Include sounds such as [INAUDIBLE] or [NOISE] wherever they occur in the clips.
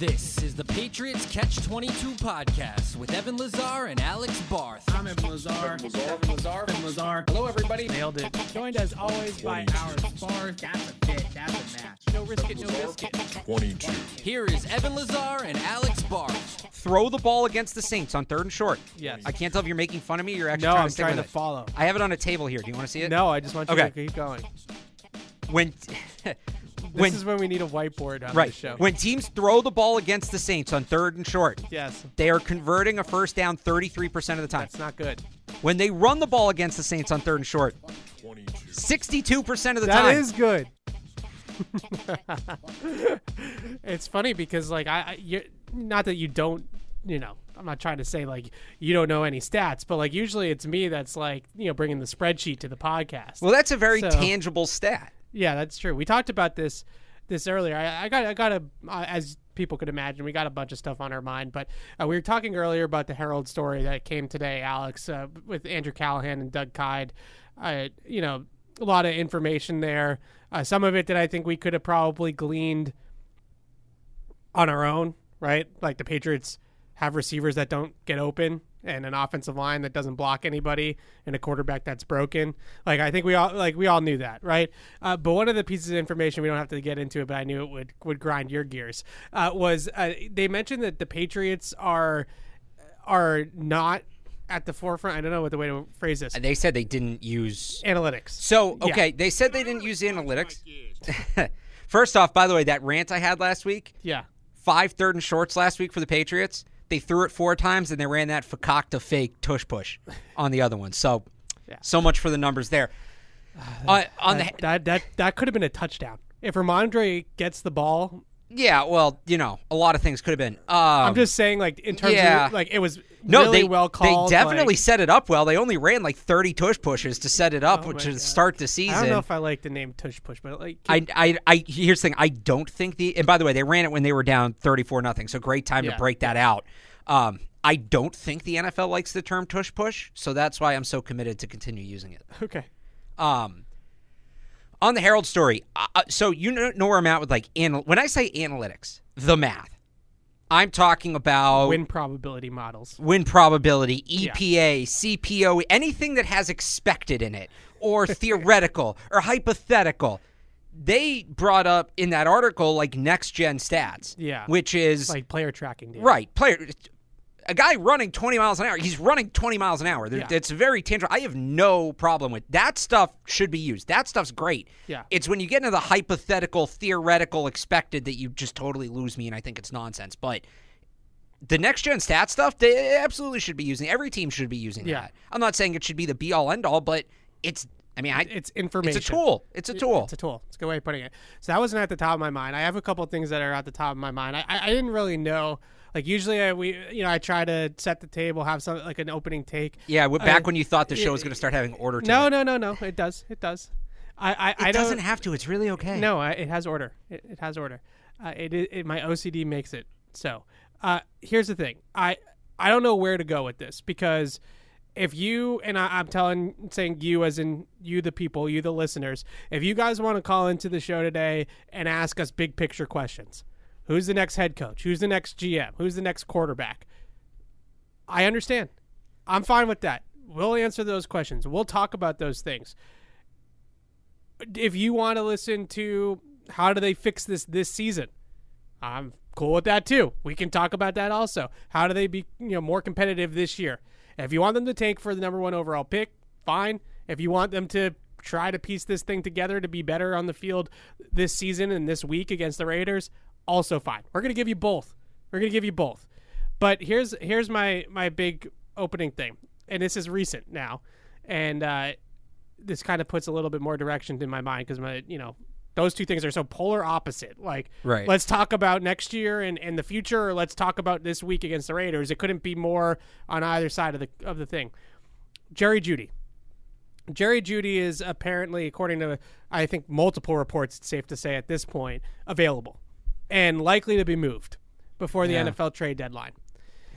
This is the Patriots Catch 22 podcast with Evan Lazar and Alex Barth. I'm Evan Lazar. Evan Lazar. Evan Lazar. Hello, everybody. Nailed it. Joined as always by our spars. That's a bit. That's a match. No risk it, no biscuit. 22. Here is Evan Lazar and Alex Barth. Throw the ball against the Saints on third and short. Yes. I can't tell if you're making fun of me or you're actually No, trying I'm to stick trying with to it. follow. I have it on a table here. Do you want to see it? No, I just want you Okay. to keep going. When [LAUGHS] This when is when we need a whiteboard on right the show. when teams throw the ball against the Saints on third and short, yes, they are converting a first down 33% of the time. that's not good. When they run the ball against the Saints on third and short, 22. 62% of the That time. is good. [LAUGHS] it's funny because like I, I you, not that you don't, you know, I'm not trying to say like you don't know any stats, but like usually it's me that's like you know bringing the spreadsheet to the podcast. well, that's a very So- tangible stat. Yeah, that's true. We talked about this this earlier. I, I got I got a uh, as people could imagine, we got a bunch of stuff on our mind. But uh, we were talking earlier about the Herald story that came today, Alex, uh, with Andrew Callahan and Doug Kyed. Uh, you know, a lot of information there. Uh, some of it that I think we could have probably gleaned on our own, right? Like the Patriots have receivers that don't get open and an offensive line that doesn't block anybody and a quarterback that's broken. Like I think we all like we all knew that, right? Uh, but one of the pieces of information we don't have to get into it, but I knew it would would grind your gears. Uh, was uh, they mentioned that the Patriots are are not at the forefront. I don't know what the way to phrase this. And they said they didn't use Analytics. So, Yeah. okay, they said they didn't use analytics. [LAUGHS] First off, by the way, that rant I had last week, Yeah. five third and shorts last week for the Patriots. They threw it four times and they ran that fakakta fake tush push on the other one. So, Yeah. so much for the numbers there. [SIGHS] Uh, on the That, that that that could have been a touchdown. If Rhamondre gets the ball, yeah, well, you know, a lot of things could have been. Um, I'm just saying, like in terms yeah. of like it was no, really they well called. They definitely like- set it up well. They only ran like 30 tush pushes to set it up, Oh which is start the season. I don't know if I like the name Tush Push, but like I, I, I, here's the thing. I don't think the, and by the way, they ran it when they were down 34 nothing. So great time Yeah. to break that out. Um, I don't think the NFL likes the term tush push. So that's why I'm so committed to continue using it. okay. Um, on the Herald story, uh, uh, so you know, know where I'm at with like, anal- when I say analytics, the math, I'm talking about Win probability models. win probability, Yeah. EPA, CPO, anything that has expected in it, or [LAUGHS] theoretical, or hypothetical. They brought up in that article like next gen stats, Yeah. which is Like player tracking data. right player. A guy running 20 miles an hour, he's running 20 miles an hour. Yeah. It's very tangible. I have no problem with that stuff. Should be used. That stuff's great. Yeah. It's when you get into the hypothetical, theoretical, expected that you just totally lose me, and I think it's nonsense. But the next gen stat stuff, they absolutely should be using. Every team should be using Yeah. that. I'm not saying it should be the be all end all, but it's. I mean, I, It's information. It's a tool. It's a tool. It's a tool. It's a good way of putting it. So that wasn't at the top of my mind. I have a couple of things that are at the top of my mind. I, I, didn't really know. Like usually, I, we you know I try to set the table, have some like an opening take. yeah, back I- when you thought the show was going to start having order No, it. no, no, no. It does. It does. I I, It doesn't have to. It's really okay. No, it has order. It, it has order. Uh, it, it, it my OCD makes it so. Uh, here's the thing. I I don't know where to go with this because if you and I, I'm telling saying you as in you the people, you the listeners, if you guys want to call into the show today and ask us big picture questions, who's the next head coach? Who's the next GM? Who's the next quarterback? I understand. I'm fine with that. We'll answer those questions. We'll talk about those things if you want to listen to how do they fix this this season, I'm cool with that too. We can talk about that also. How do they be you know more competitive this year? If you want them to tank for the number one overall pick, fine. If you want them to try to piece this thing together to be better on the field this season and this week against the Raiders, also fine. We're gonna give you both. We're gonna give you both. But here's here's my my big opening thing, and this is recent now, and uh, this kind of puts a little bit more direction in my mind because my you know those two things are so polar opposite. Like, Right. let's talk about next year and, and the future, or let's talk about this week against the Raiders. It couldn't be more on either side of the of the thing. Jerry Jeudy. Jerry Jeudy is apparently, according to I think multiple reports, it's safe to say at this point, available and likely to be moved before the Yeah. NFL trade deadline.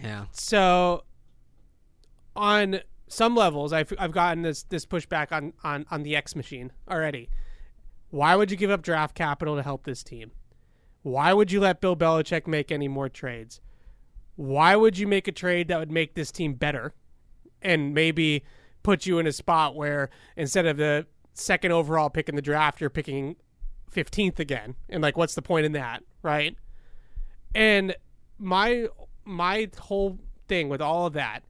Yeah. So, on some levels, I've, I've gotten this this pushback on, on on the X machine already. Why would you give up draft capital to help this team? Why would you let Bill Belichick make any more trades? Why would you make a trade that would make this team better and maybe put you in a spot where instead of the second overall pick in the draft, you're picking 15th again? And like, what's the point in that, right? And my my whole thing with all of that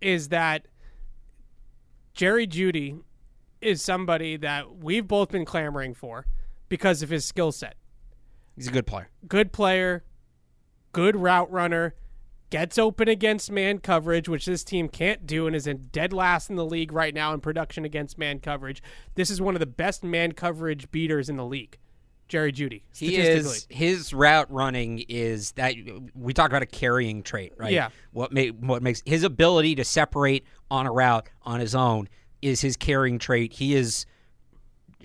is that Jerry Jeudy is somebody that we've both been clamoring for because of his skill set. He's a good player. Good player, good route runner, gets open against man coverage, which this team can't do and is in dead last in the league right now in production against man coverage. This is one of the best man coverage beaters in the league. Jerry Jeudy. He is his route running is that we talk about a carrying trait, right? Yeah. What may, what makes his ability to separate on a route on his own is his carrying trait. He is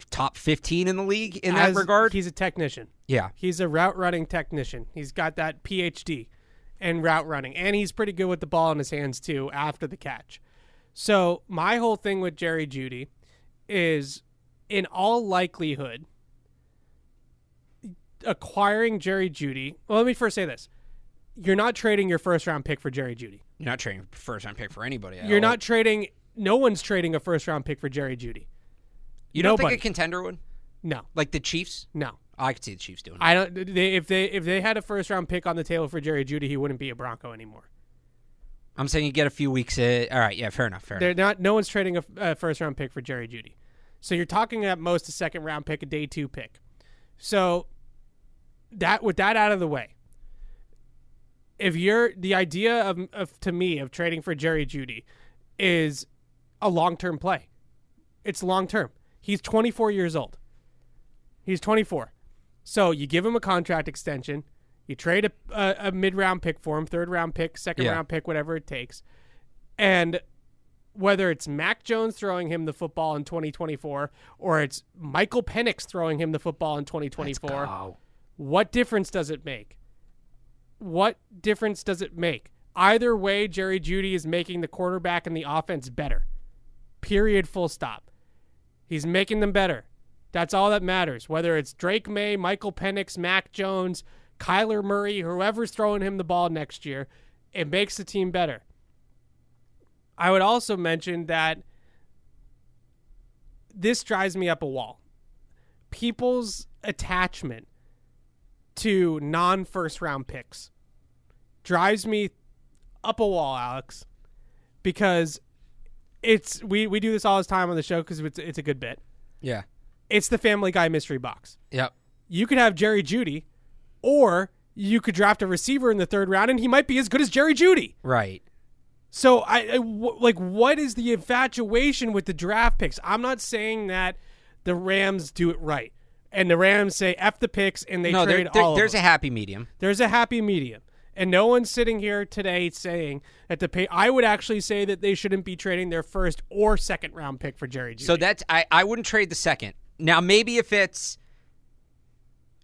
top 15 in the league in that As- regard. He's a technician. yeah. He's a route running technician. He's got that PhD in route running, and he's pretty good with the ball in his hands too after the catch. So my whole thing with Jerry Jeudy is, in all likelihood, acquiring Jerry Jeudy. Well, let me first say this: you're not trading your first round pick for Jerry Jeudy. You're not trading first round pick for anybody. You're not trading. No one's trading a first round pick for Jerry Jeudy. You don't nobody. think a contender would? No, Like the Chiefs? no. I could see the Chiefs doing it. I don't. They, if they if they had a first round pick on the table for Jerry Jeudy, he wouldn't be a Bronco anymore. I'm saying you get a few weeks. Uh, all right, yeah, fair enough. Fair They're enough. not. No one's trading a, a first round pick for Jerry Jeudy. So you're talking at most a second round pick, a day two pick. So that with that out of the way, if you're the idea of, of to me of trading for Jerry Jeudy is a long term play. It's long term. He's 24 years old. He's 24. So you give him a contract extension. You trade a, a, a mid round pick for him, third round pick, second Yeah. round pick, whatever it takes. And whether it's Mac Jones throwing him the football in 2024 or it's Michael Penix throwing him the football in 2024, what difference does it make? What difference does it make? Either way, Jerry Jeudy is making the quarterback and the offense better. Period. Full stop. He's making them better. That's all that matters. Whether it's Drake Maye, Michael Penix, Mac Jones, Kyler Murray, whoever's throwing him the ball next year, it makes the team better. I would also mention that this drives me up a wall. People's attachment to non first round picks drives me up a wall, Alex, because it's we, we do this all the time on the show because it's it's a good bit. Yeah. It's the Family Guy mystery box. Yep. You could have Jerry Jeudy, or you could draft a receiver in the third round, and he might be as good as Jerry Jeudy. Right. So I, I w- like what is the infatuation with the draft picks? I'm not saying that the Rams do it right, and the Rams say f the picks and they no, trade there- all. there's a happy medium. there's a happy medium, and no one's sitting here today saying that the pay. I would actually say that they shouldn't be trading their first or second round pick for Jerry Jeudy. So that's I, I wouldn't trade the second. Now maybe if it's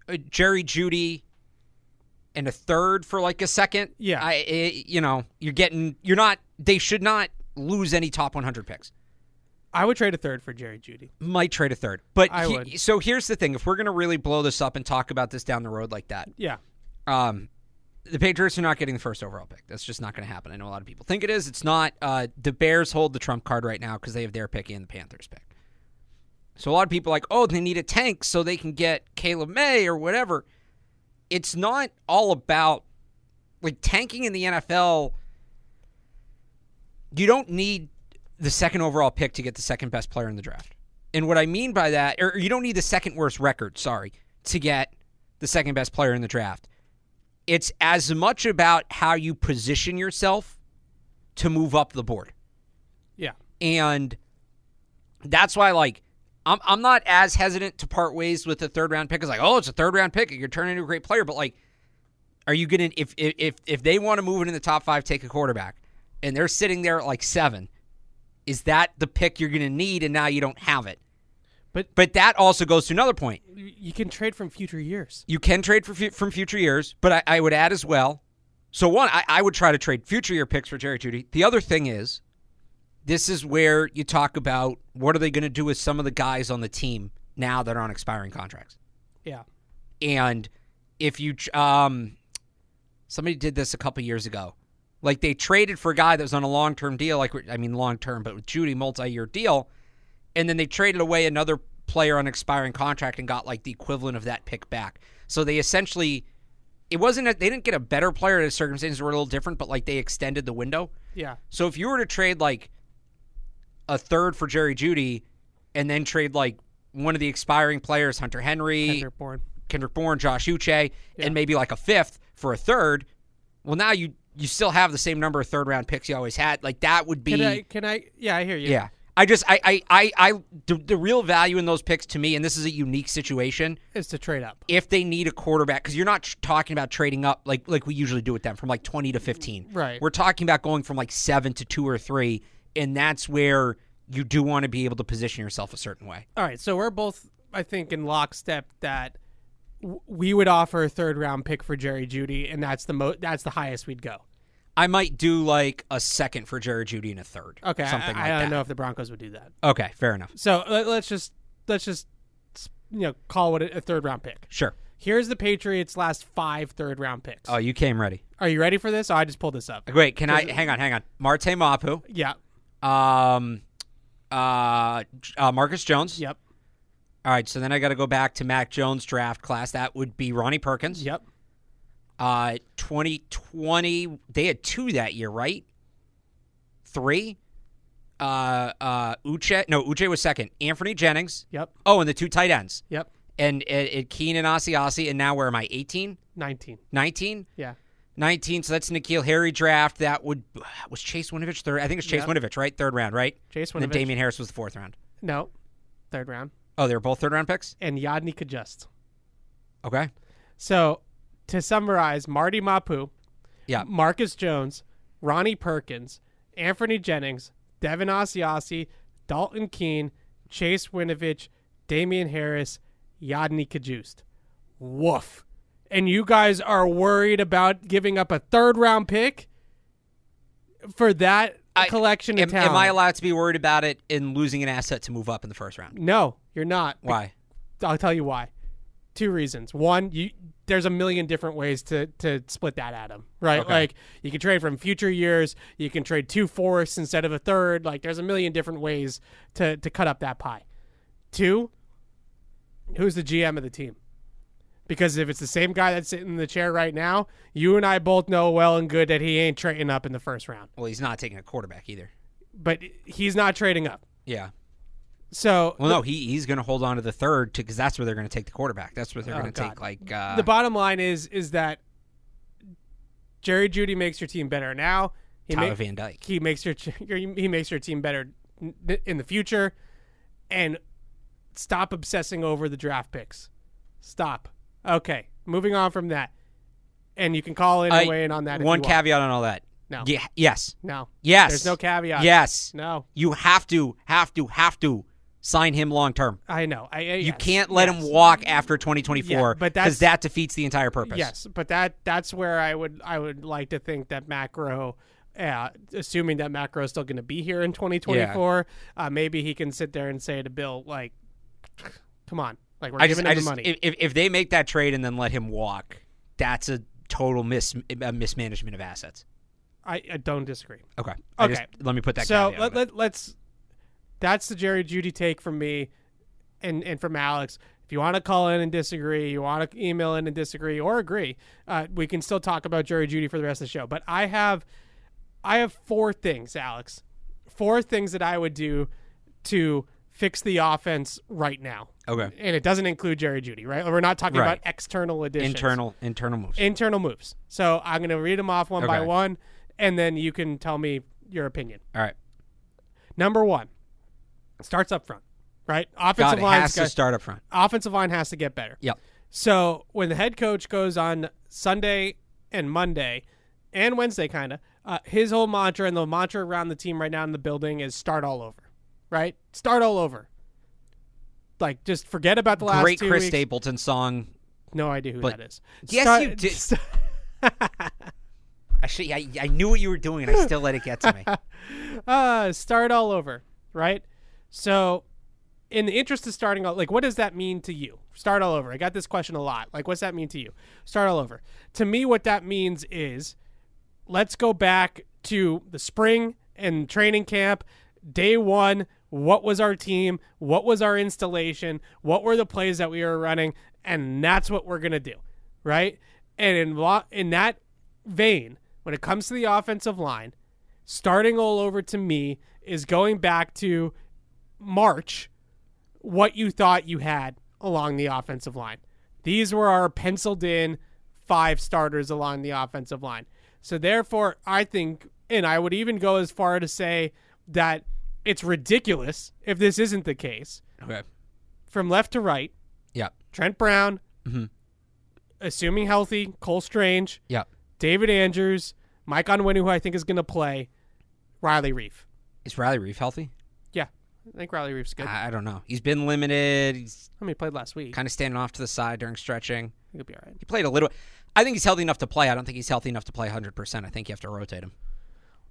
uh, Jerry Jeudy and a third for like a second, Yeah. I eh, you know you're getting you're not they should not lose any top 100 picks. I would trade a third for Jerry Jeudy. Might trade a third, but I he- would. so here's the thing: if we're gonna really blow this up and talk about this down the road like that, Yeah, um, the Patriots are not getting the first overall pick. That's just not going to happen. I know a lot of people think it is. It's not. Uh, the Bears hold the trump card right now because they have their pick and the Panthers pick. So a lot of people are like, oh, they need a tank so they can get Caleb May or whatever. It's not all about like tanking in the NFL. You don't need the second overall pick to get the second best player in the draft. And what I mean by that, or you don't need the second worst record, sorry, to get the second best player in the draft. It's as much about how you position yourself to move up the board. yeah. And that's why, like, I'm, I'm not as hesitant to part ways with a third round pick. It's like, oh, it's a third round pick. You're turning into a great player. But, like, are you going to, if, if, if, if they want to move it in the top five, take a quarterback, and they're sitting there at like seven, is that the pick you're going to need and now you don't have it? But- but that also goes to another point. You can trade from future years. You can trade for fu- from future years, but I, I would add as well. So one, I, I would try to trade future year picks for Jerry Jeudy. The other thing is, this is where you talk about what are they going to do with some of the guys on the team now that are on expiring contracts. Yeah. And if you um somebody did this a couple years ago. Like they traded for a guy that was on a long term deal, like I mean long term, but with Jeudy multi year deal, and then they traded away another player on expiring contract and got like the equivalent of that pick back. So they essentially it wasn't a, they didn't get a better player. The circumstances were a little different, but like they extended the window. Yeah. So if you were to trade like a third for Jerry Jeudy, and then trade like one of the expiring players, Hunter Henry, Kendrick Bourne. Kendrick Bourne, Josh Uche, Yeah. and maybe like a fifth for a third. Well, now you you still have the same number of third round picks you always had. Like that would be Can I? Can I? Yeah, I hear you. yeah. I just I I I, I the, the real value in those picks to me, and this is a unique situation. Is to trade up. If they need a quarterback, because you're not talking about trading up like like we usually do with them from like 20 to 15. Right. We're talking about going from like seven to two or three, and that's where you do want to be able to position yourself a certain way. All right, so we're both, I think, in lockstep that w- we would offer a third round pick for Jerry Jeudy, and that's the mo- that's the highest we'd go. I might do like a second for Jared Jeudy and a third. Okay, something I, like I don't that. know if the Broncos would do that. Okay, fair enough. So let, let's just let's just you know call it a, a third round pick. Sure. Here's the Patriots' last five third round picks. Oh, you came ready. Are you ready for this? Oh, I just pulled this up. Wait, can I hang on? Hang on. Marte Mapu, Yeah. um, uh, uh, Marcus Jones. Yep. All right, so then I got to go back to Mac Jones draft class. That would be Ronnie Perkins. Yep. Uh, 2020, they had two that year, right? Three. Uh, uh, Uche. No, Uche was second. Anthony Jennings. Yep. Oh, and the two tight ends. Yep. And it, it Keenan Asiasi. And now where am I? 18, Nineteen. 19, Yeah. 19. So that's N'Keal Harry draft. That would was Chase Winovich third. I think it's Chase Yeah. Winovich, right? Third round, right? Chase Winovich. And. Damien Harris was the fourth round. No. Third round. Oh, they were both third round picks. And Yodny Just. Okay. So to summarize, Marte Mapu, Yeah. Marcus Jones, Ronnie Perkins, Anthony Jennings, Devin Asiasi, Dalton Keene, Chase Winovich, Damien Harris, Yodny Cajuste. Woof. And you guys are worried about giving up a third round pick for that I- collection of Am, talent? am I allowed to be worried about it in losing an asset to move up in the first round? no, you're not. Why? I'll tell you why. Two reasons. One, you there's a million different ways to to split that atom, right? Okay. Like you can trade from future years, you can trade two fourths instead of a third. Like there's a million different ways to to cut up that pie. Two, who's the GM of the team? Because if it's the same guy that's sitting in the chair right now, you and I both know well and good that he ain't trading up in the first round. Well, he's not taking a quarterback either. But he's not trading up. Yeah. So Well, no, he he's going to hold on to the third because that's where they're going to take the quarterback. That's where they're Oh, going to take like uh, the bottom line is is that Jerry Jeudy makes your team better now. He Tyler ma- Van Dyke. he makes your [LAUGHS] he makes your team better in the future, and stop obsessing over the draft picks. Stop. Okay, moving on from that, and you can call in and weigh in on that. one you want. caveat on all that. No. Yeah. Yes. No. Yes. There's no caveat. Yes. No. You have to, have to, have to sign him long term. I know. I, I You yes, can't let yes. him walk after 2024 Yeah, but because that defeats the entire purpose. Yes, but that that's where I would I would like to think that macro. Yeah, assuming that macro is still going to be here in 2024, uh, maybe he can sit there and say to Bill, like, "Come on, like we're I just, giving I him just, money." if, if if they make that trade and then let him walk, that's a total mis a mismanagement of assets. I, I don't disagree. Okay. I Okay. just- let me put that. so let, let, let's. That's the Jerry Jeudy take from me, and and from Alex. If you want to call in and disagree, you want to email in and disagree or agree, uh, we can still talk about Jerry Jeudy for the rest of the show. But I have, I have four things, Alex, four things that I would do to fix the offense right now. Okay. And it doesn't include Jerry Jeudy, right? We're not talking Right. about external additions internal internal moves. internal moves. So I'm going to read them off one by one, and then you can tell me your opinion. All right. Number one, starts up front, right? Offensive it line has to start up front. offensive line has to get better. Yep. So when the head coach goes on Sunday and Monday and Wednesday, kind of, uh, his whole mantra and the mantra around the team right now in the building is start all over, right? Start all over. Like just forget about the last Great Chris weeks. Stapleton song. No idea who But- that is. Yes, Start- you [LAUGHS] did. I, should, I I knew what you were doing, and I still let it get to me. [LAUGHS] uh, start all over, right? So in the interest of starting all, like, what does that mean to you? Start all over. I got this question a lot. Like, what's that mean to you? Start all over. To me, what that means is let's go back to the spring and training camp, day one. What was our team? What was our installation? What were the plays that we were running? And that's what we're going to do. Right. And in, lo- in that vein, when it comes to the offensive line, starting all over to me is going back to March, what you thought you had along the offensive line. These were our penciled in five starters along the offensive line. So therefore, I think, and I would even go as far to say that it's ridiculous if this isn't the case. Okay. From left to right, Yeah. Trent Brown, Mhm. assuming healthy, Cole Strange, Yeah. David Andrews, Mike Onwenu, who I think is going to play, Riley Reiff. Is Riley Reiff healthy? I think Riley Reiff's good. I I don't know. He's been limited. He's I mean, he played last week. kind of standing off to the side during stretching. He'll be all right. He played a little. I think he's healthy enough to play. I don't think he's healthy enough to play 100%. I think you have to rotate him.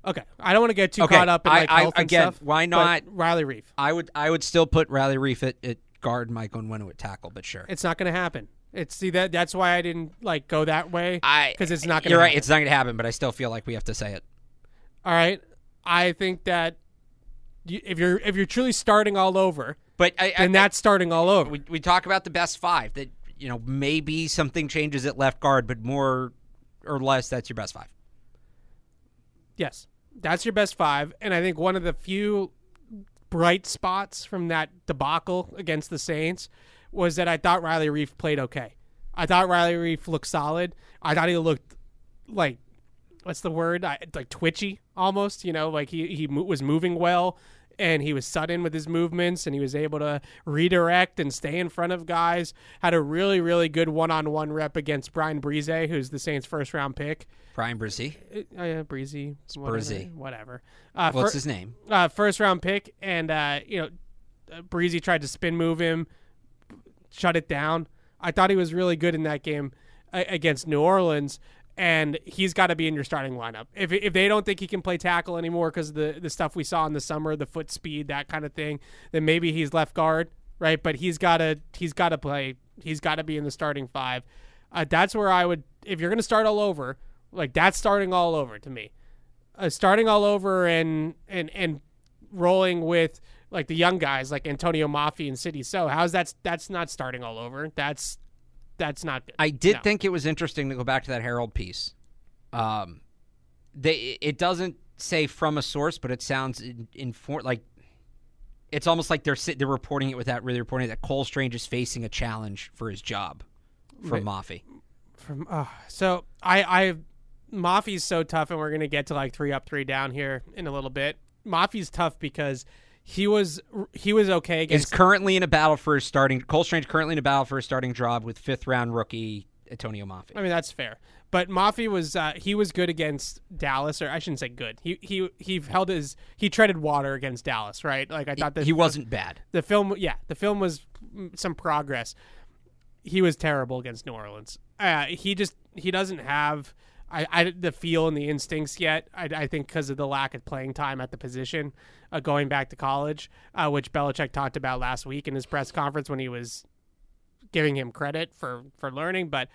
Okay, I don't want to get too Okay, caught up in I- like I- health and again, stuff. why but not- Riley Reiff? I would I would still put Riley Reiff at, at guard, Mike Onwenu at tackle, but sure. It's not going to happen. It's see that that's why I didn't like go that way I because it's not going to. You're right. It's not going to happen, but I still feel like we have to say it. all right. I think that if you're if you're truly starting all over, But I, I, then that's starting all over. we we talk about the best five. That you know maybe something changes at left guard, but more or less that's your best five. Yes, that's your best five, and I think one of the few bright spots from that debacle against the Saints was that I thought Riley Reiff played okay. I thought Riley Reiff looked solid. I thought he looked like what's the word? I, like twitchy almost. You know, like he he mo- was moving well. And he was sudden with his movements, and he was able to redirect and stay in front of guys. Had a really, really good one-on-one rep against Bryan Bresee, who's the Saints' first-round pick. Bryan Bresee. Uh, yeah, breezy, whatever, Breezy. whatever. Uh, What's fir- his name? uh, first round pick, and uh, you know, uh, Breezy tried to spin move him, shut it down. I thought he was really good in that game uh, against New Orleans, and he's got to be in your starting lineup. If if they don't think he can play tackle anymore because the the stuff we saw in the summer, the foot speed, that kind of thing, then maybe he's left guard, right? But he's got to he's got to play. He's got to be in the starting five. Uh, that's where I would if you're going to start all over, like that's starting all over to me uh, starting all over and and and rolling with like the young guys like Antonio Mafi and City So how's that that's not starting all over that's that's not good. I did No. think it was interesting to go back to that Herald piece. Um, they it doesn't say from a source, but it sounds in, inform like it's almost like they're they're reporting it without really reporting that Cole Strange is facing a challenge for his job from Mafi. from uh, so I I Mafi's so tough and we're going to get to like 3 up 3 down here in a little bit. Mafi's tough because he was he was okay Is currently in a battle for his starting. Cole Strange currently in a battle for his starting job with fifth round rookie Antonio Mafi. I mean that's fair. But Mafi was uh, he was good against Dallas, or I shouldn't say good. He he he held his he treaded water against Dallas, right? Like I thought that he wasn't bad. the film yeah the film was mm, some progress he was terrible against new orleans uh, he just he doesn't have I, I the feel and the instincts yet. I, I think because of the lack of playing time at the position uh, going back to college uh, which Belichick talked about last week in his press conference when he was giving him credit for for learning but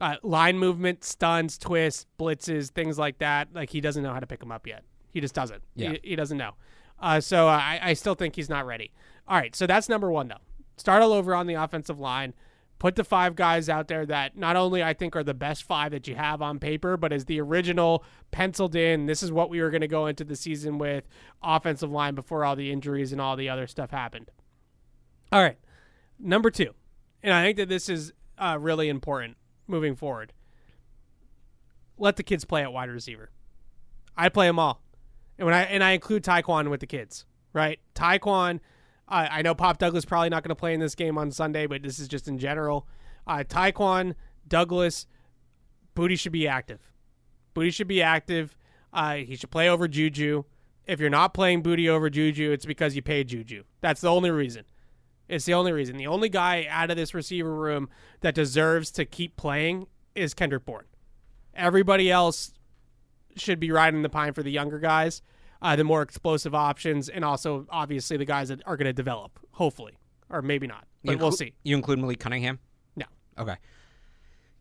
uh, line movement stuns twists blitzes things like that like he doesn't know how to pick them up yet. He just doesn't. Yeah. he, he doesn't know. Uh, so I, I still think he's not ready. All right so that's number one though. Start all over on the offensive line put the five guys out there that not only I think are the best five that you have on paper, but as the original penciled in, this is what we were going to go into the season with offensive line before all the injuries and all the other stuff happened. All right. Number two, and I think that this is uh, really important moving forward. Let the kids play at wide receiver. I play them all, and when I and I include Tyquan with the kids, right? Tyquan, I know Pop Douglas probably not going to play in this game on Sunday, but this is just in general. Uh, Tyquan, Douglas, Boutte should be active. Boutte should be active. Uh, he should play over Juju. If you're not playing Boutte over Juju, it's because you paid Juju. That's the only reason. It's the only reason. The only guy out of this receiver room that deserves to keep playing is Kendrick Bourne. Everybody else should be riding the pine for the younger guys, uh, the more explosive options, and also obviously the guys that are going to develop. Hopefully, or maybe not. But You we'll inclu- see. You include Malik Cunningham? No. Okay.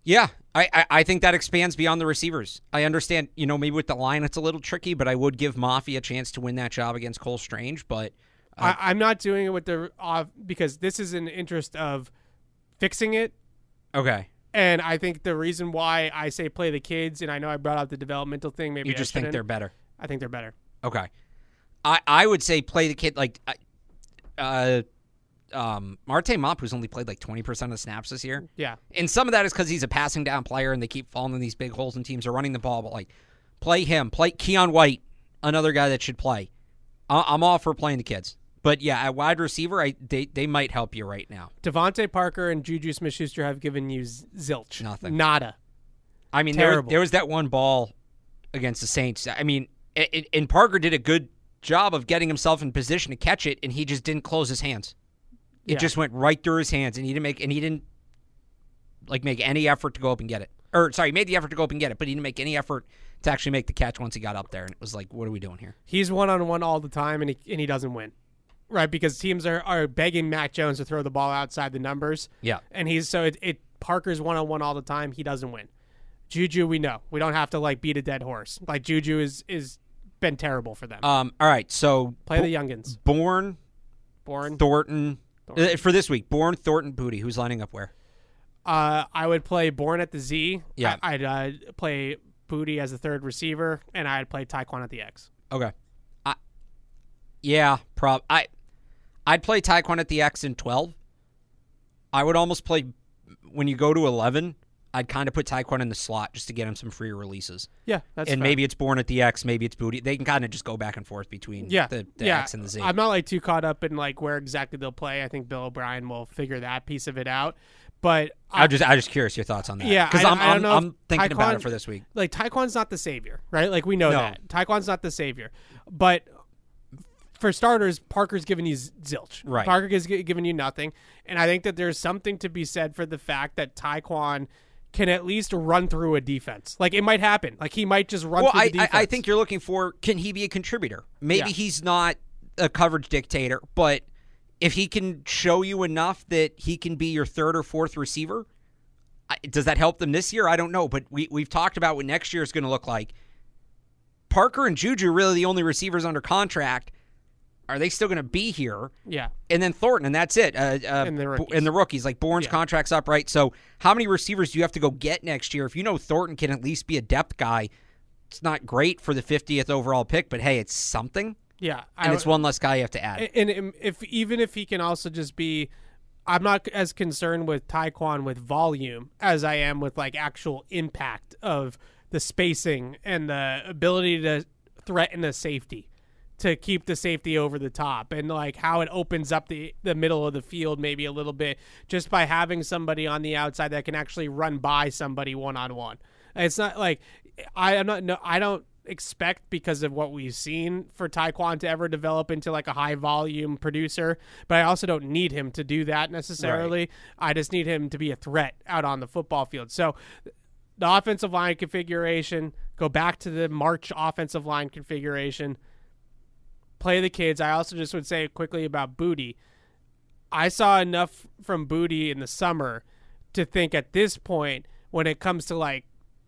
Yeah, I, I, I think that expands beyond the receivers. I understand, you know, maybe with the line it's a little tricky, but I would give Mafi a chance to win that job against Cole Strange. But I, I'm not doing it with the off because this is in the interest of fixing it. okay, And I think the reason why I say play the kids, and I know I brought up the developmental thing. Maybe you I just think they're better. I think they're better. Okay, I I would say play the kid like, uh, um, Marte Mop, who's only played like twenty percent of the snaps this year. Yeah. And some of that is because he's a passing down player and they keep falling in these big holes and teams are running the ball. But like, play him. Play Keion White, another guy that should play. I- I'm all for playing the kids. But yeah, at wide receiver, I they, they might help you right now. DeVante Parker and Juju Smith Schuster have given you zilch. Nothing. Nada. I mean, there, there was that one ball against the Saints. I mean, it- and Parker did a good job of getting himself in position to catch it, and he just didn't close his hands. It Yeah. just went right through his hands, and he didn't make and he didn't like make any effort to go up and get it. Or sorry, he made the effort to go up and get it, but he didn't make any effort to actually make the catch once he got up there. And it was like, what are we doing here? He's one on one all the time, and he and he doesn't win, right? Because teams are, are begging Mac Jones to throw the ball outside the numbers. Yeah. and he's so it, it Parker's one on one all the time. He doesn't win. Juju, we know we don't have to like beat a dead horse. Like Juju is is been terrible for them. Um. All right. So Play Bo- the youngins. Bourne, Bourne, Thornton. Thornton. Uh, for this week, Bourne, Thornton, Boutte. Who's lining up where? Uh, I would play Bourne at the Z. Yeah. I, would uh, play Boutte as the third receiver, and I'd play Tyquan at the X. Okay. I, yeah, prob I I'd play Tyquan at the X in 12. I would almost play when you go to 11, I'd kind of put Tyquan in the slot just to get him some free releases. Yeah, that's and fair. maybe it's Bourne at the X, maybe it's Boutte. They can kind of just go back and forth between yeah, the, the yeah. X and the Z. I'm not like too caught up in like where exactly they'll play. I think Bill O'Brien will figure that piece of it out. But I, I'm just I'm just curious your thoughts on that. Yeah, because I- I'm I I'm, know I'm thinking about Tyquan- it for this week. like Tyquan's not the savior, right? Like we know No. that Tyquan's not the savior, but for starters, Parker's giving you zilch. Right. Parker is gi- giving you nothing, and I think that there's something to be said for the fact that Tyquan can at least run through a defense. Like it might happen. Like he might just run Well, through I, I defense. I think you're looking for can he be a contributor? Maybe Yeah. he's not a coverage dictator, but if he can show you enough that he can be your third or fourth receiver, does that help them this year? I don't know, but we we've talked about what next year is going to look like. Parker and Juju are really the only receivers under contract. Are they still going to be here? yeah. and then Thornton, and that's it. Uh, uh, And the rookies. and the rookies, like Bourne's Yeah. contract's up, right? So, how many receivers do you have to go get next year? If you know Thornton can at least be a depth guy, it's not great for the 50th overall pick, but hey, it's something, Yeah, and I, it's one less guy you have to add. and and if even if he can also just be I'm not as concerned with Tyquan with volume as I am with like actual impact of the spacing and the ability to threaten a safety to keep the safety over the top and like how it opens up the the middle of the field maybe a little bit just by having somebody on the outside that can actually run by somebody one on one. It's not like I am not no I don't expect because of what we've seen for Tyquan to ever develop into like a high volume producer, but I also don't need him to do that necessarily. I just need him to be a threat out on the football field. So the offensive line configuration, go back to the March offensive line configuration, play the kids. I also just would say quickly about Boutte. I saw enough from Boutte in the summer to think at this point, when it comes to like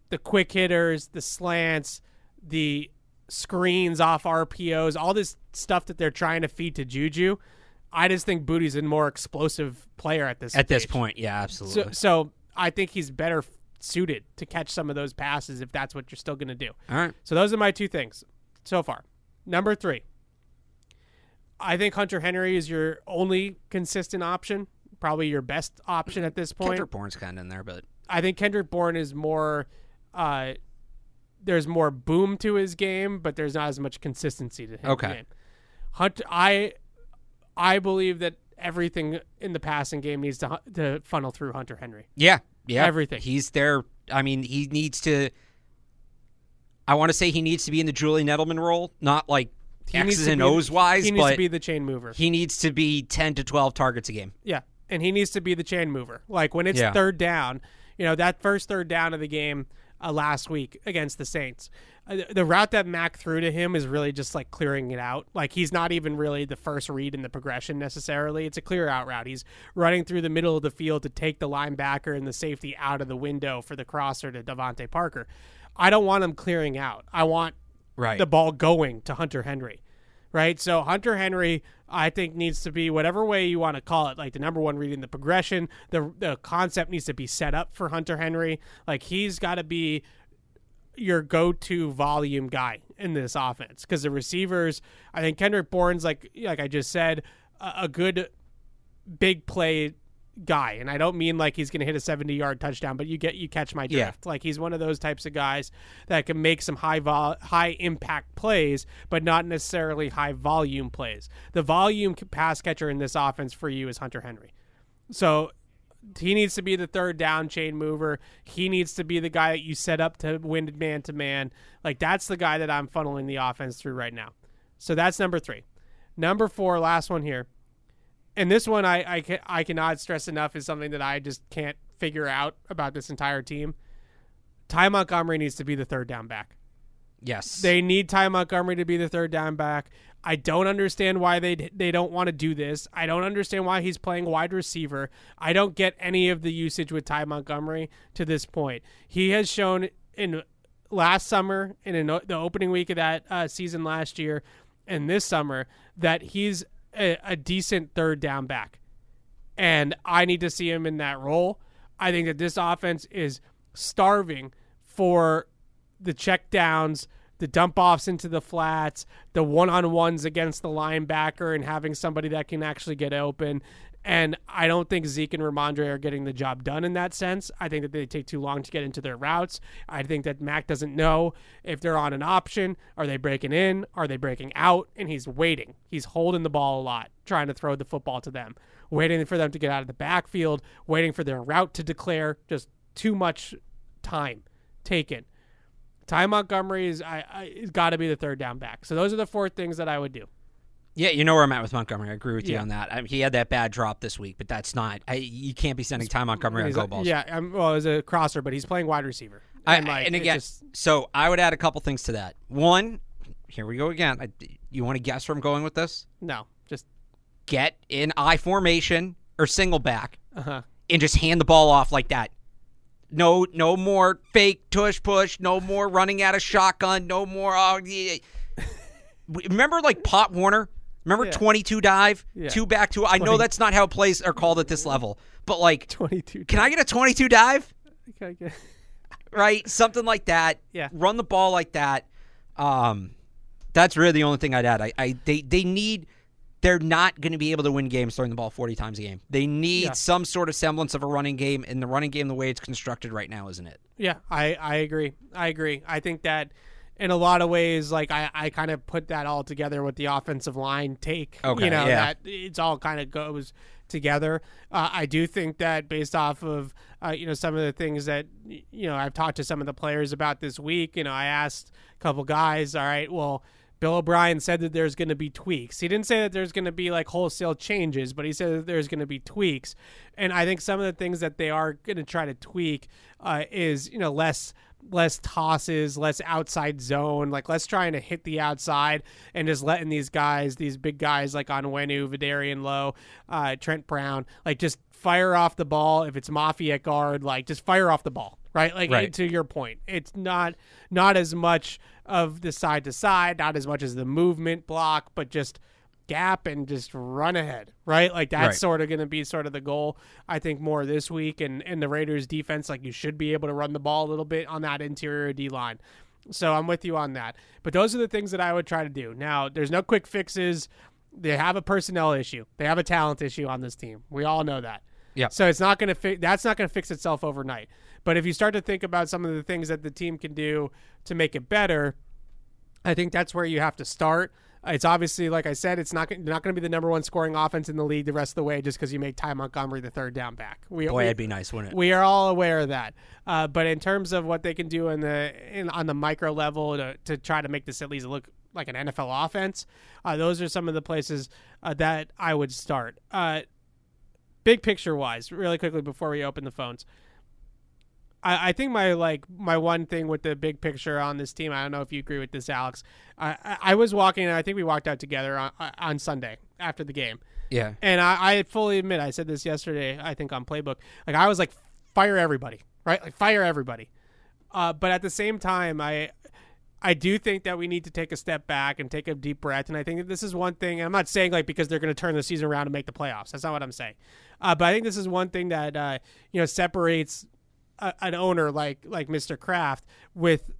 the quick hitters, the slants, the screens off RPOs, all this stuff that they're trying to feed to Juju, I just think Boutte's a more explosive player at this At this point, yeah, absolutely. So, so I think he's better suited to catch some of those passes if that's what you're still going to do. All right. So those are my two things so far. Number three, I think Hunter Henry is your only consistent option, probably your best option at this point. Kendrick Bourne's kind of in there, but I think Kendrick Bourne is more. Uh, there's more boom to his game, but there's not as much consistency to him. Okay. game. Hunt, I, I believe that everything in the passing game needs to to funnel through Hunter Henry. yeah, yeah, Everything. He's there. I mean, he needs to. I want to say he needs to be in the Julian Edelman role, not like He needs X's to and be- O's wise, He needs to be the chain mover. he needs to be ten to twelve targets a game. Yeah, and he needs to be the chain mover. Like when it's Yeah. third down, you know that first third down of the game uh, last week against the Saints. uh, the route that Mac threw to him is really just like clearing it out. Like he's not even really the first read in the progression necessarily. It's a clear out route. He's running through the middle of the field to take the linebacker and the safety out of the window for the crosser to DeVante Parker. I don't want him clearing out. I want Right. the ball going to Hunter Henry. Right? So Hunter Henry I think needs to be whatever way you want to call it, like the number one reading the progression, the the concept needs to be set up for Hunter Henry. Like he's got to be your go-to volume guy in this offense because the receivers, I think Kendrick Bourne's like like I just said, a, a good big play guy, and I don't mean like he's going to hit a 70-yard touchdown, but you get you catch my Yeah. drift. Like he's one of those types of guys that can make some high vol- high impact plays, but not necessarily high volume plays. The volume pass catcher in this offense for you is Hunter Henry. So he needs to be the third down chain mover. He needs to be the guy that you set up to win man to man. Like that's the guy that I'm funneling the offense through right now. So that's number three. Number four, last one here. And this one I I, can, I cannot stress enough is something that I just can't figure out about this entire team. Ty Montgomery needs to be the third down back. yes. They need Ty Montgomery to be the third down back. I don't understand why they they don't want to do this. I don't understand why he's playing wide receiver. I don't get any of the usage with Ty Montgomery to this point. He has shown in last summer and in the opening week of that uh, season last year and this summer that he's a, a decent third down back and I need to see him in that role. I think that this offense is starving for the check downs, the dump offs into the flats, the one on ones against the linebacker, and having somebody that can actually get open. And I don't think Zeke and Rhamondre are getting the job done in that sense. I think that they take too long to get into their routes. I think that Mac doesn't know if they're on an option. Are they breaking in? Are they breaking out? And he's waiting. He's holding the ball a lot, trying to throw the football to them, waiting for them to get out of the backfield, waiting for their route to declare. Just too much time taken. Ty Montgomery is I, I got to be the third down back. So those are the four things that I would do. Yeah, you know where I'm at with Montgomery. I agree with you Yeah. on that. I mean, he had that bad drop this week, but that's not. I, you can't be sending Ty Montgomery on go a- balls. Yeah, I'm, well, as a crosser, but he's playing wide receiver. I, And, like, and again, just- so I would add a couple things to that. One, here we go again. I, you want to guess where I'm going with this? no, just Get in I formation or single back uh huh. and just hand the ball off like that. No, no more fake tush push. No more running out of shotgun. No more. Oh, yeah. [LAUGHS] Remember, like Pop Warner. Remember Yeah. 22 dive, Yeah. two back two. I know that's not how plays are called at this level, but like, Twenty-two. can I get a 22 dive? I get? [LAUGHS] right? Something like that. Yeah. Run the ball like that. Um, that's really the only thing I'd add. I, I they they need. They're not going to be able to win games throwing the ball 40 times a game. They need Yeah. some sort of semblance of a running game, and the running game, the way it's constructed right now, isn't it? Yeah, I, I agree. I agree. I think that in a lot of ways, like I, I kind of put that all together with the offensive line take. Okay, you know yeah. that it's all kind of goes together. Uh, I do think that based off of uh, you know some of the things that you know I've talked to some of the players about this week. You know, I asked a couple guys. All right, well. Bill O'Brien said that there's going to be tweaks. He didn't say that there's going to be like wholesale changes, but he said that there's going to be tweaks. And I think some of the things that they are going to try to tweak uh, is you know less less tosses, less outside zone, like less trying to hit the outside and just letting these guys, these big guys like Onwenu, Vederian Lowe, uh, Trent Brown, like just fire off the ball. If it's Mafi at guard, like just fire off the ball, right? Like Right. to your point, it's not not as much of the side to side, not as much as the movement block, but just gap and just run ahead, right? Like that's Right. sort of going to be sort of the goal, I think, more this week. And and the Raiders defense, like you should be able to run the ball a little bit on that interior D line. So I'm with you on that. But those are the things that I would try to do. Now, there's no quick fixes. They have a personnel issue. They have a talent issue on this team. We all know that. Yeah. So it's not going to fi- that's not going to fix itself overnight. But if you start to think about some of the things that the team can do to make it better, I think that's where you have to start. It's obviously, like I said, it's not not going to be the number one scoring offense in the league the rest of the way just because you make Ty Montgomery the third down back. We, Boy, we, that'd be nice, wouldn't it? we are all aware of that. Uh, but in terms of what they can do in the in, on the micro level to, to try to make this at least look like an NFL offense, uh, those are some of the places uh, that I would start. Uh, big picture wise, really quickly before we open the phones, I, I think my like my one thing with the big picture on this team. I don't know if you agree with this, Alex. I I, I was walking, and I think we walked out together on on Sunday after the game. Yeah. And I, I fully admit, I said this yesterday, I think on Playbook. Like, I was like, fire everybody, right? Like, fire everybody. Uh, but at the same time, I I do think that we need to take a step back and take a deep breath. And I think that this is one thing. I'm not saying like because they're going to turn the season around and make the playoffs. That's not what I'm saying. Uh, but I think this is one thing that uh, you know separates a, an owner like like Mr. Kraft with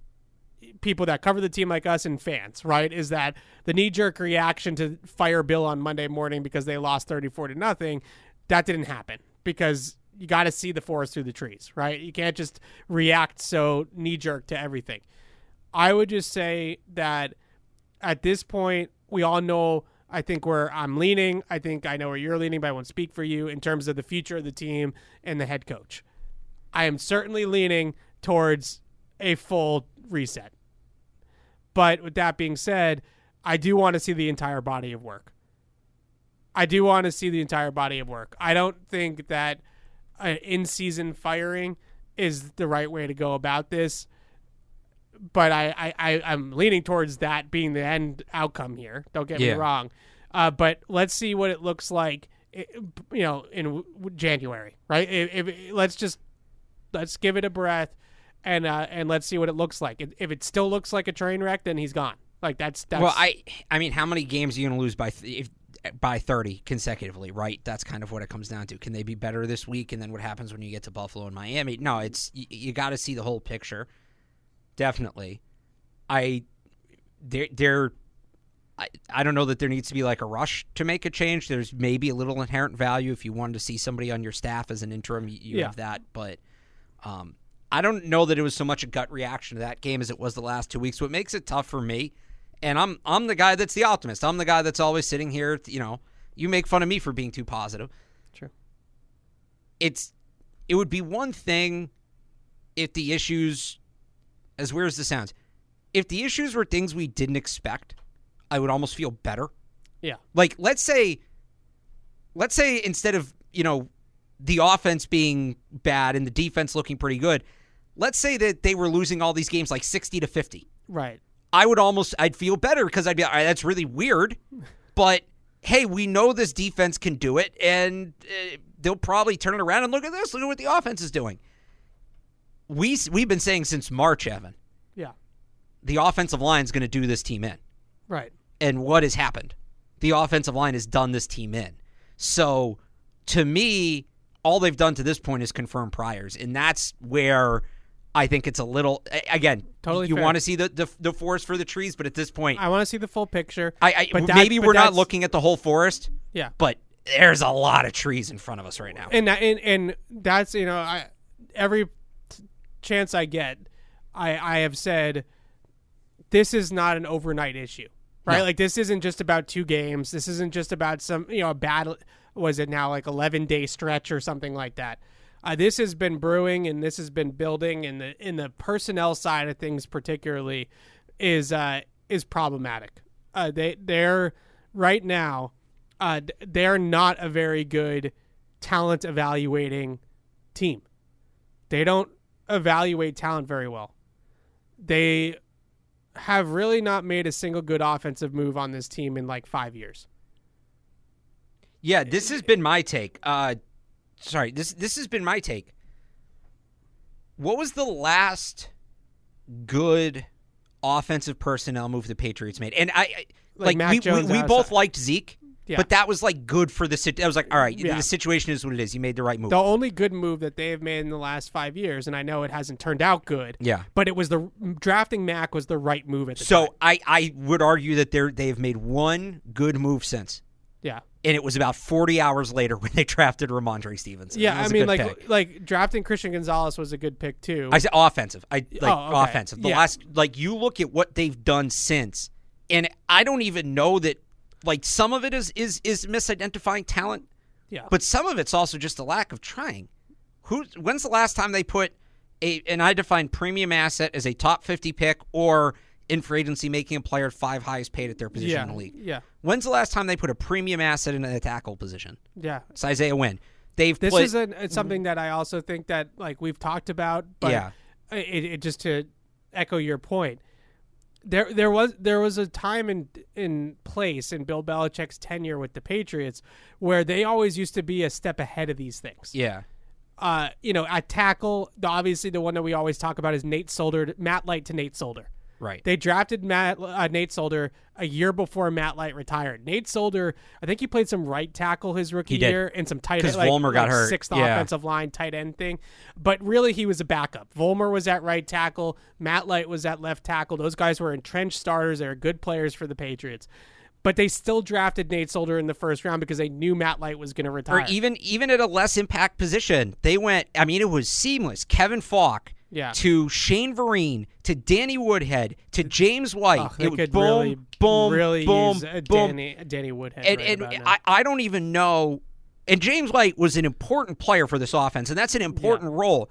people that cover the team like us and fans, right? Is that the knee jerk reaction to fire Bill on Monday morning because they lost 34 to nothing? That didn't happen because you got to see the forest through the trees, right? You can't just react so knee jerk to everything. I would just say that at this point, we all know. I think where I'm leaning. I think I know where you're leaning, but I won't speak for you in terms of the future of the team and the head coach. I am certainly leaning towards a full reset. But with that being said, I do want to see the entire body of work. I do want to see the entire body of work. I don't think that an in-season firing is the right way to go about this. But I, I, I I'm leaning towards that being the end outcome here. Don't get Yeah. me wrong. Uh, but let's see what it looks like, you know, in January, right? If, if let's just let's give it a breath and uh, and let's see what it looks like. If it still looks like a train wreck, then he's gone. Like that's that's Well, I I mean, how many games are you going to lose by th- if, by 30 consecutively, right? That's kind of what it comes down to. Can they be better this week and then what happens when you get to Buffalo and Miami? No, it's you, you got to see the whole picture. Definitely. I they're, they're I, I don't know that there needs to be like a rush to make a change. There's maybe a little inherent value if you wanted to see somebody on your staff as an interim, you, you Yeah. have that, but um I don't know that it was so much a gut reaction to that game as it was the last two weeks. What makes it tough for me, and I'm I'm the guy that's the optimist. I'm the guy that's always sitting here. You know, you make fun of me for being too positive. True. It's it would be one thing if the issues, as weird as this sounds, if the issues were things we didn't expect, I would almost feel better. yeah Like let's say, let's say instead of you know the offense being bad and the defense looking pretty good, let's say that they were losing all these games like sixty to fifty. right. I would almost I'd feel better because I'd be all right, that's really weird, but hey, we know this defense can do it, and uh, they'll probably turn it around and look at this. Look at what the offense is doing. We we've been saying since March, Evan, Yeah. the offensive line is going to do this team in, Right. and what has happened? The offensive line has done this team in. So, to me, all they've done to this point is confirm priors, and that's where. I think it's a little again. Totally you fair. want to see the, the the forest for the trees, but at this point, I want to see the full picture. I, I But maybe but we're not looking at the whole forest, Yeah. but there's a lot of trees in front of us right now. and that, and and that's you know I every t- chance I get, I I have said this is not an overnight issue, right? No. Like this isn't just about two games. This isn't just about some you know a bad was it now like eleven day stretch or something like that. Uh, this has been brewing and this has been building, and the in the personnel side of things particularly is uh, is problematic. Uh, they they're right now uh, they're not a very good talent evaluating team. They don't evaluate talent very well. They have really not made a single good offensive move on this team in like five years. Yeah, this has been my take. Uh, sorry, this this has been my take. What was the last good offensive personnel move the Patriots made? And I, I Like like, we, Jones we, we both liked Zeke, Yeah. but that was like good for the sit. I was like, all right, Yeah. the situation is what it is. You made the right move. The only good move that they have made in the last five years, and I know it hasn't turned out good. Yeah. but it was the drafting Mac was the right move at the So time. I, I would argue that they're they've made one good move since. Yeah, and it was about 40 hours later [LAUGHS] when they drafted Rhamondre Stevenson. Yeah. I mean, like pick. like drafting Christian Gonzalez was a good pick too. I said offensive. I like Oh, okay. offensive. The Yeah. last like you look at what they've done since, and I don't even know that like some of it is is is misidentifying talent, yeah, but some of it's also just a lack of trying. Who? When's the last time they put a? And I define premium asset as a top 50 pick or in free agency making a player five highest paid at their position yeah, in the league. yeah, When's the last time they put a premium asset in a tackle position? yeah. It's Isaiah Wynn. they've This played. is an, something that I also think that like we've talked about, but Yeah. it, it just to echo your point. There, there was there was a time in in place in Bill Belichick's tenure with the Patriots where they always used to be a step ahead of these things. yeah, Uh, you know, at tackle, the, obviously the one that we always talk about is Nate Solder, Matt Light to Nate Solder. Right. They drafted Matt uh, Nate Solder a year before Matt Light retired. Nate Solder, I think he played some right tackle his rookie year and some tight end, like, Vollmer got like hurt. sixth Yeah. offensive line tight end thing. But really, he was a backup. Vollmer was at right tackle. Matt Light was at left tackle. Those guys were entrenched starters. They were good players for the Patriots. But they still drafted Nate Solder in the first round because they knew Matt Light was going to retire. or even even at a less impact position, they went. I mean, it was seamless. Kevin Faulk Yeah. to Shane Vereen to Danny Woodhead to James White. Oh, it was could boom, really, boom, really boom, use a boom. Danny, uh, Danny Woodhead. and right and about now. I, I don't even know. And James White was an important player for this offense, and that's an important role.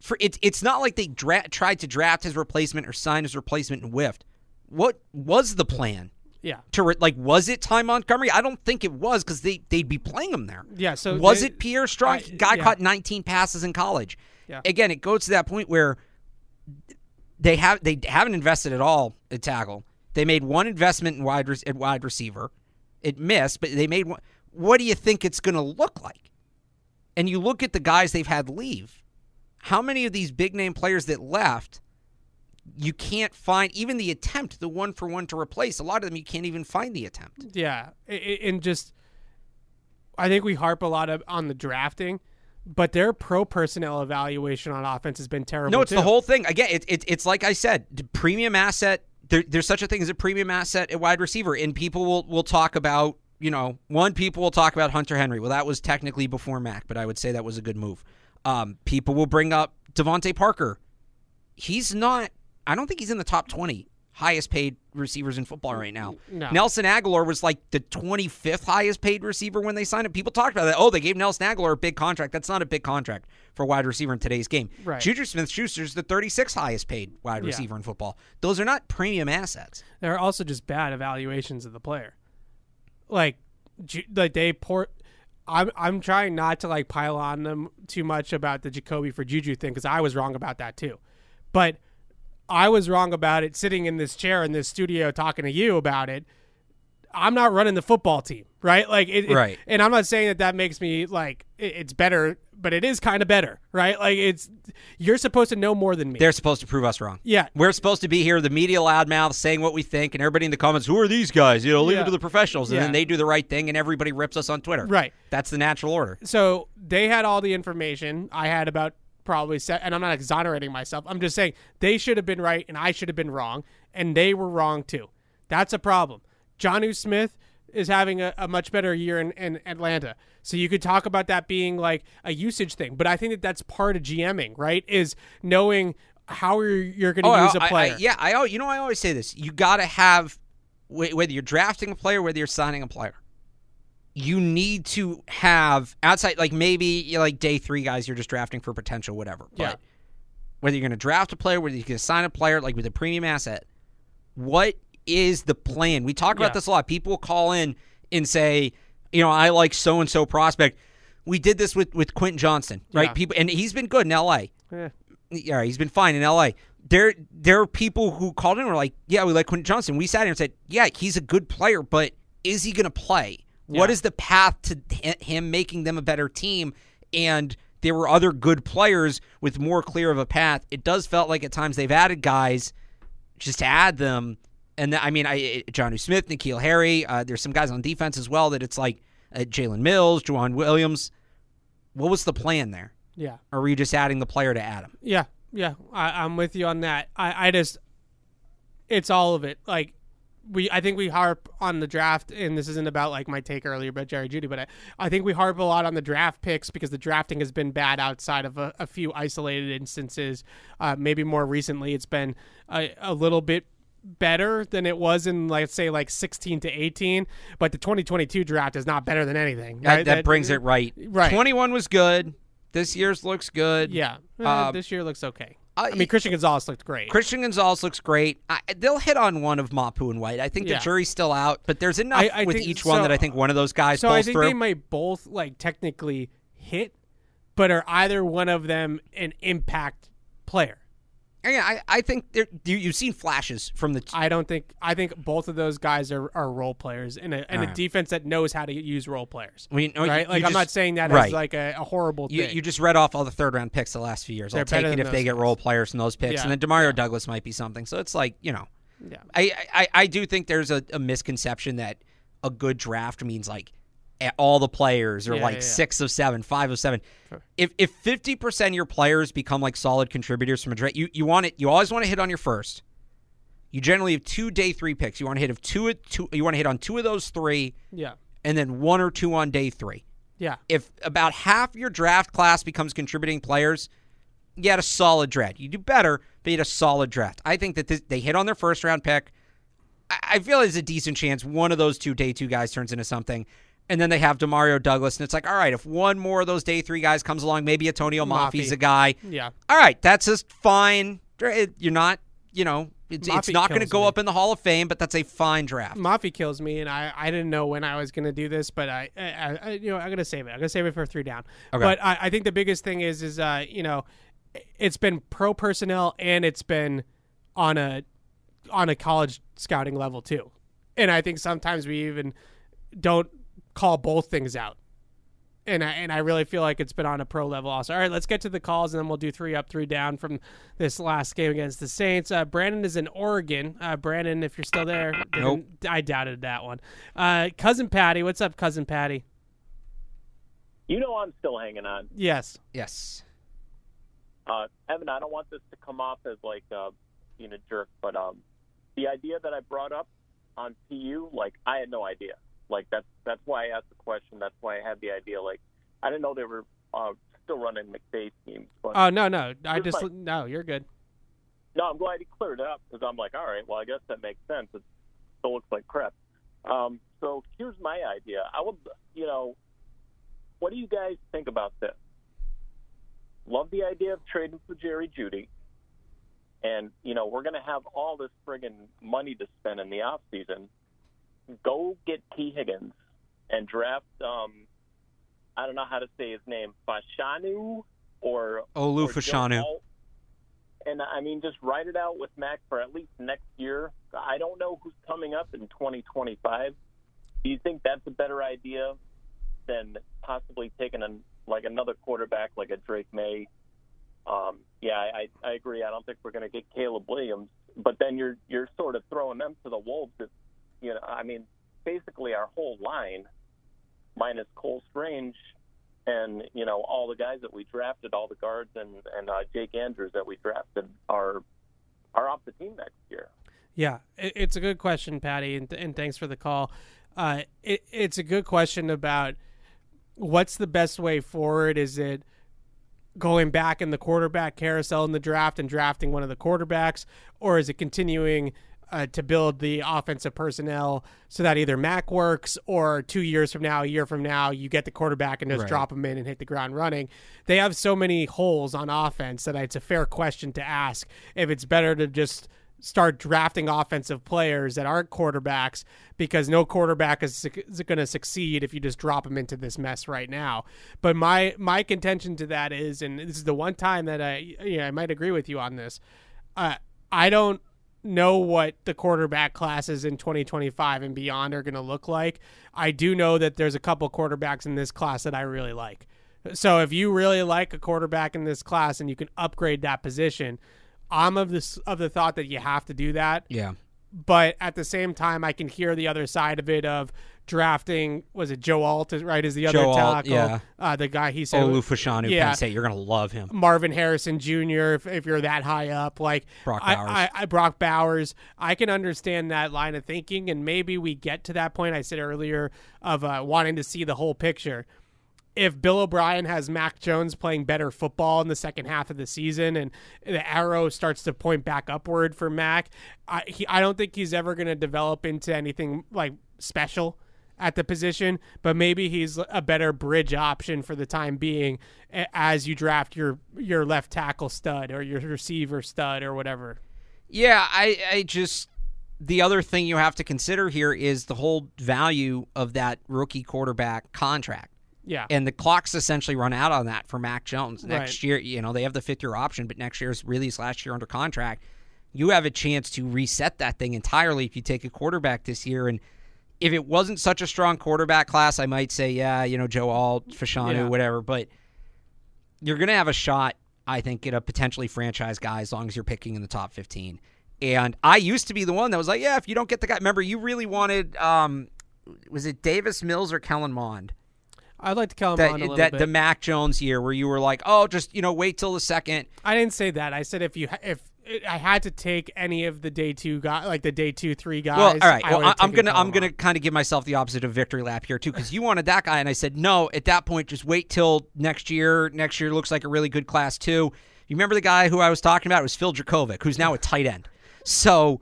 For it's it's not like they dra- tried to draft his replacement or sign his replacement and whiffed. What was the plan? yeah. To re- like, was it Ty Montgomery? I don't think it was because they they'd be playing him there. Yeah, so was they- it Pierre Strong? I- Guy yeah. caught 19 passes in college. Yeah. Again, it goes to that point where they have they haven't invested at all at tackle. They made one investment in wide at wide receiver. It missed, but they made one. What do you think it's going to look like? And you look at the guys they've had leave. How many of these big name players that left? You can't find even the attempt, the one for one to replace. A lot of them you can't even find the attempt. Yeah, and just I think we harp a lot of, on the drafting, but their pro personnel evaluation on offense has been terrible. No, it's too. the whole thing. Again, it, it, it's like I said, premium asset. There, there's such a thing as a premium asset at wide receiver, and people will will talk about. You know, one people will talk about Hunter Henry. Well, that was technically before Mac, but I would say that was a good move. Um, people will bring up DeVante Parker. He's not. I don't think he's in the top twenty highest paid receivers in football right now. No. Nelson Agholor was like the 25th highest paid receiver when they signed him. People talked about that. Oh, they gave Nelson Agholor a big contract. That's not a big contract for a wide receiver in today's game. Right. Juju Smith Schuster's the 36th highest paid wide Yeah. receiver in football. Those are not premium assets. They're also just bad evaluations of the player. Like, like they pour. I'm I'm trying not to like pile on them too much about the Jacoby for Juju thing because I was wrong about that too, but I was wrong about it sitting in this chair in this studio talking to you about it. I'm not running the football team, right? Like, it, it- Right. And I'm not saying that that makes me like it, it's better, but it is kind of better, right? Like, it's you're supposed to know more than me. They're supposed to prove us wrong. Yeah. We're supposed to be here, the media loudmouth, saying what we think, and everybody in the comments, who are these guys? You know, leave Yeah. it to the professionals. And Yeah. then they do the right thing, and everybody rips us on Twitter. Right. That's the natural order. so they had all the information. I had about probably said, and I'm not exonerating myself. I'm just saying they should have been right and I should have been wrong, and they were wrong too. That's a problem. Jonnu Smith is having a, a much better year in, in Atlanta. So you could talk about that being like a usage thing, but I think that that's part of GMing, right? Is knowing how you're, you're going to Oh, use I- a I- player. yeah, I you know I always say this. You got to have whether you're drafting a player, whether you're signing a player. You need to have outside like maybe like day 3 guys you're just drafting for potential whatever. But Yeah. whether you're going to draft a player, whether you're going to sign a player like with a premium asset, what is the plan? We talk about Yeah. this a lot. People call in and say, you know, I like so and so prospect. We did this with with Quentin Johnston, right? Yeah. People and he's been good in LA Eh. yeah, he's been fine in L.A. There, there are people who called in and were like, "Yeah, we like Quentin Johnston." We sat here and said, "Yeah, he's a good player, but is he going to play? What Yeah. is the path to him making them a better team?" And there were other good players with more clear of a path. It does felt like at times they've added guys just to add them. And I mean, I Jonnu Smith, N'Keal Harry. Uh, there's some guys on defense as well that it's like uh, Jalen Mills, Joejuan Williams. What was the plan there? Yeah. Or were you just adding the player to add him? Yeah, yeah, I, I'm with you on that. I, I just, it's all of it. Like, we, I think we harp on the draft, and this isn't about like my take earlier about Jerry Jeudy, but I, I think we harp a lot on the draft picks because the drafting has been bad outside of a, a few isolated instances. Uh, maybe more recently, it's been a, a little bit better than it was in let's say like 16 to 18 but the 2022 draft is not better than anything That, right? that brings it right. Right. 21 was good. This year's looks good. yeah Eh, Uh, this year looks okay I mean, Christian Gonzalez looked great. Christian Gonzalez looks great. I, they'll hit on one of Mapu and White. I think Yeah. the jury's still out, but there's enough I- with each one so- that I think one of those guys so I think through. they might both like technically hit, but are either one of them an impact player? Yeah, I, I think there- you, you've seen flashes from the. I don't think. I think both of those guys are, are role players in a in a Alright. defense that knows how to use role players. I mean, no, you- right? Like you I'm not saying that right. as like a, a horrible You, thing. you just read off all the third round picks the last few years. They're I'll take better it than if they those get role players from those picks. Yeah. And then Demario Douglas might be something. So it's like, you know, yeah. I, I, I do think there's a, a misconception that a good draft means like all the players or Yeah, like yeah, yeah. six of seven, five of seven. Sure. If if fifty percent of your players become like solid contributors from a draft, you, you want it. You always want to hit on your first. You generally have two day three picks. You want to hit of two, two. You want to hit on two of those three, Yeah. and then one or two on day three. Yeah. If about half your draft class becomes contributing players, you had a solid draft. You do better, but you had a solid draft. I think that this, they hit on their first round pick. I, I feel there's a decent chance one of those two day two guys turns into something. And then they have Demario Douglas, and it's like, all right, if one more of those day three guys comes along, maybe Antonio Mafi. a guy. Yeah. All right, that's just fine. You're not, you know, it's, it's not going to go me. up in the Hall of Fame, but that's a fine draft. Mafi kills me, and I, I didn't know when I was going to do this, but I, I, I you know I'm going to save it. I'm going to save it for three down. Okay. But I, I think the biggest thing is is uh you know it's been pro personnel and it's been on a on a college scouting level too, and I think sometimes we even don't call both things out. And I, and I really feel like it's been on a pro level also. All right, let's get to the calls and then we'll do three up, three down from this last game against the Saints. Uh, Brandon is in Oregon. Uh, Brandon, if you're still there, Nope. I doubted that one. Uh, cousin Patty, what's up, cousin Patty? You know I'm still hanging on. Yes. Yes. Uh, Evan, I don't want this to come off as like uh, being a jerk, but um, the idea that I brought up on PU, like I had no idea. Like that's that's why I asked the question. That's why I had the idea. Like I didn't know they were uh, still running McVay teams. But Oh no, no. I just my- no. You're good. no, I'm glad he cleared it up because I'm like, all right, well, I guess that makes sense. It still looks like crap. Um, so here's my idea. I would, you know, what do you guys think about this? Love the idea of trading for Jerry Jeudy. And, you know, we're going to have all this friggin' money to spend in the off season. Go get Tee Higgins and draft, um, I don't know how to say his name, Fashanu or Olu Fashanu. And I mean, just write it out with Mac for at least next year. I don't know who's coming up in 2025. Do you think that's a better idea than possibly taking an, like another quarterback like a Drake Maye? Um, yeah, I, I agree. I don't think we're going to get Caleb Williams, but then you're you're sort of throwing them to the wolves. If, you know, I mean, basically our whole line, minus Cole Strange, and you know all the guys that we drafted, all the guards and and uh, Jake Andrews that we drafted are are off the team next year. Yeah, it, it's a good question, Patty, and, and thanks for the call. Uh, it, it's a good question about what's the best way forward. Is it going back in the quarterback carousel in the draft and drafting one of the quarterbacks, or is it continuing uh, to build the offensive personnel so that either Mac works or two years from now, a year from now, you get the quarterback and just Right. drop him in and hit the ground running? They have so many holes on offense that it's a fair question to ask if it's better to just start drafting offensive players that aren't quarterbacks because no quarterback is, is going to succeed if you just drop them into this mess right now. But my my contention to that is, and this is the one time that I yeah I might agree with you on this. Uh, I don't know what the quarterback classes in 2025 and beyond are going to look like. I do know that there's a couple quarterbacks in this class that I really like. So if you really like a quarterback in this class and you can upgrade that position, I'm of this of the thought that you have to do that. Yeah. But at the same time, I can hear the other side of it of drafting. Was it Joe Alt? Right, is the other Joe Alt, tackle? yeah. Uh, the guy he said Olu Fashanu, Yeah. Penn State. You're going to love him. Marvin Harrison Jr. If, if you're that high up, like Brock I, Bowers. I, I, Brock Bowers, I can understand that line of thinking, and maybe we get to that point. I said earlier of uh, wanting to see the whole picture. If Bill O'Brien has Mac Jones playing better football in the second half of the season, and the arrow starts to point back upward for Mac, I, he, I don't think he's ever going to develop into anything like special at the position, but maybe he's a better bridge option for the time being as you draft your your left tackle stud or your receiver stud or whatever. Yeah, I, I just the other thing you have to consider here is the whole value of that rookie quarterback contract. Yeah. And the clock's essentially run out on that for Mac Jones. Next Right. year, you know, they have the fifth year option, but next year's really his last year under contract. You have a chance to reset that thing entirely if you take a quarterback this year. And if it wasn't such a strong quarterback class, I might say, yeah, you know, Joe Alt, Fashanu, Yeah. whatever. But you're going to have a shot, I think, at a potentially franchise guy as long as you're picking in the top 15. And I used to be the one that was like, yeah, if you don't get the guy, remember, you really wanted, um, was it Davis Mills or Kellen Mond? I'd like to call him that, on a little that bit. the Mac Jones year where you were like, oh, just you know, wait till the second. I didn't say that. I said if you if I had to take any of the day two guys, like the day two three guys. Well, all right. I well, I'm gonna I'm gonna kind of give myself the opposite of victory lap here too, because you wanted that guy, and I said no. At that point, just wait till next year. Next year looks like a really good class too. You remember the guy who I was talking about? It was Phil Jurkovec, who's now a tight end. So,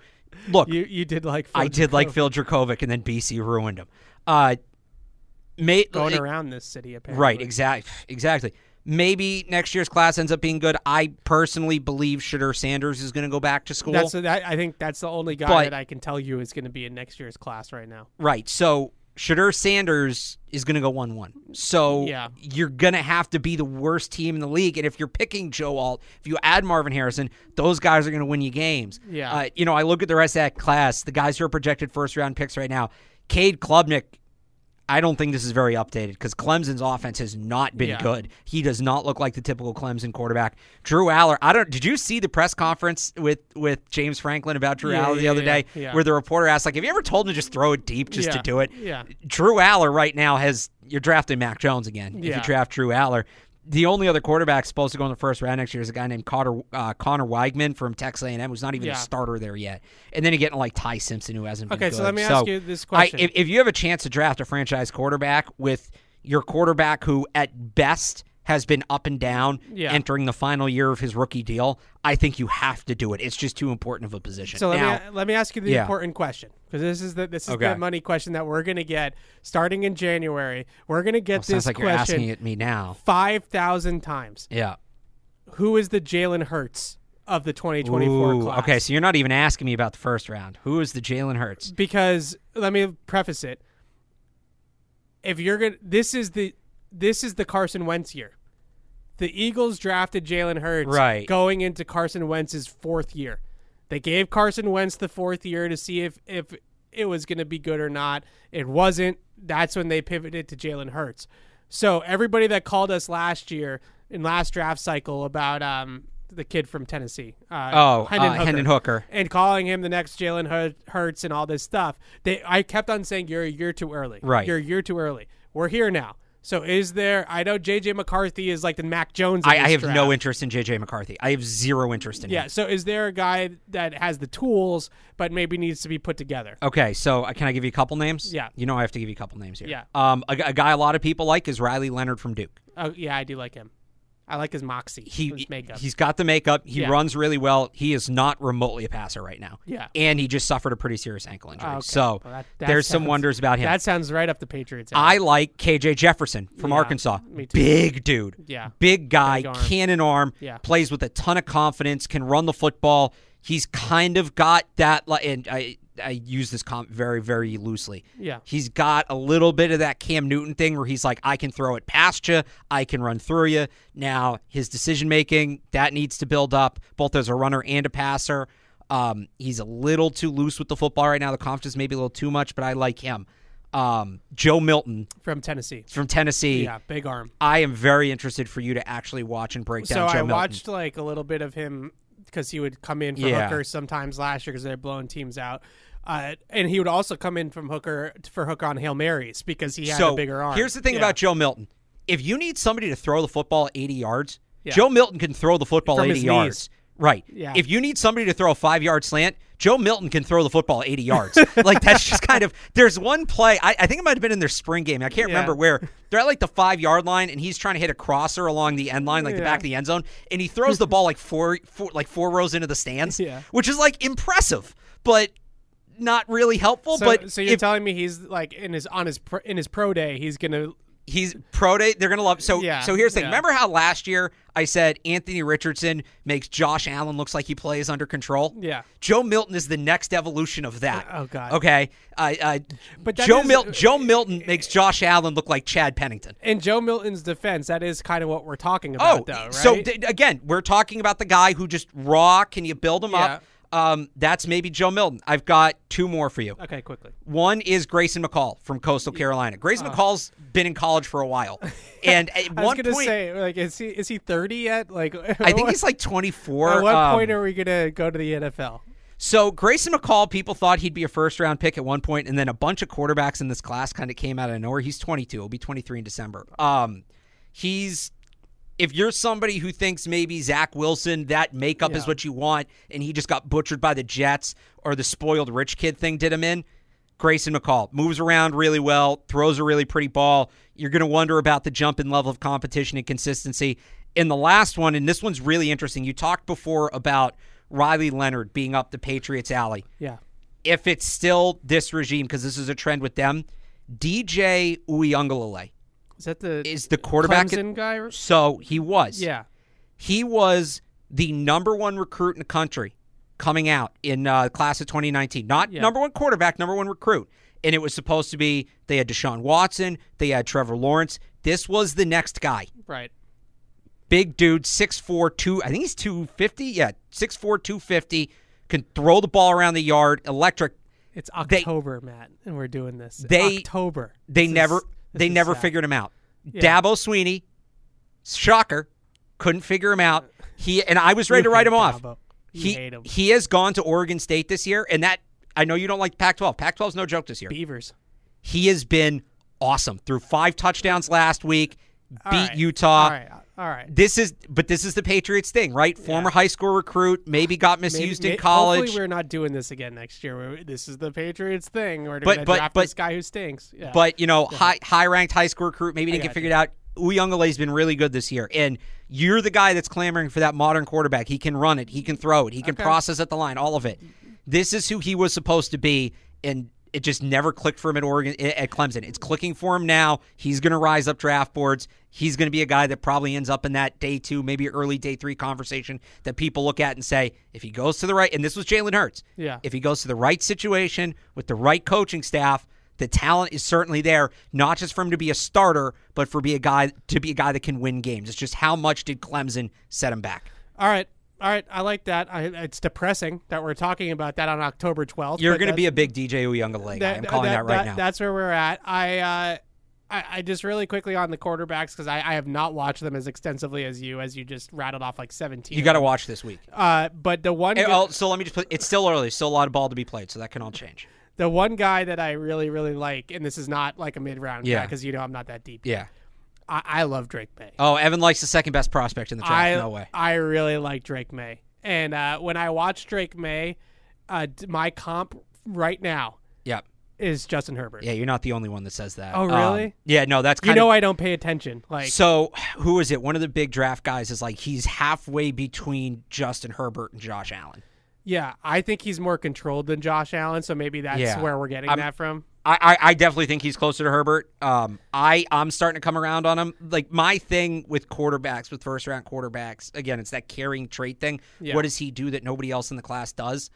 look, You you did like Phil I did like Phil Jurkovec, and then BC ruined him. Uh, may, going like- around this city apparently. Right, exactly, exactly. Maybe next year's class ends up being good. I personally believe Shedeur Sanders is going to go back to school. That's that. I think that's the only guy But- that I can tell you is going to be in next year's class right now. right. So Shedeur Sanders is going to go one-one. So Yeah. you're going to have to be the worst team in the league. And if you're picking Joe Alt, if you add Marvin Harrison, those guys are going to win you games. Yeah. Uh, you know, I look at the rest of that class. The guys who are projected first-round picks right now. Cade Klubnik. I don't think this is very updated because Clemson's offense has not been Yeah. good. He does not look like the typical Clemson quarterback. Drew Allar, I don't. Did you see the press conference with with James Franklin about Drew Yeah, Allar the yeah, other day, where the reporter asked, like, "Have you ever told him to just throw it deep just to do it?" yeah. Drew Allar right now has you're drafting Mac Jones again. If you draft Drew Allar, the only other quarterback supposed to go in the first round next year is a guy named Connor uh, Conner Weigman from Texas A&M, who's not even Yeah. a starter there yet. And then you get like Ty Simpson, who hasn't been Okay, so let me ask you this question. I, if, if you have a chance to draft a franchise quarterback with your quarterback who at best has been up and down Yeah. entering the final year of his rookie deal, I think you have to do it. It's just too important of a position. So let now, me let me ask you the Yeah. important question because this is the this is Okay. the money question that we're going to get starting in January. We're going to get well, sounds this like you're question asking it me now. five thousand times. Yeah. Who is the Jalen Hurts of the 2024 Ooh, class? Okay, so you're not even asking me about the first round. Who is the Jalen Hurts? because let me preface it. If you're gonna, this is the this is the Carson Wentz year. The Eagles drafted Jalen Hurts Right. going into Carson Wentz's fourth year. They gave Carson Wentz the fourth year to see if if it was going to be good or not. It wasn't. That's when they pivoted to Jalen Hurts. So everybody that called us last year in last draft cycle about um the kid from Tennessee, uh, Oh, Hendon uh, Hooker Hendon Hooker. and calling him the next Jalen Hur- Hurts and all this stuff. They, I kept on saying you're a year too early. Right. You're a year too early. We're here now. So is there? I know JJ McCarthy is like the Mac Jones. of I, I have draft. no interest in JJ McCarthy. I have zero interest in him. Yeah. him. So is there a guy that has the tools but maybe needs to be put together? Okay, so uh, can I give you a couple names? Yeah. You know I have to give you a couple names here. Yeah. Um, a, a guy a lot of people like is Riley Leonard from Duke. Oh yeah, I do like him. I like his moxie. He his makeup. he's got the makeup. He Yeah. runs really well. He is not remotely a passer right now. Yeah. And he just suffered a pretty serious ankle injury. Okay. So Well, that- that there's some wonders about him. that sounds right up the Patriots. I like KJ Jefferson from Yeah, Arkansas. me too. Big dude. Yeah. Big guy, Big arm. cannon arm, Yeah. plays with a ton of confidence, can run the football. He's kind of got that, and I, I use this comp very, very loosely. Yeah. He's got a little bit of that Cam Newton thing where he's like, I can throw it past you, I can run through you. Now, his decision making, that needs to build up, both as a runner and a passer. Um, he's a little too loose with the football right now. The confidence may be a little too much, but I like him. Um, Joe Milton from Tennessee. from Tennessee. Yeah, big arm. I am very interested for you to actually watch and break So down Joe I Milton. watched like a little bit of him because he would come in for Yeah. Hooker sometimes last year because they're blowing teams out, uh, and he would also come in from Hooker for Hooker on hail marys because he had so a bigger arm. here's the thing Yeah. about Joe Milton: if you need somebody to throw the football 80 yards, Yeah. Joe Milton can throw the football From 80 yards. knees. Right. Yeah. If you need somebody to throw a five yard slant, Joe Milton can throw the football 80 yards. [LAUGHS] like that's just kind of. There's one play. I, I think it might have been in their spring game. I can't Yeah. remember where. They're at like the five yard line, and he's trying to hit a crosser along the end line, like the back of the end zone, and he throws the ball like four, four like four rows into the stands. [LAUGHS] Yeah. Which is like impressive, but not really helpful. So, but so you're if telling me he's like in his on his pro, in his pro day, he's gonna he's pro day, they're gonna love. So Yeah, so here's the thing. yeah. Remember how last year I said Anthony Richardson makes Josh Allen looks like he plays under control? Yeah. Joe Milton is the next evolution of that. Oh, God. Okay. Uh, uh, But that Joe is- Milton Joe Milton makes Josh Allen look like Chad Pennington. in Joe Milton's defense. That is kind of what we're talking about, Oh, though, right? so d- again, we're talking about the guy who just raw. Can you build him up? Um, that's maybe Joe Milton. I've got two more for you. okay, quickly. One is Grayson McCall from Coastal Carolina. Grayson McCall's been in college for a while, [LAUGHS] and at Uh. I was one gonna point, say, like, is he is he thirty yet? Like, [LAUGHS] I think he's like 24. At what Um, point are we gonna go to the NFL? So Grayson McCall, people thought he'd be a first round pick at one point, and then a bunch of quarterbacks in this class kind of came out of nowhere. He's 22. He'll be 23 in December. Um, he's if you're somebody who thinks maybe Zach Wilson, that makeup is what you want, and he just got butchered by the Jets or the spoiled rich kid thing did him in. Grayson McCall moves around really well, throws a really pretty ball. You're going to wonder about the jump in level of competition and consistency. In the last one, and this one's really interesting. You talked before about Riley Leonard being up the Patriots' alley. Yeah, If it's still this regime, because this is a trend with them, DJ Uiagalelei is that the is the quarterback. Clemson guy? So he was. Yeah, He was the number one recruit in the country coming out in uh, class of 2019. Not Yeah. number one quarterback, number one recruit. And it was supposed to be they had Deshaun Watson, they had Trevor Lawrence. This was the next guy. right. Big dude, 6'4, 2, I think he's 250. Yeah, 6'4, 250. Can throw the ball around the yard. Electric. It's They- October, Matt, and we're doing this. They- October. They This never is- they never sad. figured him out. Yeah. Dabo Swinney, shocker, couldn't figure him out. He and I was ready to write him off. Dabo. You He him. he has gone to Oregon State this year, and that I know you don't like Pac-12. Pac-12 is no joke this year. Beavers. He has been awesome. Threw five touchdowns last week, beat All right. Utah. All right, all right. This is but this is the Patriots thing, right? Former high school recruit, maybe got misused Maybe- in college. Hopefully, we're not doing this again next year. This is the Patriots thing. We're But- but- draft but- this guy who stinks. Yeah. But you know, high high ranked high school recruit, maybe didn't get figured out. Uiagalelei's been really good this year, and you're the guy that's clamoring for that modern quarterback. He can run it, he can throw it, he can Okay. process at the line, all of it. This is who he was supposed to be, and it just never clicked for him at Oregon eh, at Clemson. It's clicking for him now. He's going to rise up draft boards. He's going to be a guy that probably ends up in that day two, maybe early day three conversation that people look at and say, if he goes to the right, and this was Jalen Hurts. Yeah. If he goes to the right situation with the right coaching staff, the talent is certainly there, not just for him to be a starter, but for be a guy to be a guy that can win games. It's just how much did Clemson set him back? all right, all right. I like that. I, it's depressing that we're talking about that on October 12th. You're going to be a big DJ guy. I'm calling that, right now. That's where we're at. I, uh, I, I just really quickly on the quarterbacks because I, I have not watched them as extensively as you, as you just rattled off like 17. you got to watch this week. Uh, but the one, Hey, oh, so let me just put. It's still early. Still a lot of ball to be played, so that can all change. the one guy that I really, really like, and this is not like a mid round Yeah. guy because you know I'm not that deep. Yeah. I, I love Drake Maye. Oh, Evan likes the second best prospect in the draft. I no way. I really like Drake Maye, and uh, when I watch Drake Maye, uh, d- my comp right now Yeah. is Justin Herbert. Yeah, you're not the only one that says that. Oh, Um, really? yeah, no, that's you know of I don't pay attention. Like So, who is it? One of the big draft guys is like he's halfway between Justin Herbert and Josh Allen. yeah, I think he's more controlled than Josh Allen, so maybe that's Yeah. where we're getting I'm- that from. I, I, I definitely think he's closer to Herbert. Um, I I'm starting to come around on him. Like my thing with quarterbacks, with first round quarterbacks, again, it's that carrying trait thing. Yeah. What does he do that nobody else in the class does?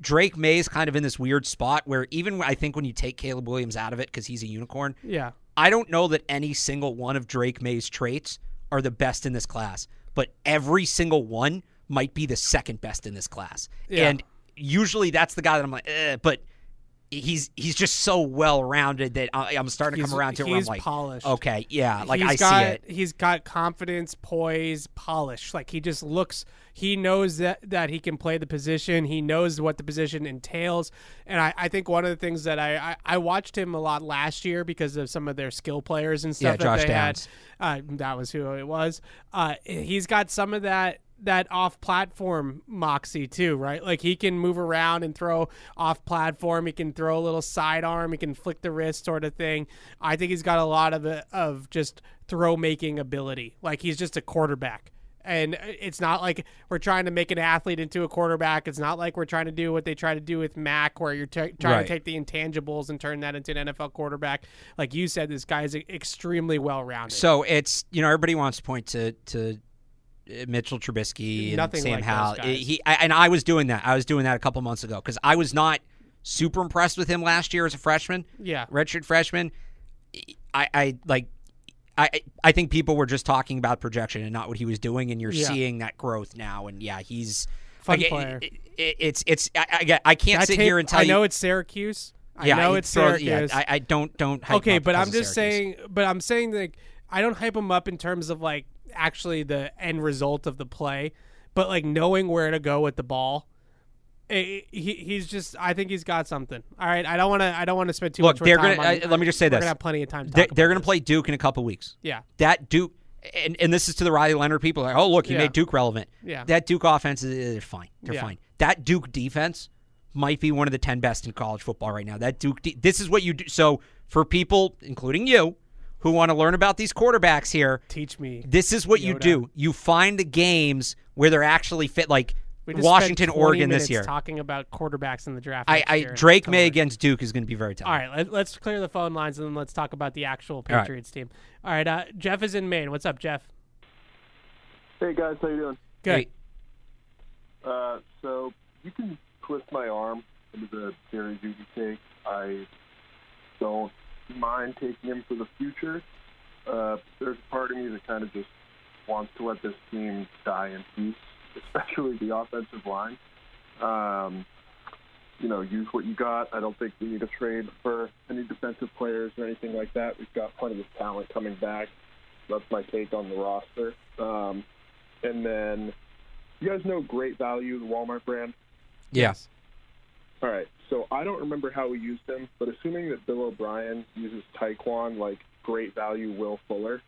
Drake Maye is kind of in this weird spot where even I think when you take Caleb Williams out of it because he's a unicorn, Yeah, I don't know that any single one of Drake Maye's traits are the best in this class, but every single one might be the second best in this class. Yeah. And usually that's the guy that I'm like, eh, but he's he's just so well rounded that I, I'm starting to He's- come around to it where I'm like, polished. okay, yeah, like He's I got, see it. He's got confidence, poise, polish. Like he just looks. He knows that that he can play the position. He knows what the position entails. And I, I think one of the things that I, I I watched him a lot last year because of some of their skill players and stuff Yeah, that Josh they Downs. had. Uh, that was who it was. Uh, he's got some of that that off platform moxie too, right? Like he can move around and throw off platform. He can throw a little sidearm. He can flick the wrist, sort of thing. I think he's got a lot of it, of just throw making ability. Like he's just a quarterback. And it's not like we're trying to make an athlete into a quarterback. It's not like we're trying to do what they try to do with Mac, where you're t- trying Right. to take the intangibles and turn that into an NFL quarterback. Like you said, this guy is extremely well rounded. So it's you know everybody wants to point to to Mitchell Trubisky and Sam like Howell. He I, and I was doing that. I was doing that a couple months ago because I was not super impressed with him last year as a freshman, yeah, redshirt freshman. I, I like. I I think people were just talking about projection and not what he was doing, and you're Yeah. seeing that growth now. And yeah, he's Fun like, player. it- it- it's it's I, I, I can't That sit tape- here and tell I you. know it's Syracuse. I yeah, know it's Syracuse. Yeah, I, I don't don't. Hype him okay, but I'm just Syracuse. saying. But I'm saying like I don't hype him up in terms of like actually the end result of the play, but like knowing where to go with the ball. eh, he, he's just. I think he's got something. All right, I don't want to. I don't want to spend too Look, much. more they're time gonna- on- uh, let me just say we're this. Gonna have plenty of time. They're going to play Duke in a couple weeks. Yeah, That Duke, and, and this is to the Riley Leonard people. Like, oh, look, he Yeah. made Duke relevant. Yeah. That Duke offense is they're fine. They're Yeah. fine. That Duke defense might be one of the ten best in college football right now. That Duke. De- this is what you do. So for people, including you, who want to learn about these quarterbacks here, teach me. this is what you Yoda. do. You find the games where they're actually fit, like Washington, Oregon this year. talking about quarterbacks in the draft. I, I Drake Maye against Duke is going to be very tough. All right, let, let's clear the phone lines and then let's talk about the actual right. Patriots team. All right, uh, Jeff is in Maine. What's up, Jeff? Hey guys, how you doing? Good. Hey, Uh, so you can twist my arm into the series you can take. I don't mind taking him for the future. Uh, there's a part of me that kind of just wants to let this team die in peace, [LAUGHS] especially the offensive line. Um, you know, use what you got. I don't think we need to trade for any defensive players or anything like that. We've got plenty of talent coming back. That's my take on the roster. Um, and then, you guys know Great Value, the Walmart brand? Yes. All right. So I don't remember how we used him, but assuming that Bill O'Brien uses Tyquan like Great Value Will Fuller,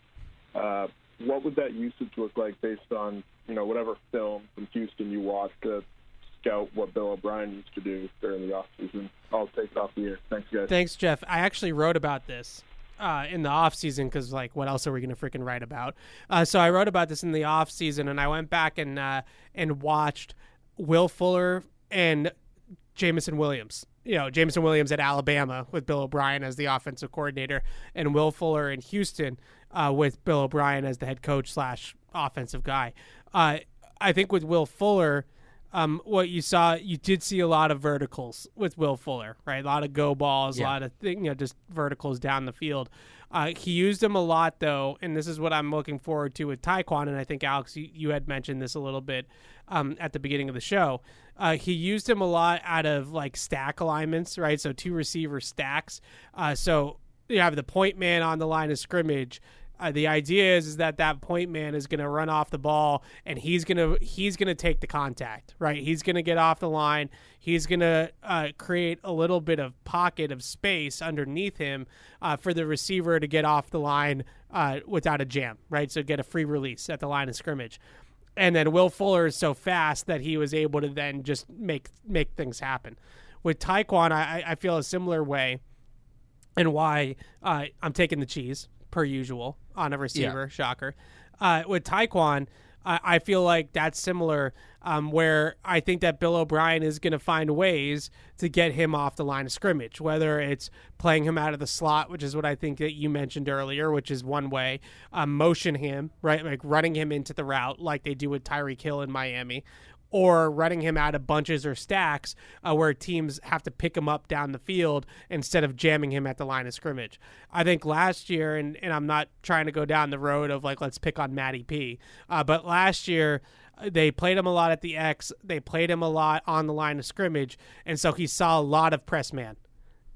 uh, what would that usage look like based on you know whatever film from Houston you watched to scout what Bill O'Brien used to do during the off season? I'll take it off the air. Thanks, guys. Thanks, Jeff. I actually wrote about this uh, in the off season because, like, what else are we going to freaking write about? Uh, so I wrote about this in the off season, and I went back and uh, and watched Will Fuller and Jameson Williams. You know, Jameson Williams at Alabama with Bill O'Brien as the offensive coordinator, and Will Fuller in Houston uh, with Bill O'Brien as the head coach slash offensive guy. Uh, I think with Will Fuller, um, what you saw, you did see a lot of verticals with Will Fuller, right? A lot of go balls, Yeah. a lot of thing, you know, just verticals down the field. Uh, he used them a lot though, and this is what I'm looking forward to with Tyquan. And I think Alex, you, you had mentioned this a little bit um, at the beginning of the show. Uh, he used him a lot out of like stack alignments, right? So two receiver stacks. Uh, so you have the point man on the line of scrimmage. Uh, the idea is, is that that point man is going to run off the ball and he's going to he's going to take the contact right? He's going to get off the line. He's going to uh, create a little bit of pocket of space underneath him uh, for the receiver to get off the line uh, without a jam right? So get a free release at the line of scrimmage. And then Will Fuller is so fast that he was able to then just make make things happen. With Tyquan, I, I feel a similar way, and why uh, I'm taking the cheese per usual on a receiver. Shocker. Uh, with Tyquan, I, I feel like that's similar. Um, where I think that Bill O'Brien is going to find ways to get him off the line of scrimmage, whether it's playing him out of the slot, which is what I think that you mentioned earlier, which is one way, um, motion him, right, like running him into the route like they do with Tyreek Hill in Miami, or running him out of bunches or stacks uh, where teams have to pick him up down the field instead of jamming him at the line of scrimmage. I think last year, and, and I'm not trying to go down the road of like, let's pick on Matty P, uh, but last year, uh, they played him a lot at the X. They played him a lot on the line of scrimmage. And so he saw a lot of press man.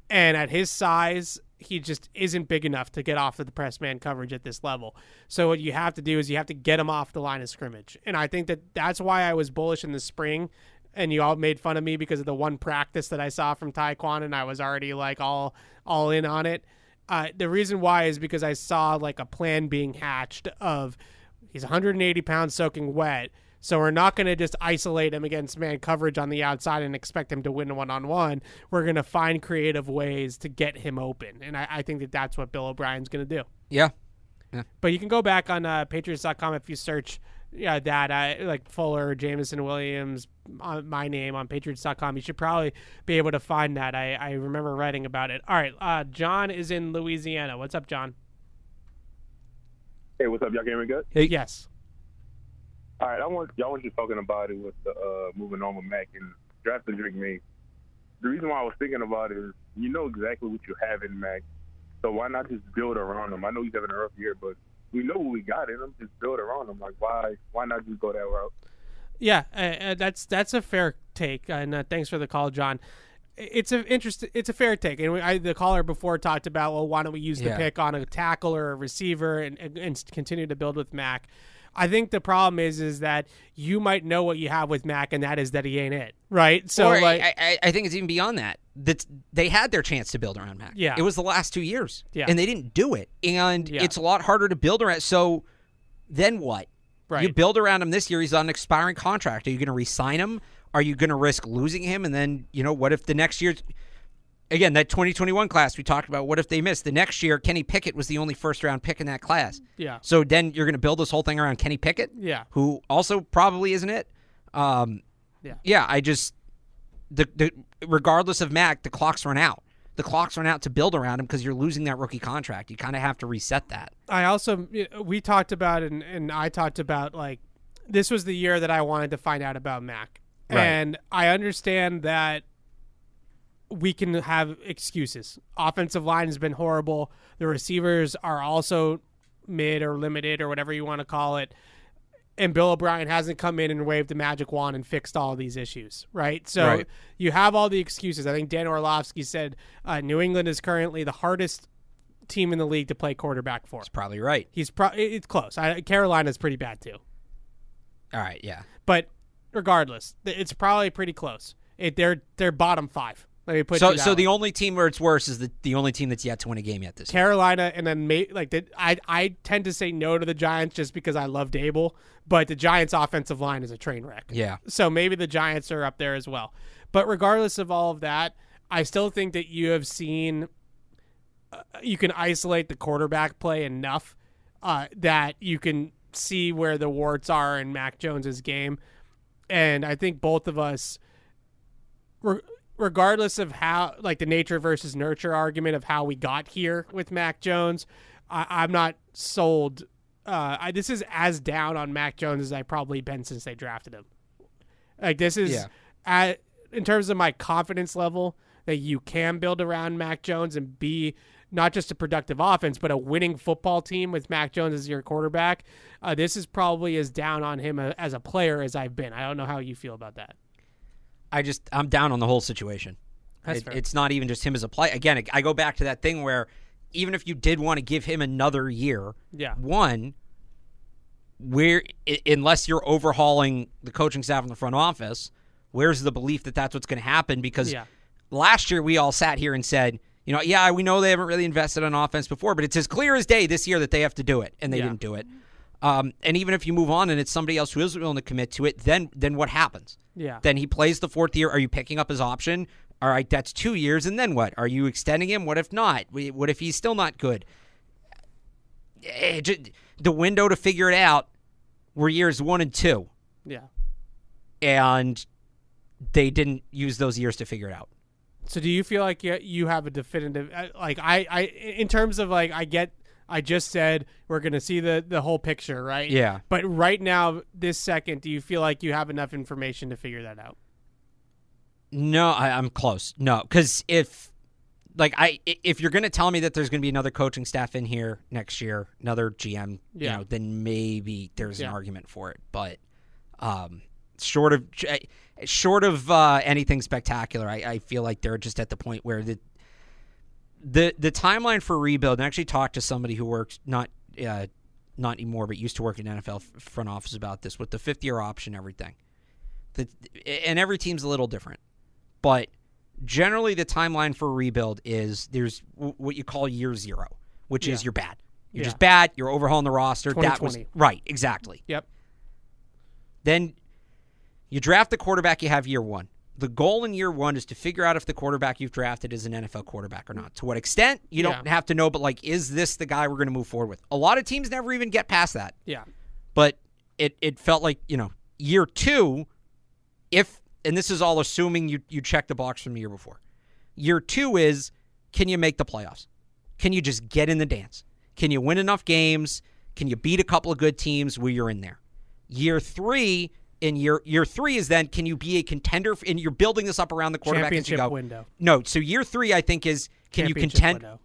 And at his size, he just isn't big enough to get off of the press man coverage at this level. So what you have to do is you have to get him off the line of scrimmage. And I think that that's why I was bullish in the spring. And you all made fun of me because of the one practice that I saw from Tyquan, and I was already like all all in on it. Uh, the reason why is because I saw like a plan being hatched of he's 180 pounds soaking wet. So we're not going to just isolate him against man coverage on the outside and expect him to win one on one. We're going to find creative ways to get him open, and I, I think that that's what Bill O'Brien's going to do. Yeah. But you can go back on uh, Patriots.com if you search yeah, that I like Fuller, Jameson Williams, uh, my name on Patriots.com. You should probably be able to find that. I, I remember writing about it. All right, uh, John is in Louisiana. What's up, John? Hey, what's up? Y'all hear me good? Hey. Yes. All right, I want y'all was just talking about it with the uh, moving on with Mac and drafting Drake Maye. The reason why I was thinking about it is you know exactly what you have in Mac, so why not just build around him? I know he's having a rough year, but we know what we got in him. Just build around him. Like why why not just go that route? Yeah, uh, uh, that's that's a fair take, and uh, thanks for the call, John. It's a interest. It's a fair take, and we, I, the caller before talked about well, why don't we use the pick on a tackle or a receiver and, and, and continue to build with Mac? I think the problem is is that you might know what you have with Mac, and that is that he ain't it, right? So or like, I, I, I think it's even beyond that. That they had their chance to build around Mac. Yeah. it was the last two years. Yeah. and they didn't do it. And Yeah. it's a lot harder to build around. So then what? Right. You build around him this year. He's on an expiring contract. Are you going to re-sign him? Are you going to risk losing him? And then you know what if the next year? Again, that 2021 class we talked about. What if they missed the next year? Kenny Pickett was the only first round pick in that class. yeah, So then you're going to build this whole thing around Kenny Pickett, yeah, who also probably isn't it. Um, Yeah. yeah. I just the the regardless of Mac, the clock's run out. The clock's run out to build around him because you're losing that rookie contract. You kind of have to reset that. I also we talked about and and I talked about like this was the year that I wanted to find out about Mac. Right. And I understand that we can have excuses. Offensive line has been horrible. The receivers are also mid or limited or whatever you want to call it. And Bill O'Brien hasn't come in and waved a magic wand and fixed all these issues, right? So Right. you have all the excuses. I think Dan Orlovsky said uh, New England is currently the hardest team in the league to play quarterback for. It's probably right. He's pro- it's close. I, Carolina's pretty bad too, All right, yeah. but regardless, it's probably pretty close. It, they're they're bottom five. Let me put So so the only team where it's worse is the the only team that's yet to win a game yet this year. Carolina, and then may, like the, I I tend to say no to the Giants just because I love Daboll, but the Giants' offensive line is a train wreck. Yeah. So maybe the Giants are up there as well. But regardless of all of that, I still think that you have seen uh, you can isolate the quarterback play enough uh, that you can see where the warts are in Mac Jones's game, and I think both of us, re- regardless of how like the nature versus nurture argument of how we got here with Mac Jones, I, I'm not sold. Uh, I, this is as down on Mac Jones as I've probably been since they drafted him. Like this is Yeah. at in terms of my confidence level that you can build around Mac Jones and be not just a productive offense, but a winning football team with Mac Jones as your quarterback. Uh, this is probably as down on him as a player as I've been. I don't know how you feel about that. I just I'm down on the whole situation. It- it's not even just him as a player. Again, I go back to that thing where even if you did want to give him another year, Yeah. one, where unless you're overhauling the coaching staff in the front office, where's the belief that that's what's going to happen? Because Yeah. last year we all sat here and said, you know, yeah, we know they haven't really invested on offense before, but it's as clear as day this year that they have to do it, and they Yeah. didn't do it. Um, and even if you move on and it's somebody else who is willing to commit to it, then then what happens? Yeah. Then he plays the fourth year. Are you picking up his option? All right, that's two years, and then what? Are you extending him? What if not? What if he's still not good? Eh, ju- The window to figure it out were years one and two, Yeah. and they didn't use those years to figure it out. So do you feel like you, you have a definitive uh, like I I in terms of like I get I just said we're going to see the the whole picture, right? Yeah. But right now this second, do you feel like you have enough information to figure that out? No, I, I'm close. No, because if like I if you're going to tell me that there's going to be another coaching staff in here next year, another GM, you know, then maybe there's Yeah. an argument for it. But um, short of short of uh, anything spectacular, I, I feel like they're just at the point where the the the timeline for rebuild. And I actually talked to somebody who works not uh, not anymore, but used to work in NFL front office about this with the fifth year option, everything. The, and every team's a little different, but generally the timeline for rebuild is there's w- what you call year zero, which is Yeah. you're bad. You're Yeah. just bad. You're overhauling the roster. That was 2020. right, exactly. Yep. Then you draft the quarterback you have year one. The goal in year one is to figure out if the quarterback you've drafted is an NFL quarterback or not. To what extent, you don't have to know, but like, is this the guy we're going to move forward with? A lot of teams never even get past that. Yeah. But it it felt like you know year two, if and this is all assuming you you check the box from the year before. Year two is can you make the playoffs? Can you just get in the dance? Can you win enough games? Can you beat a couple of good teams where you're in there? Year three, in year year three is then can you be a contender? f- And you're building this up around the quarterback as you Championship go. window. No, so year three I think is can you contend? window.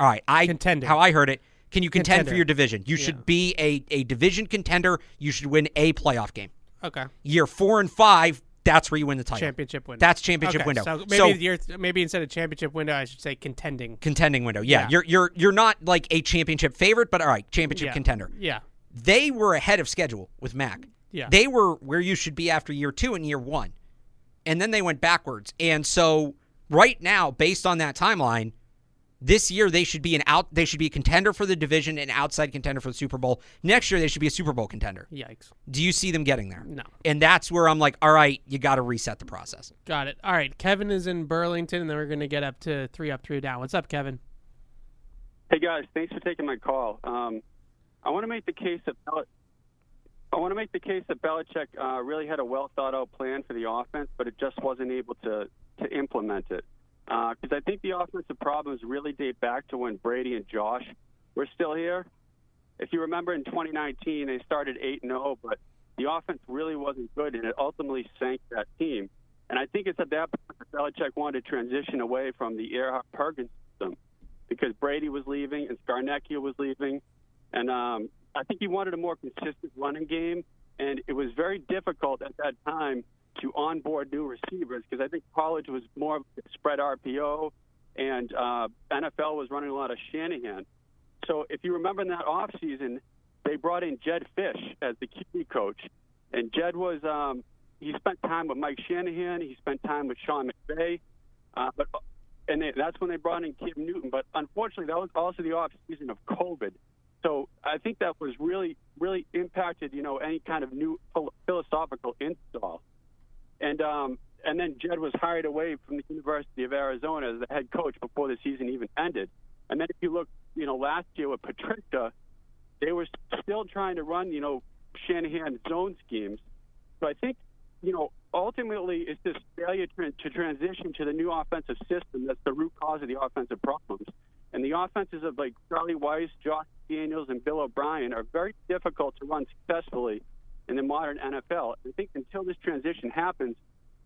All right, I Contending. how I heard it. Can you contend Contender. for your division? You Yeah. should be a, a division contender. You should win a playoff game. Okay. Year four and five, that's where you win the title. Championship window. That's championship Okay, window. So maybe So- year, maybe instead of championship window, I should say contending. Contending window. Yeah, Yeah. you're you're you're not like a championship favorite, but all right, championship Yeah. contender. Yeah. They were ahead of schedule with Mac. Yeah. They were where you should be after year two and year one. And then they went backwards. And so right now, based on that timeline, this year they should be an out they should be a contender for the division and outside contender for the Super Bowl. Next year they should be a Super Bowl contender. Yikes. Do you see them getting there? No. And that's where I'm like, all right, you got to reset the process. Got it. All right. Kevin is in Burlington, and then we're going to get up to three up, three down. What's up, Kevin? Hey guys, thanks for taking my call. Um, I want to make the case that Bel- I want to make the case that Belichick uh, really had a well thought out plan for the offense, but it just wasn't able to to implement it. Because I think the offensive problems really date back to when Brady and Josh were still here. If you remember in 2019, they started 8 and 0, but the offense really wasn't good, and it ultimately sank that team. And I think it's at that point that Belichick wanted to transition away from the Erhardt Perkins system because Brady was leaving and Scarnecchia was leaving, and um, I think he wanted a more consistent running game. And it was very difficult at that time to onboard new receivers because I think college was more spread RPO, and uh, NFL was running a lot of Shanahan. So if you remember in that offseason, they brought in Jedd Fisch as the QB coach, and Jed was um, he spent time with Mike Shanahan, he spent time with Sean McVay, uh, but and they, that's when they brought in Cam Newton. But unfortunately, that was also the off season of COVID. So I think that was really, really impacted, you know, any kind of new philosophical install. And um, and then Jed was hired away from the University of Arizona as the head coach before the season even ended. And then if you look, you know, last year with Patricia, they were still trying to run, you know, Shanahan zone schemes. So I think, you know, ultimately it's this failure to, to transition to the new offensive system that's the root cause of the offensive problems. And the offenses of like Charlie Weis, Josh Daniels, and Bill O'Brien are very difficult to run successfully in the modern NFL. I think until this transition happens,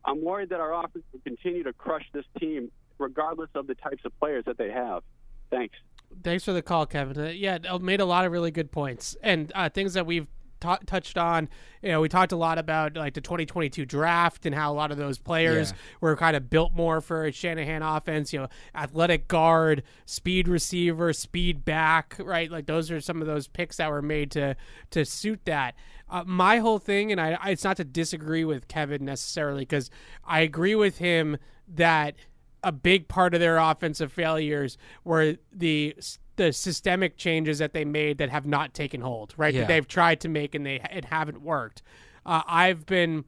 I'm worried that our offense will continue to crush this team regardless of the types of players that they have. Thanks. Thanks for the call, Kevin. Uh, yeah, made a lot of really good points and uh, things that we've ta- touched on. You know, we talked a lot about like the 2022 draft and how a lot of those players Yeah. were kind of built more for a Shanahan offense. You know, athletic guard, speed receiver, speed back. Right, like those are some of those picks that were made to to suit that. Uh, my whole thing, and I, I, it's not to disagree with Kevin necessarily because I agree with him that a big part of their offensive failures were the the systemic changes that they made that have not taken hold, right? Yeah. That they've tried to make and they it haven't worked. Uh, I've been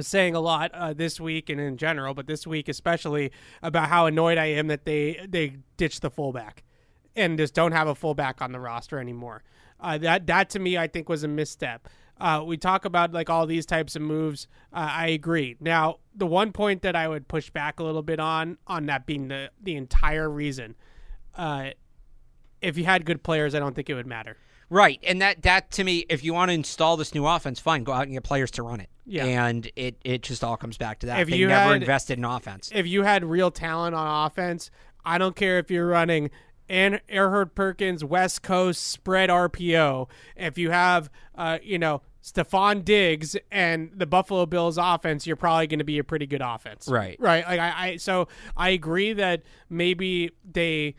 saying a lot uh, this week and in general, but this week especially about how annoyed I am that they they ditched the fullback and just don't have a fullback on the roster anymore. Uh, that that to me I think was a misstep. Uh, we talk about like all these types of moves. Uh, I agree. Now, the one point that I would push back a little bit on, on that being the the entire reason, uh, if you had good players, I don't think it would matter. Right, and that that to me, if you want to install this new offense, fine, go out and get players to run it. Yeah. and it it just all comes back to that. If they you never had- invested in offense. If you had real talent on offense, I don't care if you're running and Erhardt Perkins West Coast spread RPO. If you have, uh, you know, Stefon Diggs and the Buffalo Bills offense, you're probably going to be a pretty good offense. Right. Right. Like I, I, so I agree that maybe they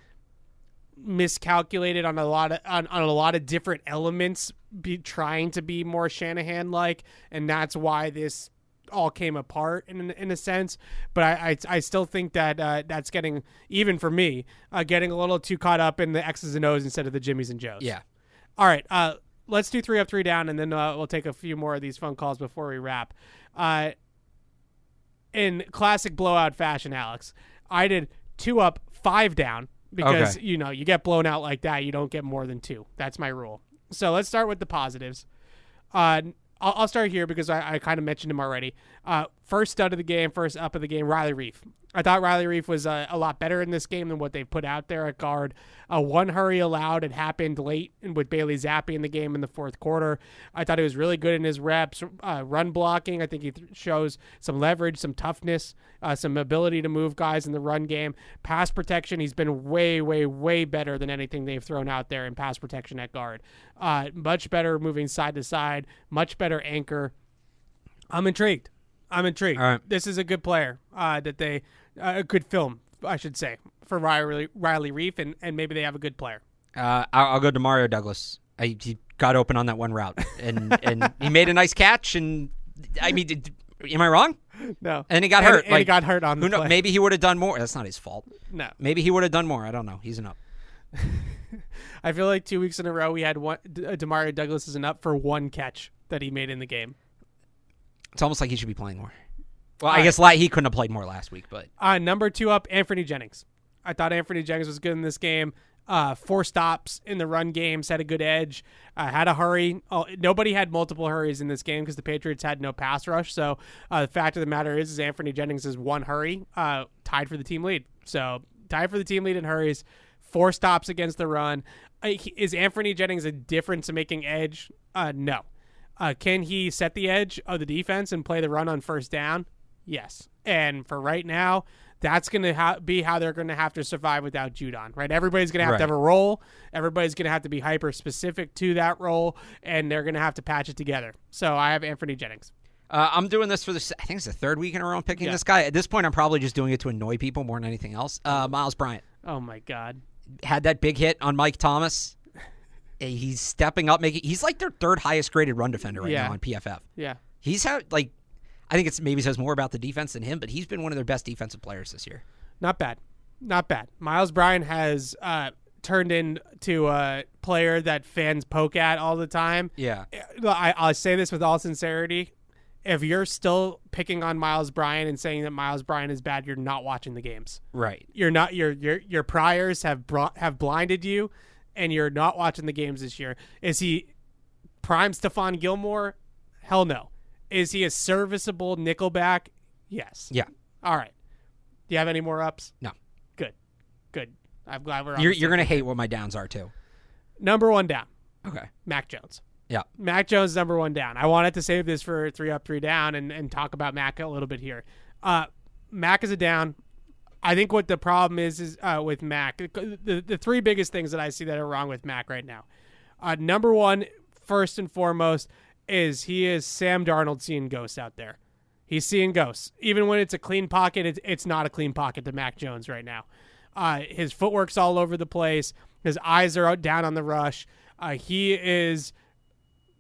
miscalculated on a lot of on, on a lot of different elements be trying to be more Shanahan like and that's why this all came apart in in a sense. But I I, I still think that uh, that's getting even for me uh, getting a little too caught up in the X's and O's instead of the Jimmys and Joes. Yeah, all right, uh, let's do three up, three down, and then uh, we'll take a few more of these phone calls before we wrap. Uh, in classic blowout fashion, Alex, I did two up, five down because Okay. you know you get blown out like that, you don't get more than two. That's my rule. So let's start with the positives. Uh, I'll, I'll start here because I, I kind of mentioned him already. Uh, first stud of the game, first up of the game, Riley Reiff. I thought Riley Reiff was uh, a lot better in this game than what they put out there at guard. Uh, one hurry allowed. It happened late with Bailey Zappe in the game in the fourth quarter. I thought he was really good in his reps. Uh, run blocking, I think he th- shows some leverage, some toughness, uh, some ability to move guys in the run game. Pass protection, he's been way, way, way better than anything they've thrown out there in pass protection at guard. Uh, much better moving side to side, much better anchor. I'm intrigued. I'm intrigued. All right. This is a good player uh, that they uh, a good film, I should say, for Riley Riley Reiff, and, and maybe they have a good player. Uh, I'll, I'll go to Mario Douglas. I, he got open on that one route, and and he made a nice catch. And I mean, did, am I wrong? No, And he got And- hurt. and he got hurt on who. Maybe he would have done more. That's not his fault. no. Maybe he would have done more. I don't know. He's an up. [LAUGHS] I feel like two weeks in a row we had one. Uh, Demario Douglas is an up for one catch that he made in the game. It's almost like he should be playing more. Well, I All guess la- he couldn't have played more last week, but Uh, number two up, Anfernee Jennings. I thought Anfernee Jennings was good in this game. Uh, four stops in the run game, set a good edge, uh, had a hurry. Oh, nobody had multiple hurries in this game because the Patriots had no pass rush. So uh, the fact of the matter is, is Anfernee Jennings is one hurry, uh, tied for the team lead. So tied for the team lead in hurries, four stops against the run. Uh, he- is Anfernee Jennings a difference making edge? Uh, no. Uh, can he set the edge of the defense and play the run on first down? Yes. And for right now, that's going to ha- be how they're going to have to survive without Judon, right? Everybody's going to have Right. to have a role. Everybody's going to have to be hyper specific to that role, and they're going to have to patch it together. So I have Anfernee Jennings. uh, I'm doing this for the. I think it's the third week in a row I'm picking Yeah. this guy. At this point, I'm probably just doing it to annoy people more than anything else. Uh, Miles Bryant Oh my God. had that big hit on Mike Thomas. He's stepping up, making. He's like their third highest graded run defender right Yeah. now on PFF. Yeah. He's had like, I think it's maybe says more about the defense than him, but he's been one of their best defensive players this year. Not bad. Not bad. Miles Bryant has uh, turned into a player that fans poke at all the time. Yeah, I, I'll say this with all sincerity. If you're still picking on Miles Bryant and saying that Miles Bryant is bad, you're not watching the games. right. You're not your your your priors have brought have blinded you, and you're not watching the games this year. Is he prime Stephon Gilmore? Hell no. Is he a serviceable nickelback? Yes. Yeah, All right. Do you have any more ups? No. Good. Good. I'm glad we're on you're you're gonna hate what my downs are too. number one down. Okay. Mac Jones. Yeah. Mac Jones number one down. I wanted to save this for three up, three down, and, and talk about Mac a little bit here. Uh, Mac is a down. I think what the problem is is uh, with Mac. The, the three biggest things that I see that are wrong with Mac right now. Uh, number one, first and foremost, is he is Sam Darnold seeing ghosts out there. He's seeing ghosts. Even when it's a clean pocket, it's, it's not a clean pocket to Mac Jones right now. Uh, his footwork's all over the place. His eyes are out down on the rush. Uh, he is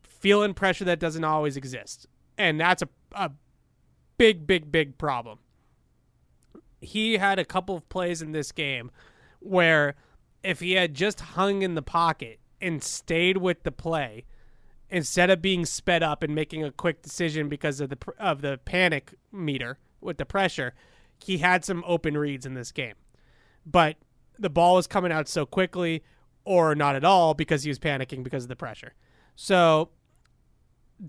feeling pressure that doesn't always exist. And that's a, a big, big, big problem. He had a couple of plays in this game where if he had just hung in the pocket and stayed with the play, instead of being sped up and making a quick decision because of the of the panic meter with the pressure, he had some open reads in this game. But the ball was coming out so quickly or not at all because he was panicking because of the pressure. So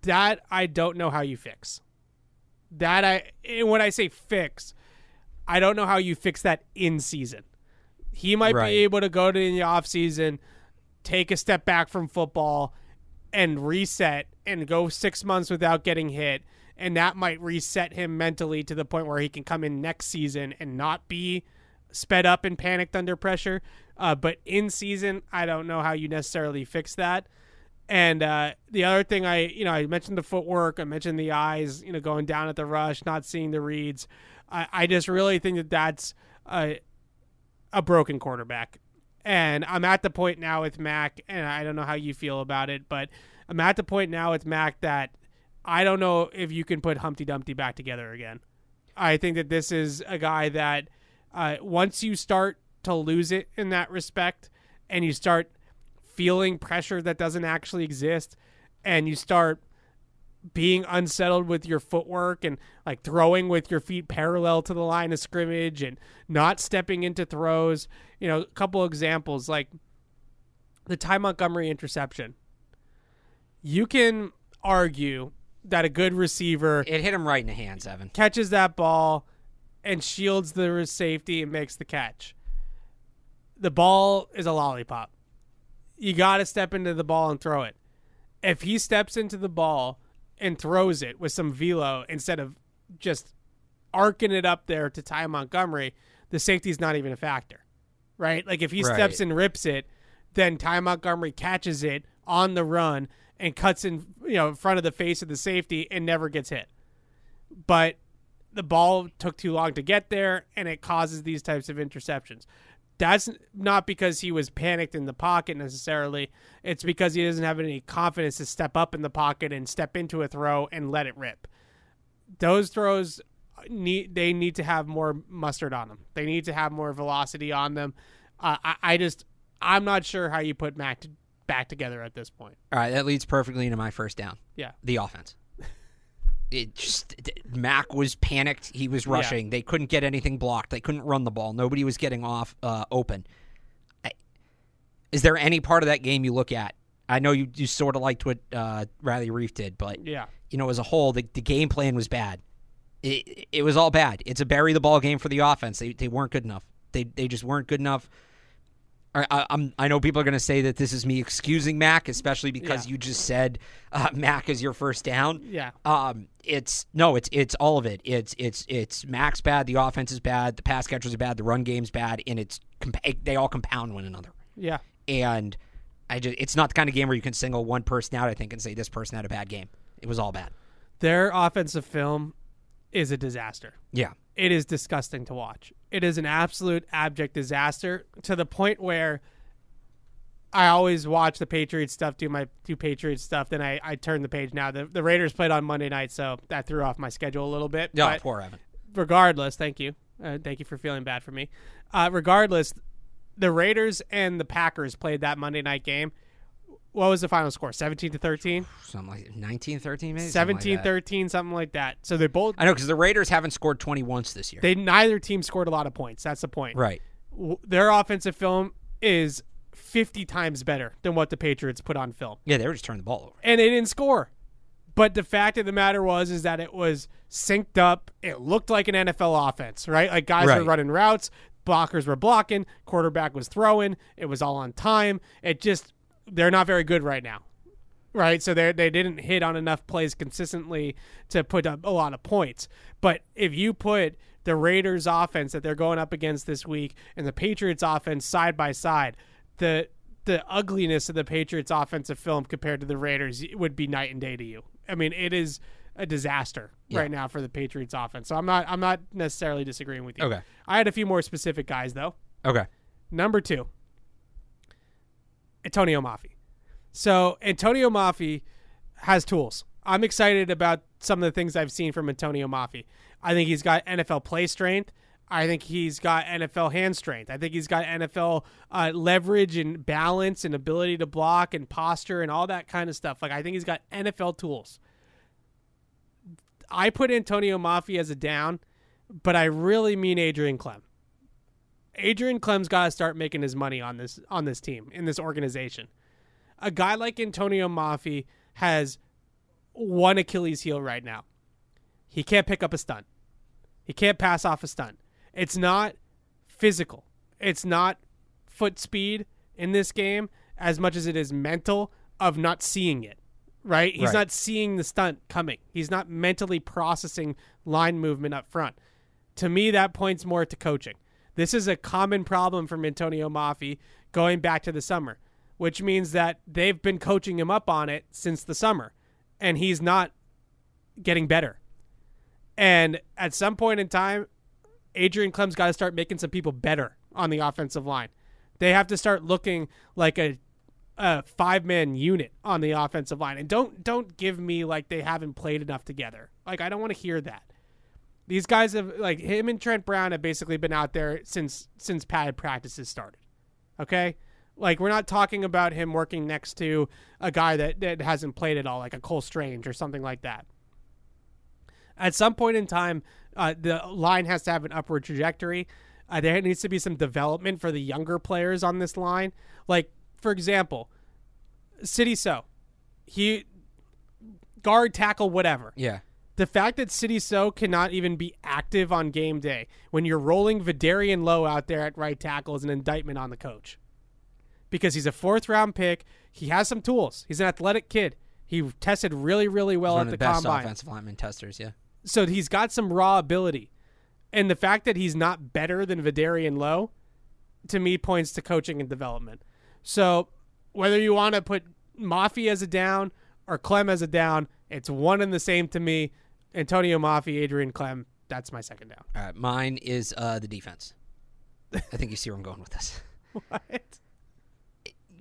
that I don't know how you fix. That I and when I say fix, I don't know how you fix that in season. He might Right. be able to go to the off season, take a step back from football and reset and go 6 months without getting hit and that might reset him mentally to the point where he can come in next season and not be sped up and panicked under pressure. Uh, but in season, I don't know how you necessarily fix that. And uh, the other thing I, you know, I mentioned the footwork, I mentioned the eyes, you know, going down at the rush, not seeing the reads. I, I just really think that that's a, a broken quarterback. And I'm at the point now with Mac, and I don't know how you feel about it, but I'm at the point now with Mac that I don't know if you can put Humpty Dumpty back together again. I think that this is a guy that uh, once you start to lose it in that respect and you start feeling pressure that doesn't actually exist and you start being unsettled with your footwork and like throwing with your feet parallel to the line of scrimmage and not stepping into throws. You know, a couple examples like the Ty Montgomery interception. You can argue that a good receiver It hit him right in the hands, Evan. catches that ball and shields the safety and makes the catch. The ball is a lollipop. You got to step into the ball and throw it. If he steps into the ball and throws it with some velo instead of just arcing it up there to Ty Montgomery, the safety's not even a factor. Right? Like if he steps and rips it, then Ty Montgomery catches it on the run and cuts in you know in front of the face of the safety and never gets hit. But the ball took too long to get there and it causes these types of interceptions. That's not because he was panicked in the pocket necessarily. It's because he doesn't have any confidence to step up in the pocket and step into a throw and let it rip. Those throws need they need to have more mustard on them. They need to have more velocity on them. Uh, I, I just I'm not sure how you put Mac to, back together at this point. All right, that leads perfectly into my first down. Yeah. The offense. It just Mac was panicked. He was rushing. They couldn't get anything blocked. They couldn't run the ball. Nobody was getting off uh, open. I, is there any part of that game you look at? I know you, you sort of liked what uh, Riley Reiff did, but Yeah. you know as a whole, the, the game plan was bad. It, it was all bad. It's a bury the ball game for the offense. They they weren't good enough. They they just weren't good enough. I, I- I'm, I know people are going to say that this is me excusing Mac, especially because Yeah. you just said uh, [LAUGHS] Mac is your first down. Yeah. Um, it's no, it's it's all of it. It's it's it's Mac's bad. The offense is bad. The pass catchers are bad. The run game's bad, and it's they all compound one another. Yeah. And I just it's not the kind of game where you can single one person out. I think and say this person had a bad game. It was all bad. Their offensive film is a disaster. Yeah. It is disgusting to watch. It is an absolute abject disaster to the point where I always watch the Patriots stuff, do my do Patriots stuff, then I, I turn the page now. The the Raiders played on Monday night, so that threw off my schedule a little bit. Yeah. but poor Evan. regardless, thank you. Uh, thank you for feeling bad for me. Uh, regardless, the Raiders and the Packers played that Monday night game. What was the final score? 17 to 13? Something like 19, 13 maybe. Something like 17 that. 13, something like that. So they both I know because the Raiders haven't scored 20 once this year. they neither team scored a lot of points. That's the point. right. their offensive film is 50 times better than what the Patriots put on film. Yeah, they were just turning the ball over. And they didn't score. But the fact of the matter was is that it was synced up. It looked like an NFL offense, right? Like guys Right. were running routes, blockers were blocking, quarterback was throwing, it was all on time. It just they're not very good right now. Right? So they they didn't hit on enough plays consistently to put up a lot of points. But if you put the Raiders offense that they're going up against this week and the Patriots offense side by side, the the ugliness of the Patriots offensive film compared to the Raiders would be night and day to you. I mean, it is a disaster Yeah. right now for the Patriots offense. So I'm not I'm not necessarily disagreeing with you. Okay. I had a few more specific guys though. Okay. Number two, Atonio Mafi. So Atonio Mafi has tools. I'm excited about some of the things I've seen from Atonio Mafi. I think he's got NFL play strength. I think he's got NFL hand strength. I think he's got NFL uh, leverage and balance and ability to block and posture and all that kind of stuff. Like I think he's got NFL tools. I put Atonio Mafi as a down, but I really mean Adrian Klemm. Adrian Klemm's got to start making his money on this on this team in this organization. A guy like Atonio Mafi has one Achilles heel right now. He can't pick up a stunt. He can't pass off a stunt. It's not physical. It's not foot speed in this game as much as it is mental of not seeing it. Right? He's Right. not seeing the stunt coming. He's not mentally processing line movement up front. To me, that points more to coaching. This is a common problem from Atonio Mafi going back to the summer, which means that they've been coaching him up on it since the summer, and he's not getting better. And at some point in time, Adrian Klemm's got to start making some people better on the offensive line. They have to start looking like a, a five man unit on the offensive line. And don't don't give me like they haven't played enough together. Like I don't want to hear that. These guys have like him and Trent Brown have basically been out there since since padded practices started. Okay? Like we're not talking about him working next to a guy that, that hasn't played at all, like a Cole Strange or something like that. At some point in time, uh, the line has to have an upward trajectory. Uh, there needs to be some development for the younger players on this line. Like, for example, Sidy Sow, he guard, tackle, whatever. Yeah. The fact that Sidy Sow cannot even be active on game day when you're rolling Vederian Lowe out there at right tackle is an indictment on the coach. Because he's a fourth round pick. He has some tools. He's an athletic kid. He tested really, really well at the, the best combine. offensive lineman testers, yeah. So he's got some raw ability. And the fact that he's not better than Vederian Lowe, to me, points to coaching and development. So whether you want to put Mafi as a down or Klemm as a down, it's one and the same to me. Atonio Mafi, Adrian Klemm, that's my second down. All right, mine is uh, the defense. I think you see where I'm going with this. [LAUGHS] What?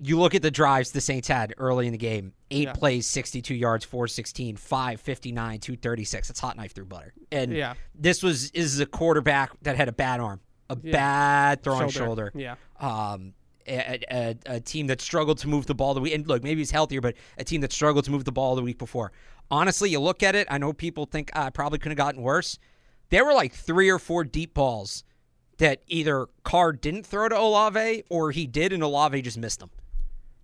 You look at the drives the Saints had early in the game. Eight Yeah. plays, 62 yards, 416, 559, 236. It's hot knife through butter. And Yeah. this was is a quarterback that had a bad arm, a Yeah. bad throwing shoulder. Yeah. Um, a, a, a team that struggled to move the ball the week. And look, maybe he's healthier, but a team that struggled to move the ball the week before. Honestly, you look at it. I know people think I probably could have gotten worse. There were like three or four deep balls that either Carr didn't throw to Olave or he did, and Olave just missed them.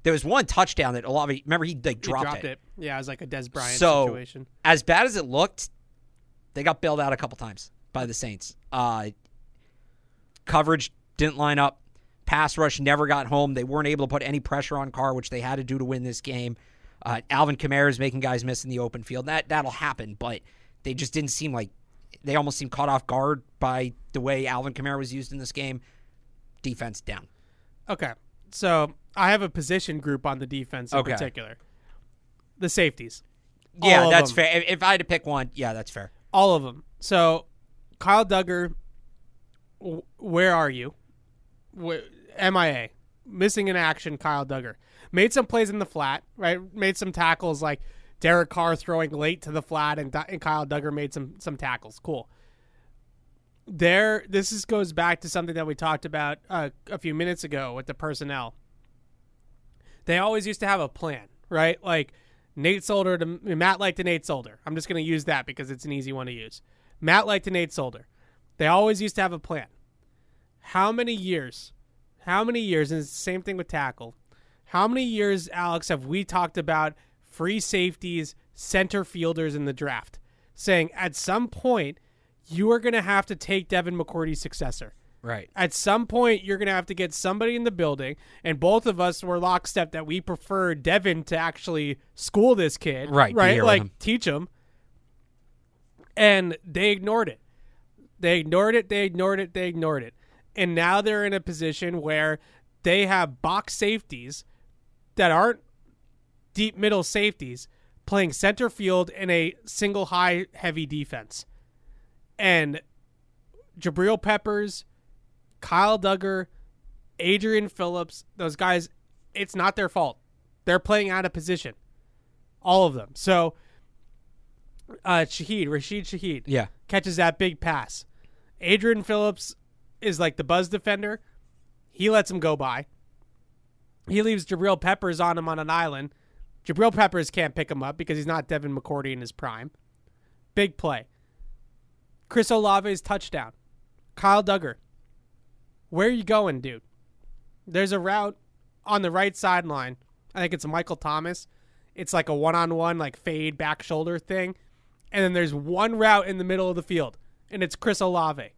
There was one touchdown that Olave. Remember, he like He dropped, it. Yeah, it was like a Dez Bryant so situation. as bad as it looked, they got bailed out a couple times by the Saints. Uh, coverage didn't line up. Pass rush never got home. They weren't able to put any pressure on Carr, which they had to do to win this game. Uh, Alvin Kamara is making guys miss in the open field. That that'll happen, but they just didn't seem like they almost seemed caught off guard by the way Alvin Kamara was used in this game. Defense down. Okay. So I have a position group on the defense in Okay. particular. The safeties. Yeah, that's them. fair. If, I had to pick one, yeah, that's fair. All of them. So, Kyle Dugger, where are you? Wh- MIA, missing in action. Kyle Dugger made some plays in the flat, right? Made some tackles like Derek Carr throwing late to the flat, and, and Kyle Dugger made some some tackles. Cool. There, this is, goes back to something that we talked about uh, a few minutes ago with the personnel. They always used to have a plan, right? Like Nate Solder to Matt Light to Nate Solder. I'm just going to use that because it's an easy one to use. Matt Light to Nate Solder. They always used to have a plan. How many years? How many years? And it's the same thing with tackle. How many years, Alex, have we talked about free safeties, center fielders in the draft, saying at some point you are going to have to take Devin McCourty's successor. Right. at some point you're going to have to get somebody in the building and both of us were lockstep that we prefer devin to actually school this kid Right, right? like him. teach him. And they ignored it. They ignored it they ignored it they ignored it. And now they're in a position where they have box safeties that aren't deep middle safeties playing center field in a single high heavy defense and Jabril Peppers, Kyle Dugger, Adrian Phillips, those guys, it's not their fault. They're playing out of position. All of them. So uh Shaheed, Rashid Shaheed Yeah. catches that big pass. Adrian Phillips is like the buzz defender. He lets him go by. He leaves Jabril Peppers on him on an island. Jabril Peppers can't pick him up because he's not Devin McCourty in his prime. Big play. Chris Olave's touchdown. Kyle Dugger. Where are you going, dude? There's a route on the right sideline. I think it's Michael Thomas. It's like a one on one, like fade back shoulder thing. And then there's one route in the middle of the field, and it's Chris Olave.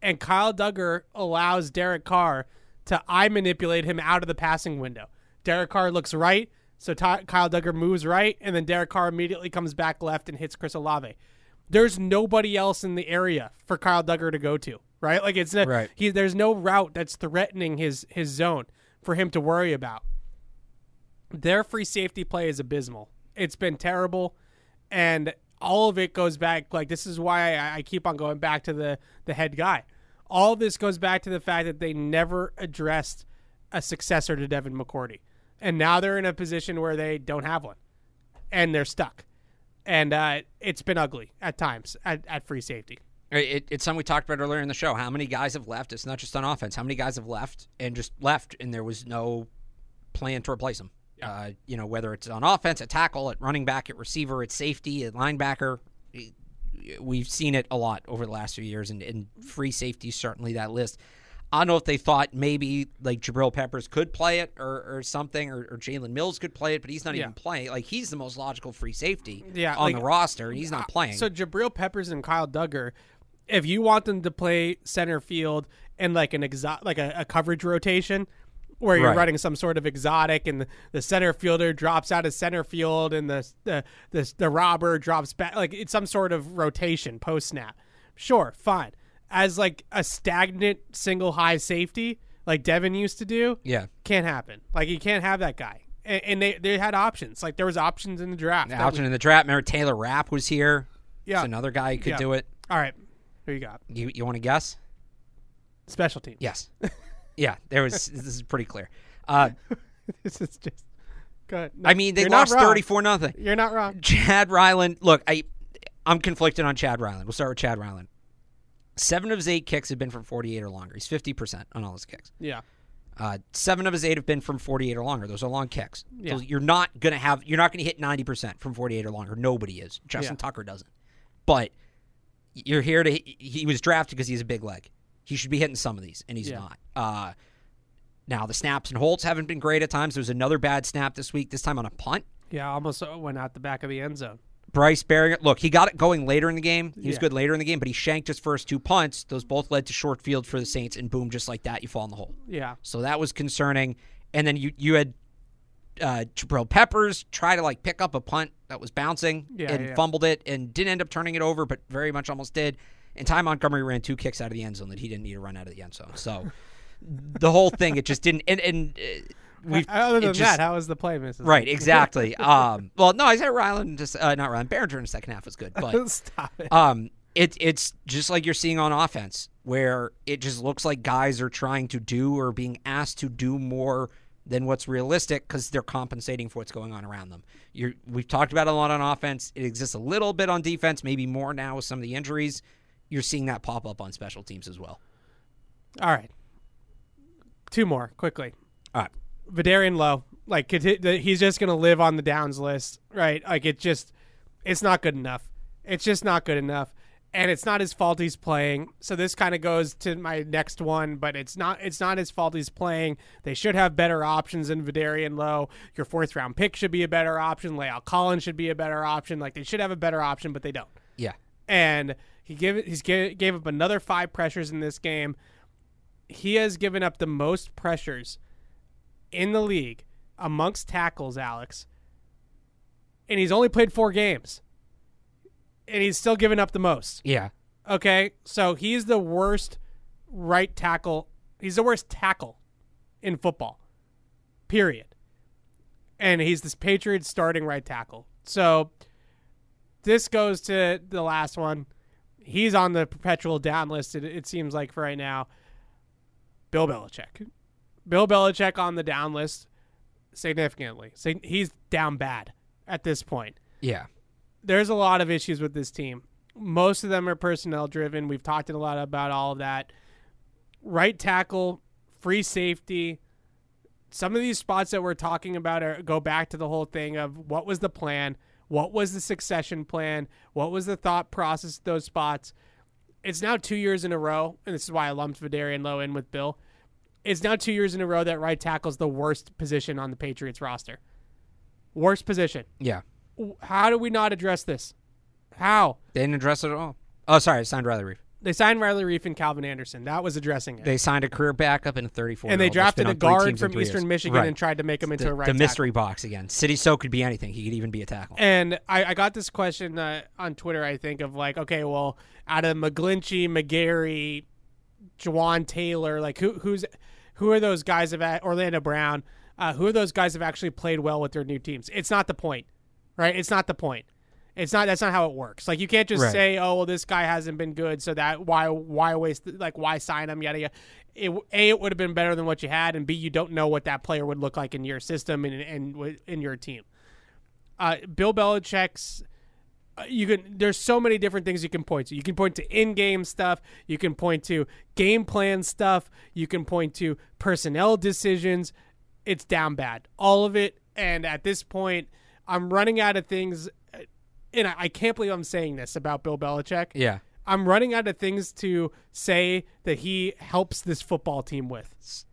And Kyle Dugger allows Derek Carr to I manipulate him out of the passing window. Derek Carr looks right, so Ty- Kyle Dugger moves right, and then Derek Carr immediately comes back left and hits Chris Olave. There's nobody else in the area for Kyle Dugger to go to, right? Like it's Right. he there's no route that's threatening his his zone for him to worry about. Their free safety play is abysmal. It's been terrible, and all of it goes back. Like this is why I, I keep on going back to the the head guy. All this goes back to the fact that they never addressed a successor to Devin McCourty, and now they're in a position where they don't have one, and they're stuck, and uh, it's been ugly at times at, at free safety. It, it's something we talked about earlier in the show. How many guys have left? It's not just on offense. How many guys have left and just left, and there was no plan to replace them? Uh, you know, whether it's on offense, at tackle, at running back, at receiver, at safety, at linebacker. We've seen it a lot over the last few years, and, and free safety is certainly that list. I don't know if they thought maybe like Jabril Peppers could play it or, or something, or, or Jalen Mills could play it, but he's not Yeah. even playing. Like he's the most logical free safety Yeah, on like, the roster, and he's not playing. So Jabril Peppers and Kyle Dugger, if you want them to play center field and like an exo- like a, a coverage rotation where you're Right. running some sort of exotic and the, the center fielder drops out of center field and the the the, the robber drops back like it's some sort of rotation post snap. Sure, fine. As like a stagnant single high safety like Devin used to do, yeah, can't happen. Like you can't have that guy. And, and they they had options. Like there was options in the draft. option we- in the draft. Remember Taylor Rapp was here. Yeah. Another guy who could Yeah. do it. All right. Who you got? You you want to guess? Special teams. Yes. [LAUGHS] yeah, there was. this is pretty clear. Uh, [LAUGHS] this is just good. I mean, they lost thirty-four nothing. You're not wrong. Chad Ryland. Look, I I'm conflicted on Chad Ryland. We'll start with Chad Ryland. Seven of his eight kicks have been from 48 or longer. He's 50 percent on all his kicks. Yeah. Uh, seven of his eight have been from 48 or longer. Those are long kicks. Yeah. So you're not gonna have. You're not gonna hit 90 percent from 48 or longer. Nobody is. Justin Yeah. Tucker doesn't. But you're here to. He was drafted because he's a big leg. He should be hitting some of these, and he's Yeah. not. Uh, now the snaps and holds haven't been great at times. There was another bad snap this week. This time on a punt. Yeah. Almost went out the back of the end zone. Bryce Baringer, look, he got it going later in the game. He was Yeah. good later in the game, but he shanked his first two punts. Those both led to short field for the Saints, and boom, just like that, you fall in the hole. Yeah. So that was concerning. And then you you had uh, Jabril Peppers try to like pick up a punt that was bouncing Yeah, and yeah. fumbled it and didn't end up turning it over, but very much almost did. And Ty Montgomery ran two kicks out of the end zone that he didn't need to run out of the end zone. So [LAUGHS] the whole thing, it just didn't. And, and uh, we've Other than just- that, how was the play, Mrs. Right, exactly. um, well, no, I said Ryland, just uh, not Ryland. Baringer in the second half was good, but [LAUGHS] Stop it. um, it it's just like you're seeing on offense, where it just looks like guys are trying to do or being asked to do more than what's realistic because they're compensating for what's going on around them. You're, we've talked about it a lot on offense. It exists a little bit on defense, maybe more now with some of the injuries. You're seeing that pop up on special teams as well. All right. Two more quickly. All right. Vederian Lowe, like he's just going to live on the downs list, right? Like it just, it's not good enough. It's just not good enough, and it's not his fault he's playing. So this kind of goes to my next one, but it's not. It's not his fault he's playing. They should have better options in Vederian Lowe. Your fourth round pick should be a better option. Layout Collins should be a better option. Like they should have a better option, but they don't Yeah. and he gave he's gave up another five pressures in this game. He has given up the most pressures in the league amongst tackles, Alex. And he's only played four games. And he's still giving up the most. Yeah. Okay? So he's the worst right tackle. He's the worst tackle in football. Period. And he's this Patriots starting right tackle. So this goes to the last one. He's on the perpetual down list, it, it seems like for right now. Bill Belichick. Bill Belichick on the down list significantly. He's down bad at this point Yeah. there's a lot of issues with this team. Most of them are personnel driven. We've talked a lot about all of that. Right tackle, free safety. Some of these spots that we're talking about are, go back to the whole thing of what was the plan, what was the succession plan, what was the thought process those spots. It's now two years in a row, and this is why I lumped Vederian Lowe in with Bill. It's now two years in a row that right tackle's the worst position on the Patriots roster. Worst position Yeah. how do we not address this? How? They didn't address it at all. Oh, sorry. I signed Riley Reiff. They signed Riley Reiff and Calvin Anderson. That was addressing it. They signed a career backup and a 34. and they year-old that's been drafted a guard from Eastern years. Michigan Right. and tried to make him into the, a right the tackle. mystery box again. Sidy Sow could be anything. He could even be a tackle. And I, I got this question uh, on Twitter, I think, of like, okay, well, out of McGlinchey, McGary, Jawaan Taylor, like who who's who are those guys have a- Orlando Brown? Uh, who are those guys have actually played well with their new teams? It's not the point, right? It's not the point. It's not. That's not how it works. Like you can't just Right. say, "Oh, well, this guy hasn't been good, so that why why waste like why sign him?" Yada yada. It, a, it would have been better than what you had, and B, you don't know what that player would look like in your system and and in your team. Uh, Bill Belichick's uh, you can there's so many different things you can point to. You can point to in-game stuff, you can point to game plan stuff, you can point to personnel decisions. It's down bad. All of it and at this point I'm running out of things and I, I can't believe I'm saying this about Bill Belichick. Yeah. I'm running out of things to say that he helps this football team with.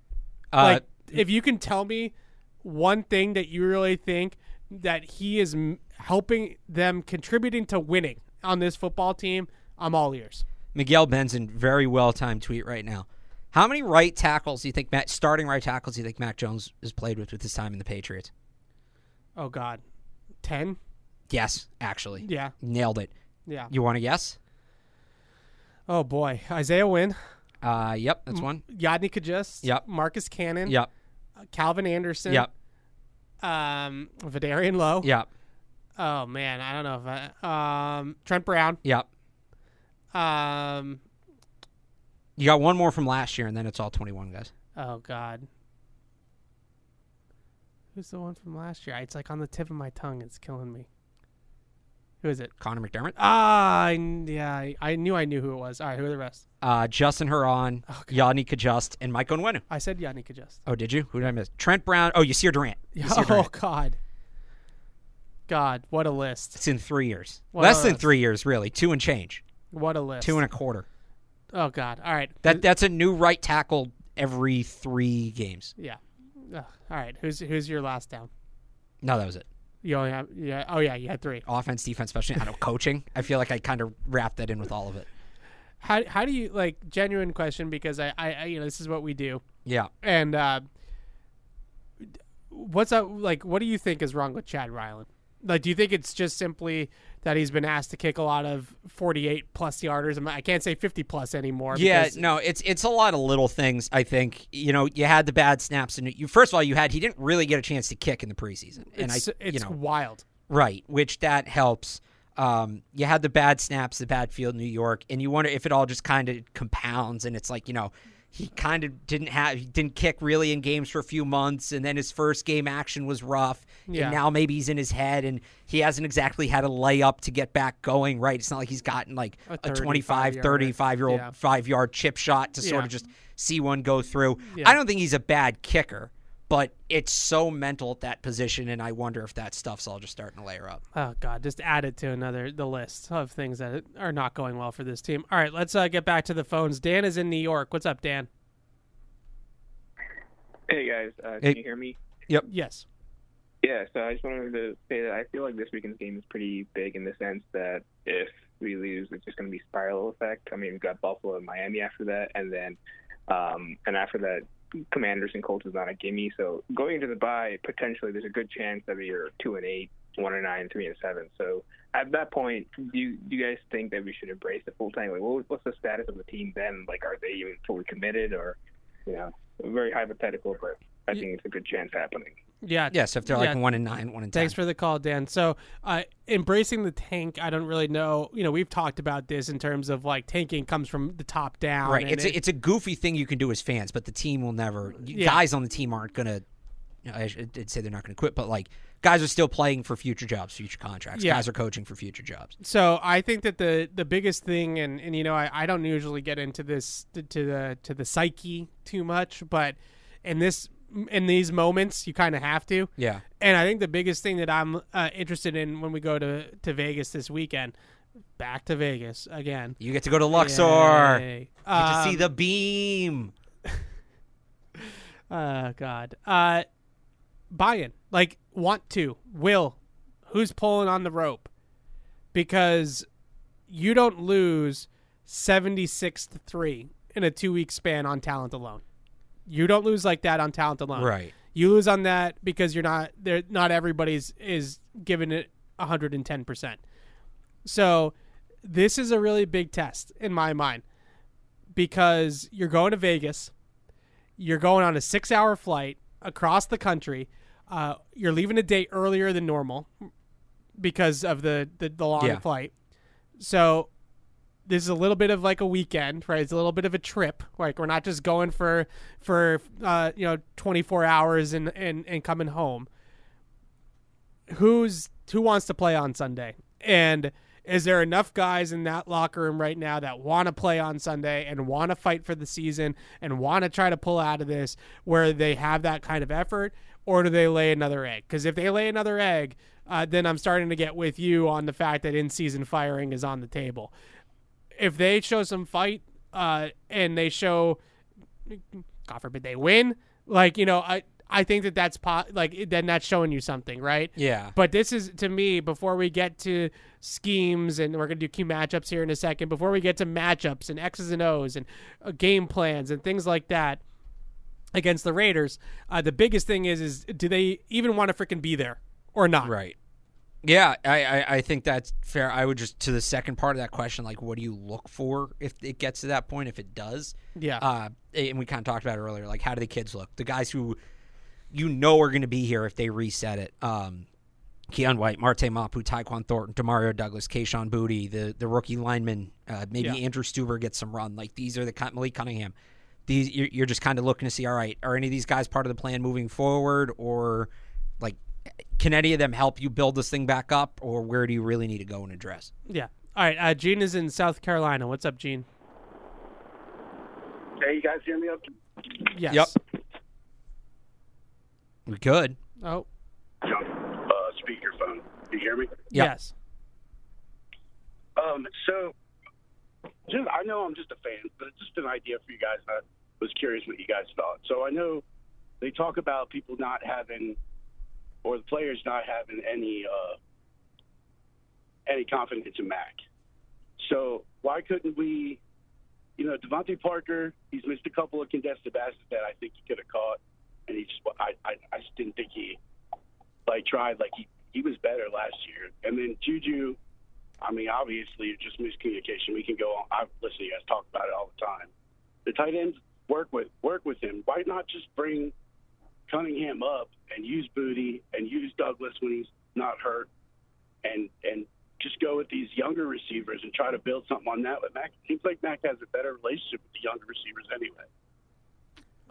Uh, like, if you can tell me one thing that you really think that he is m- helping them contributing to winning on this football team, I'm all ears. Miguel Benzan, very well timed tweet right now. How many right tackles do you think Matt starting right tackles do you think Mac Jones has played with with his time in the Patriots? Oh God, ten? Yes, actually. Yeah, Nailed it. yeah. You want to guess? Oh boy, Isaiah Wynn, Uh, yep, that's one. Yodny Cajuste, Yep. Marcus Cannon, Yep, uh, Calvin Anderson, yep, um, Vederian Lowe. yep, Oh man, I don't know if I, um, Trent Brown, yep. um, You got one more from last year, and then it's all 21 guys. oh God. Who's the one from last year? It's like on the tip of my tongue. It's killing me. Who is it? Conor McDermott, Ah, I, yeah, I, I knew I knew who it was. All right, who are the rest? uh, Justin Herron, Okay. Yodny Cajuste, and Mike Onwenu. I said Yannick Adjust. Oh, did you? Who did I miss? Trent Brown. Oh, you Yasir Durant. [LAUGHS] Yasir Oh Durant. God, God, what a list! It's in three years. Well, Less than that's- three years, really. Two and change. What a list! Two and a quarter. oh God! All right, That that's a new right tackle every three games. yeah. Ugh. all right, who's who's your last down? No, that was it. You only have yeah. Oh yeah, you had three. Offense, defense, special. I don't coaching. I feel like I kind of wrapped that in with all of it. How how do you like genuine question because I I, I you know this is what we do Yeah. and uh, what's up like what do you think is wrong with Chad Ryland? Like, do you think it's just simply that he's been asked to kick a lot of forty-eight plus yarders? I'm- I can't say fifty plus anymore. Yeah, no, it's it's a lot of little things. I think you know you had the bad snaps, and you first of all you had he didn't really get a chance to kick in the preseason, and it's I it's you know wild. right, which that helps. Um, you had the bad snaps, the bad field, New York, and you wonder if it all just kind of compounds, and it's like you know he kind of didn't have he didn't kick really in games for a few months, and then his first game action was rough, Yeah. and now maybe he's in his head, and he hasn't exactly had a layup to get back going. Right, it's not like he's gotten like A a 35 25, yarder. 35 year old Yeah. five yard chip shot to sort of just see one go through. Yeah. I don't think he's a bad kicker, but it's so mental at that position, and I wonder if that stuff's all just starting to layer up. Oh God, just add it to another the list of things that are not going well for this team. All right, let's uh, get back to the phones. Dan is in New York. What's up, Dan? Hey guys, uh, can Hey. you hear me? Yep. Yes. Yeah, so I just wanted to say that I feel like this weekend's game is pretty big in the sense that if we lose, it's just going to be spiral effect. I mean, we've got Buffalo and Miami after that, and then um, and after that, Commanders and Colts is not a gimme. So going into the bye, potentially there's a good chance that we are two and eight, one and nine, three and seven. So at that point, do you, do you guys think that we should embrace the full tank? Like, what, what's the status of the team then? Like, are they even fully committed, or you know, very hypothetical, but I think it's a good chance happening. Yeah. Yes, if they're like one and nine, one and ten. Thanks for the call, Dan. So, uh, embracing the tank, I don't really know. You know, we've talked about this in terms of like tanking comes from the top down. right. and It's it- a, it's a goofy thing you can do as fans, but the team will never. Yeah. Guys on the team aren't gonna. You know, I should I'd say they're not going to quit, but like guys are still playing for future jobs, future contracts. Yeah. Guys are coaching for future jobs. so I think that the the biggest thing, and and you know, I, I don't usually get into this to, to the to the psyche too much, but in this in these moments, you kind of have to. Yeah. And I think the biggest thing that I'm uh, interested in when we go to to Vegas this weekend, back to Vegas again. You get to go to Luxor. Yay. Get to see Um, the beam. [LAUGHS] Oh God. Uh buy-in. Like want to. Will. Who's pulling on the rope? Because you don't lose 76 to 3 in a 2-week span on talent alone. You don't lose like that on talent alone. Right. You lose on that because you're not there not everybody's is giving it 110%. So this is a really big test in my mind because you're going to Vegas you're going on a six hour flight across the country. Uh, you're leaving a day earlier than normal because of the, the, the long Yeah. flight. So this is a little bit of like a weekend, right? It's a little bit of a trip. Like we're not just going for for uh, you know 24 hours and, and and coming home. Who's who wants to play on Sunday? And is there enough guys in that locker room right now that want to play on Sunday and want to fight for the season and want to try to pull out of this where they have that kind of effort, or do they lay another egg? Because if they lay another egg, uh, then I'm starting to get with you on the fact that in season firing is on the table. If they show some fight uh, and they show, God forbid, they win, like you know, I I think that that's po- like then that's showing you something, right? Yeah. But this is to me before we get to schemes and we're gonna do key matchups here in a second. Before we get to matchups and X's and O's and uh, game plans and things like that against the Raiders, uh, the biggest thing is is do they even want to freaking be there or not? Right. Yeah, I, I, I think that's fair. I would just to the second part of that question, like, what do you look for if it gets to that point? If it does, Yeah. uh, and we kind of talked about it earlier. Like, how do the kids look? The guys who you know are going to be here if they reset it. Um, Keion White, Marte Mapu, Tyquan Thornton, Demario Douglas, Kayshon Boutte, the the rookie lineman, uh, maybe Yeah. Andrew Stueber gets some run. Like these are the Malik Cunningham. These you're, you're just kind of looking to see. All right, are any of these guys part of the plan moving forward, or can any of them help you build this thing back up, or where do you really need to go and address? Yeah. All right. Uh, Gene is in South Carolina. What's up, Gene? Hey, you guys hear me okay? Yes. Yep. We could. Oh. Uh, speakerphone. Do you hear me? Yep. Yes. Um, so, just I know I'm just a fan, but it's just an idea for you guys. I was curious what you guys thought. So I know they talk about people not having, or the players not having any uh, any confidence in Mac. So why couldn't we? You know, DeVante Parker, he's missed a couple of contested passes that I think he could have caught, and he just I, I I just didn't think he like tried like he he was better last year. And then Juju, I mean, obviously just miscommunication. We can go on. I listen, you guys talk about it all the time. The tight ends work with work with him. Why not just bring Cunningham up and use Boutte and use Douglas when he's not hurt, and and just go with these younger receivers and try to build something on that. But Mac seems like Mac has a better relationship with the younger receivers anyway.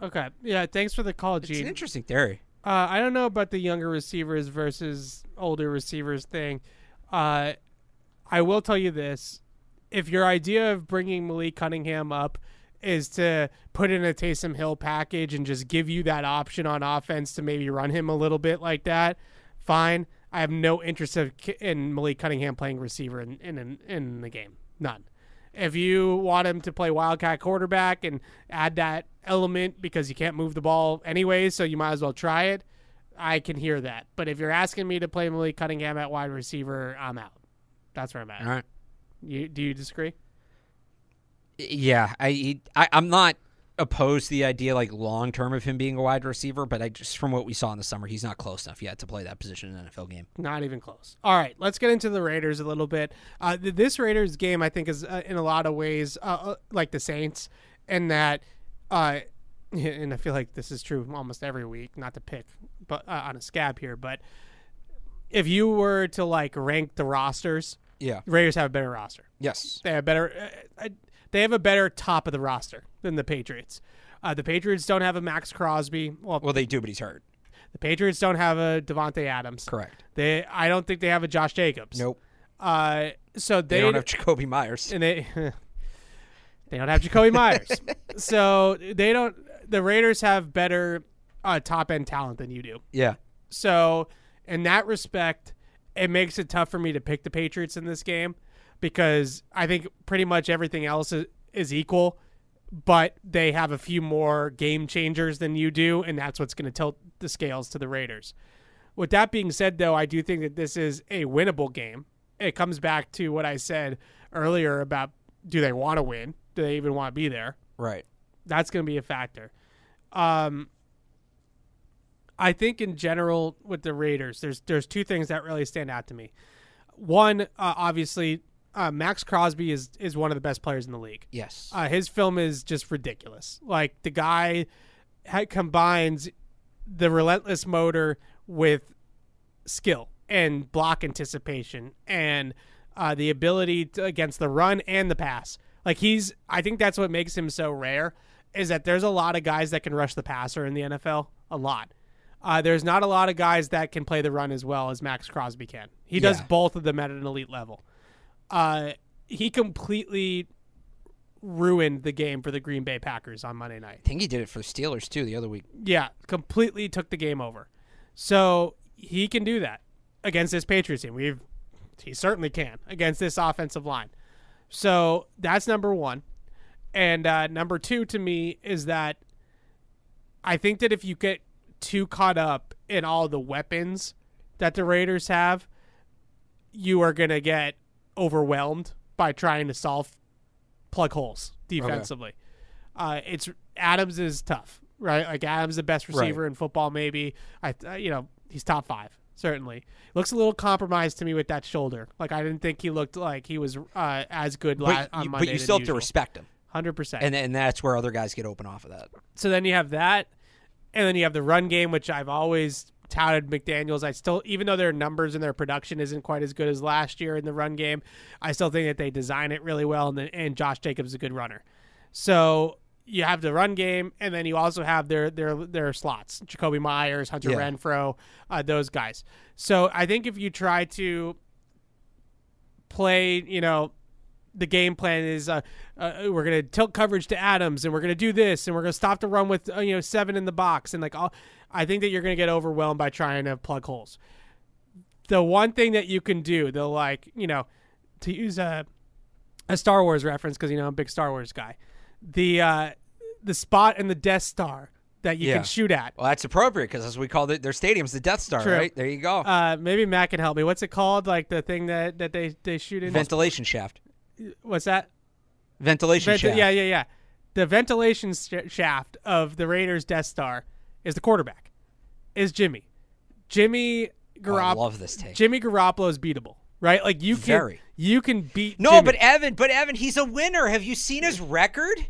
Okay. Yeah. Thanks for the call, G. It's an interesting theory. Uh, I don't know about the younger receivers versus older receivers thing. Uh, I will tell you this: if your idea of bringing Malik Cunningham up is to put in a Taysom Hill package and just give you that option on offense to maybe run him a little bit like that, fine. I have no interest of, in Malik Cunningham playing receiver in, in in the game. None. If you want him to play wildcat quarterback and add that element because you can't move the ball anyways, so you might as well try it, I can hear that. But if you're asking me to play Malik Cunningham at wide receiver, I'm out. That's where I'm at. All right. You do you disagree? Yeah, I, I I'm not opposed to the idea like long term of him being a wide receiver, but I just from what we saw in the summer, he's not close enough yet to play that position in an NFL game. Not even close. All right, let's get into the Raiders a little bit. Uh, this Raiders game, I think, is uh, in a lot of ways uh, uh, like the Saints, in that, uh, [LAUGHS] and I feel like this is true almost every week. Not to pick, but uh, on a scab here, but if you were to like rank the rosters, Yeah. Raiders have a better roster. Yes. They have better. Uh, uh, they have a better top of the roster than the Patriots. Uh, the Patriots don't have a Maxx Crosby. Well, Well, they do, but he's hurt. the Patriots don't have a Davante Adams. Correct. They. I don't think they have a Josh Jacobs. Nope. Uh, so they, [LAUGHS] They, don't have Jakobi Meyers. and they they don't have Jakobi Meyers. [LAUGHS] so they don't. The Raiders have better uh, top end talent than you do. Yeah. So in that respect, it makes it tough for me to pick the Patriots in this game because I think pretty much everything else is, is equal, but they have a few more game changers than you do, and that's what's going to tilt the scales to the Raiders. With that being said, though, I do think that this is a winnable game. It comes back to what I said earlier about do they want to win? Do they even want to be there? Right. That's going to be a factor. Um, I think in general with the Raiders, there's there's two things that really stand out to me. One, uh, obviously, uh, Maxx Crosby is is one of the best players in the league. Yes. Uh, his film is just ridiculous. Like the guy ha- combines the relentless motor with skill and block anticipation and uh, the ability to, against the run and the pass. Like he's, I think that's what makes him so rare. Is that there's a lot of guys that can rush the passer in the NFL. A lot. Uh, there's not a lot of guys that can play the run as well as Maxx Crosby can. He does Yeah. both of them at an elite level. Uh, he completely ruined the game for the Green Bay Packers on Monday night. I think he did it for the Steelers too the other week. Yeah, completely took the game over. So he can do that against this Patriots team. We've he certainly can against this offensive line. So that's number one. And uh, number two to me is that I think that if you get too caught up in all the weapons that the Raiders have, you are going to get overwhelmed by trying to solve plug holes defensively. Uh, it's Adams is tough, right? Like Adams the best receiver Right. in football, maybe. I, uh, you know, he's top five certainly. Looks a little compromised to me with that shoulder. Like I didn't think he looked like he was uh, as good la- But, on Monday. but you still have to respect him, hundred percent. and and that's where other guys get open off of that. So then you have that, and then you have the run game, which I've always touted McDaniels. I still, even though their numbers and their production isn't quite as good as last year in the run game, I still think that they design it really well, and, the, and Josh Jacobs is a good runner. So you have the run game, and then you also have their their their slots: Jakobi Meyers, Hunter Yeah. Renfrow, uh, those guys. So I think if you try to play, you know, the game plan is uh, uh, we're going to tilt coverage to Adams and we're going to do this and we're going to stop the run with uh, you know seven in the box and like all, I think that you're going to get overwhelmed by trying to plug holes. The one thing that you can do, the like you know, to use a a Star Wars reference because you know I'm a big Star Wars guy, the uh, the spot in the Death Star that you Yeah. can shoot at. Well, that's appropriate because as we call it, their stadium's the Death Star, True. right? There you go. Uh, maybe Matt can help me. What's it called? Like the thing that, that they, they shoot in? Ventilation shaft. What's that? Ventilation Venti- shaft. Yeah, yeah, yeah. The ventilation sh- shaft of the Raiders' Death Star is the quarterback. Is Jimmy. Jimmy Oh, I love this take. Jimmy Garoppolo is beatable, right? Like you can Very. you can beat. No, Jimmy. but Evan, but Evan, he's a winner. Have you seen his record?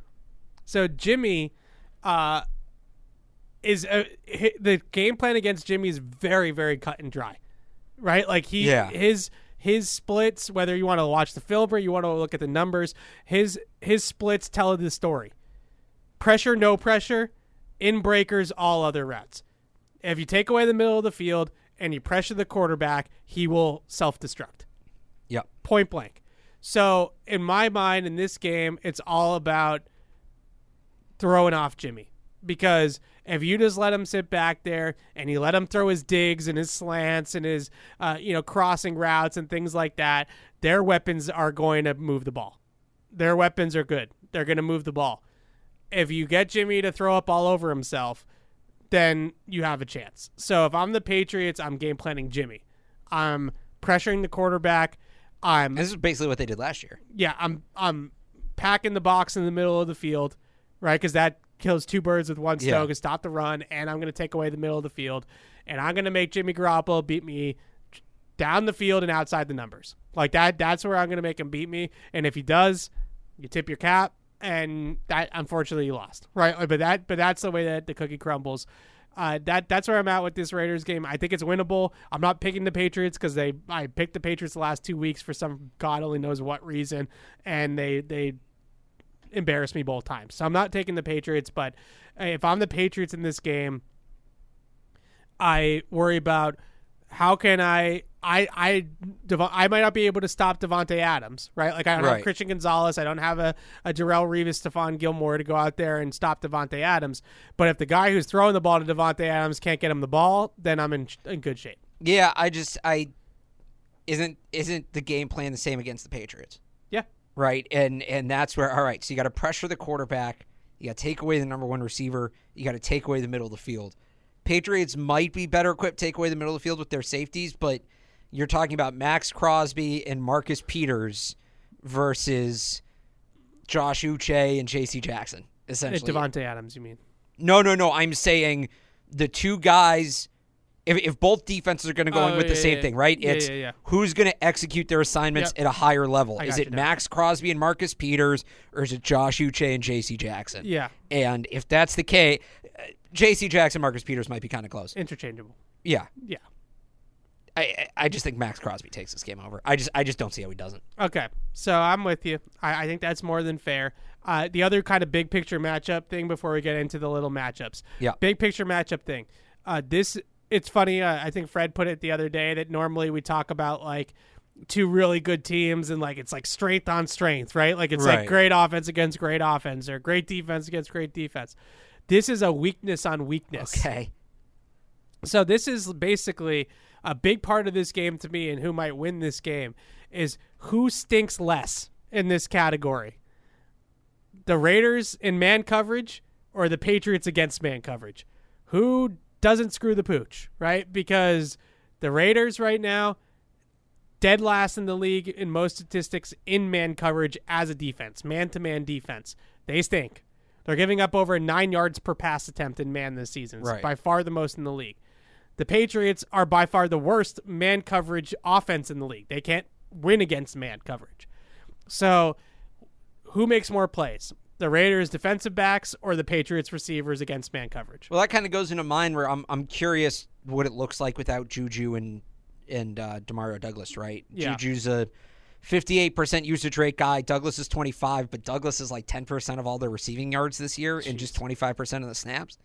So Jimmy, uh, is uh, hi- the game plan against Jimmy is very very cut and dry, right? Like he Yeah. his his splits. Whether you want to watch the film or you want to look at the numbers, his his splits tell the story. Pressure, no pressure, in breakers, all other routes. If you take away the middle of the field and you pressure the quarterback, he will self destruct Yep. point blank. So in my mind, in this game, it's all about throwing off Jimmy because if you just let him sit back there and you let him throw his digs and his slants and his uh, you know crossing routes and things like that, their weapons are going to move the ball. Their weapons are good. They're going to move the ball. If you get Jimmy to throw up all over himself, then you have a chance. So if I'm the Patriots, I'm game planning Jimmy. I'm pressuring the quarterback. I'm this is basically what they did last year. yeah, I'm I'm packing the box in the middle of the field, right? Because that kills two birds with one stone. Yeah. To stop the run, and I'm going to take away the middle of the field, and I'm going to make Jimmy Garoppolo beat me down the field and outside the numbers. Like that. That's where I'm going to make him beat me. And if he does, you tip your cap, and that unfortunately you lost, right? But that but that's the way that the cookie crumbles. Uh, that that's where I'm at with this Raiders game. I think it's winnable. I'm not picking the Patriots because they I picked the Patriots the last two weeks for some God only knows what reason, and they they embarrassed me both times. So I'm not taking the Patriots. But if I'm the Patriots in this game, I worry about how can I I I Dev- I might not be able to stop Davante Adams, right? Like I don't have Christian Gonzalez, I don't have a a Darrelle Revis, Stephon Gilmore to go out there and stop Davante Adams. But if the guy who's throwing the ball to Davante Adams can't get him the ball, then I'm in in good shape. Yeah, I just I isn't isn't the game plan the same against the Patriots? Yeah. Right? And and that's where all right, so you got to pressure the quarterback, you got to take away the number 1 receiver, you got to take away the middle of the field. Patriots might be better equipped to take away the middle of the field with their safeties, but you're talking about Maxx Crosby and Marcus Peters versus Josh Uche and JC Jackson, It's essentially. Davante Adams, you mean? No, no, no. I'm saying the two guys. If, if both defenses are going to go in Oh, with the same yeah, thing, right? yeah, it's yeah, yeah. who's going to execute their assignments Yep. at a higher level. Is it now. Maxx Crosby and Marcus Peters, or is it Josh Uche and J.C. Jackson? Yeah, And if that's the case, J.C. Jackson, Marcus Peters might be kind of close. interchangeable. Yeah, Yeah. I I- just think Maxx Crosby takes this game over. I just I just don't see how he doesn't. Okay, so I'm with you. I, I think that's more than fair. Uh, the other kind of big picture matchup thing before we get into the little matchups. Yeah. Big picture matchup thing. Uh, this it's funny. Uh, I think Fred put it the other day that normally we talk about like two really good teams and like it's like strength on strength, right? Like it's like great offense against great offense or great defense against great defense. This is a weakness on weakness. Okay. So this is basically a big part of this game to me, and who might win this game is who stinks less in this category? The Raiders in man coverage or the Patriots against man coverage? Who doesn't screw the pooch, right? Because the Raiders right now dead last in the league in most statistics in man coverage as a defense, man to man defense. They stink. They're giving up over nine yards per pass attempt in man this season. It's Right. by far the most in the league. The Patriots are by far the worst man coverage offense in the league. They can't win against man coverage. So, who makes more plays? The Raiders defensive backs or the Patriots receivers against man coverage? Well, that kind of goes into mine where I'm I'm curious what it looks like without Juju and and uh, Demario Douglas, right? Yeah. Juju's a 58% usage rate guy. Douglas is 25, but Douglas is like 10% of all their receiving yards this year and just 25% of the snaps.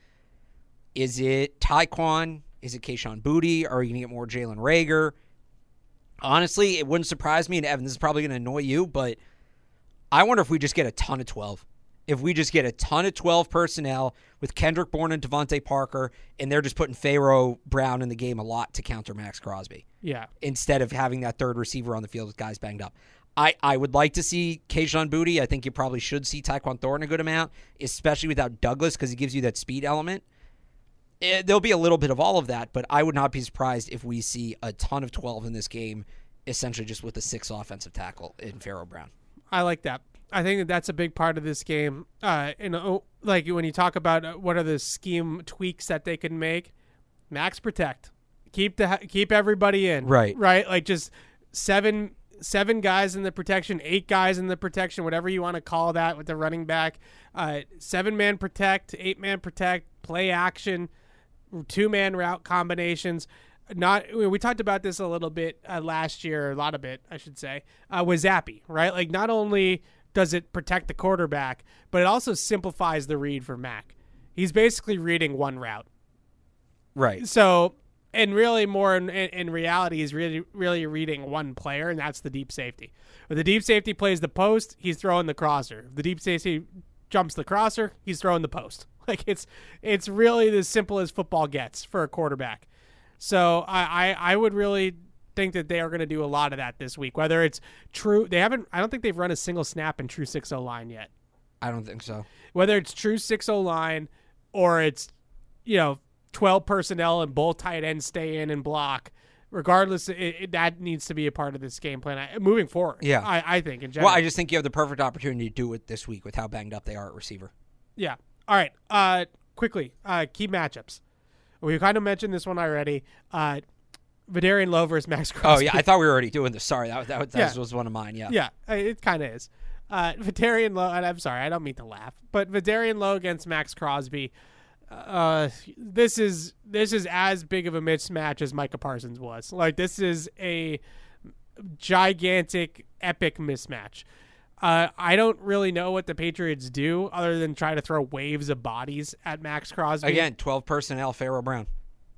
Is it Taekwon? Is it Kayshon Boutte? Are you going to get more Jalen Reagor? Honestly, it wouldn't surprise me, and Evan, this is probably going to annoy you, but I wonder if we just get a ton of 12. If we just get a ton of 12 personnel with Kendrick Bourne and DeVante Parker, and they're just putting Pharaoh Brown in the game a lot to counter Maxx Crosby Yeah. instead of having that third receiver on the field with guys banged up. I, I would like to see Kayshon Boutte. I think you probably should see Tyquan Thornton a good amount, especially without Douglas because he gives you that speed element. Eh, there'll be a little bit of all of that, but I would not be surprised if we see a ton of 12 in this game, essentially just with a six offensive tackle in Pharaoh Brown. I like that. I think that that's a big part of this game. Uh, and uh, like when you talk about uh, what are the scheme tweaks that they can make, max protect, keep the keep everybody in, Right. right, like just seven seven guys in the protection, eight guys in the protection, whatever you want to call that with the running back, uh, seven man protect, eight man protect, play action, two man route combinations. Not we talked about this a little bit uh, last year, a lot of it, I should say, uh, with Zappe, right? Like not only does it protect the quarterback, but it also simplifies the read for Mac. He's basically reading one route. Right. So, and really more in, in, reality, he's really really reading one player, and that's the deep safety. If the deep safety plays the post, he's throwing the crosser. If the deep safety jumps the crosser, he's throwing the post. [LAUGHS] Like it's it's really as simple as football gets for a quarterback. So I, I, I would really think that they are going to do a lot of that this week. Whether it's true, they haven't. I don't think they've run a single snap in true six O line yet. I don't think so. Whether it's true six O line or it's you know twelve personnel and both tight ends stay in and block. Regardless, it, it, that needs to be a part of this game plan I- moving forward. Yeah. I, I think in general. Well, I just think you have the perfect opportunity to do it this week with how banged up they are at receiver. Yeah. All right. Uh, quickly, uh, key matchups. We kind of mentioned this one already. Uh, Vederian Lowe versus Maxx Crosby. Oh yeah, I thought we were already doing this. Sorry, that that, that Yeah. was one of mine. Yeah. Yeah, uh, it kind of is. Uh, Vederian Lowe, and I'm sorry, I don't mean to laugh, but Vederian Lowe against Maxx Crosby. Uh, this is this is as big of a mismatch as Micah Parsons was. Like this is a gigantic, epic mismatch. Uh, I don't really know what the Patriots do other than try to throw waves of bodies at Maxx Crosby. Again, twelve personnel, Pharaoh Brown.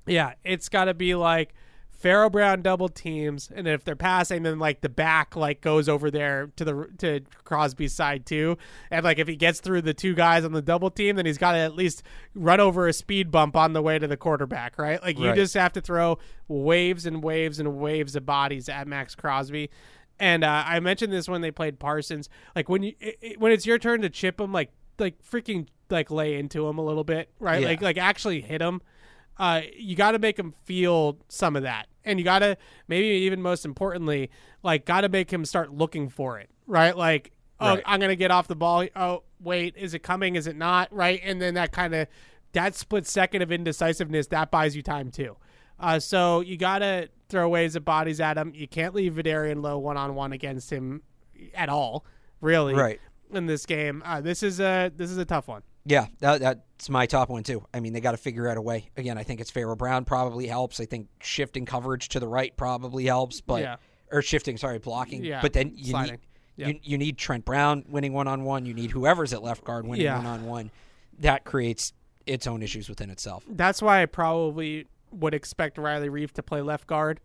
Yeah, it's got to be like Pharaoh Brown double teams, and if they're passing, then like the back like goes over there to the to Crosby's side too, and like if he gets through the two guys on the double team, then he's got to at least run over a speed bump on the way to the quarterback, right? Like you Right. just have to throw waves and waves and waves of bodies at Maxx Crosby. And uh, I mentioned this when they played Parsons. Like when you it, it- when it's your turn to chip him, like like freaking like lay into him a little bit, right? Yeah. Like like actually hit him uh, you got to make him feel some of that, and you got to maybe even most importantly, like got to make him start looking for it, right? Like, oh, Right. I'm gonna get off the ball. Oh, wait, is it coming? Is it not? Right? And then that kind of that split second of indecisiveness that buys you time too. Uh, so you got to throw waves of bodies at him. You can't leave Vederian Lowe one on one against him at all, really. Right. In this game, uh, this is a this is a tough one. Yeah, that, that's my top one too. I mean, they got to figure out a way. Again, I think it's Pharaoh Brown probably helps. I think shifting coverage to the right probably helps, but Yeah. or shifting, sorry, blocking. Yeah, But then you sliding. need Yeah. you, you need Trent Brown winning one on one. You need whoever's at left guard winning one on one. That creates its own issues within itself. That's why I probably would expect Riley Reiff to play left guard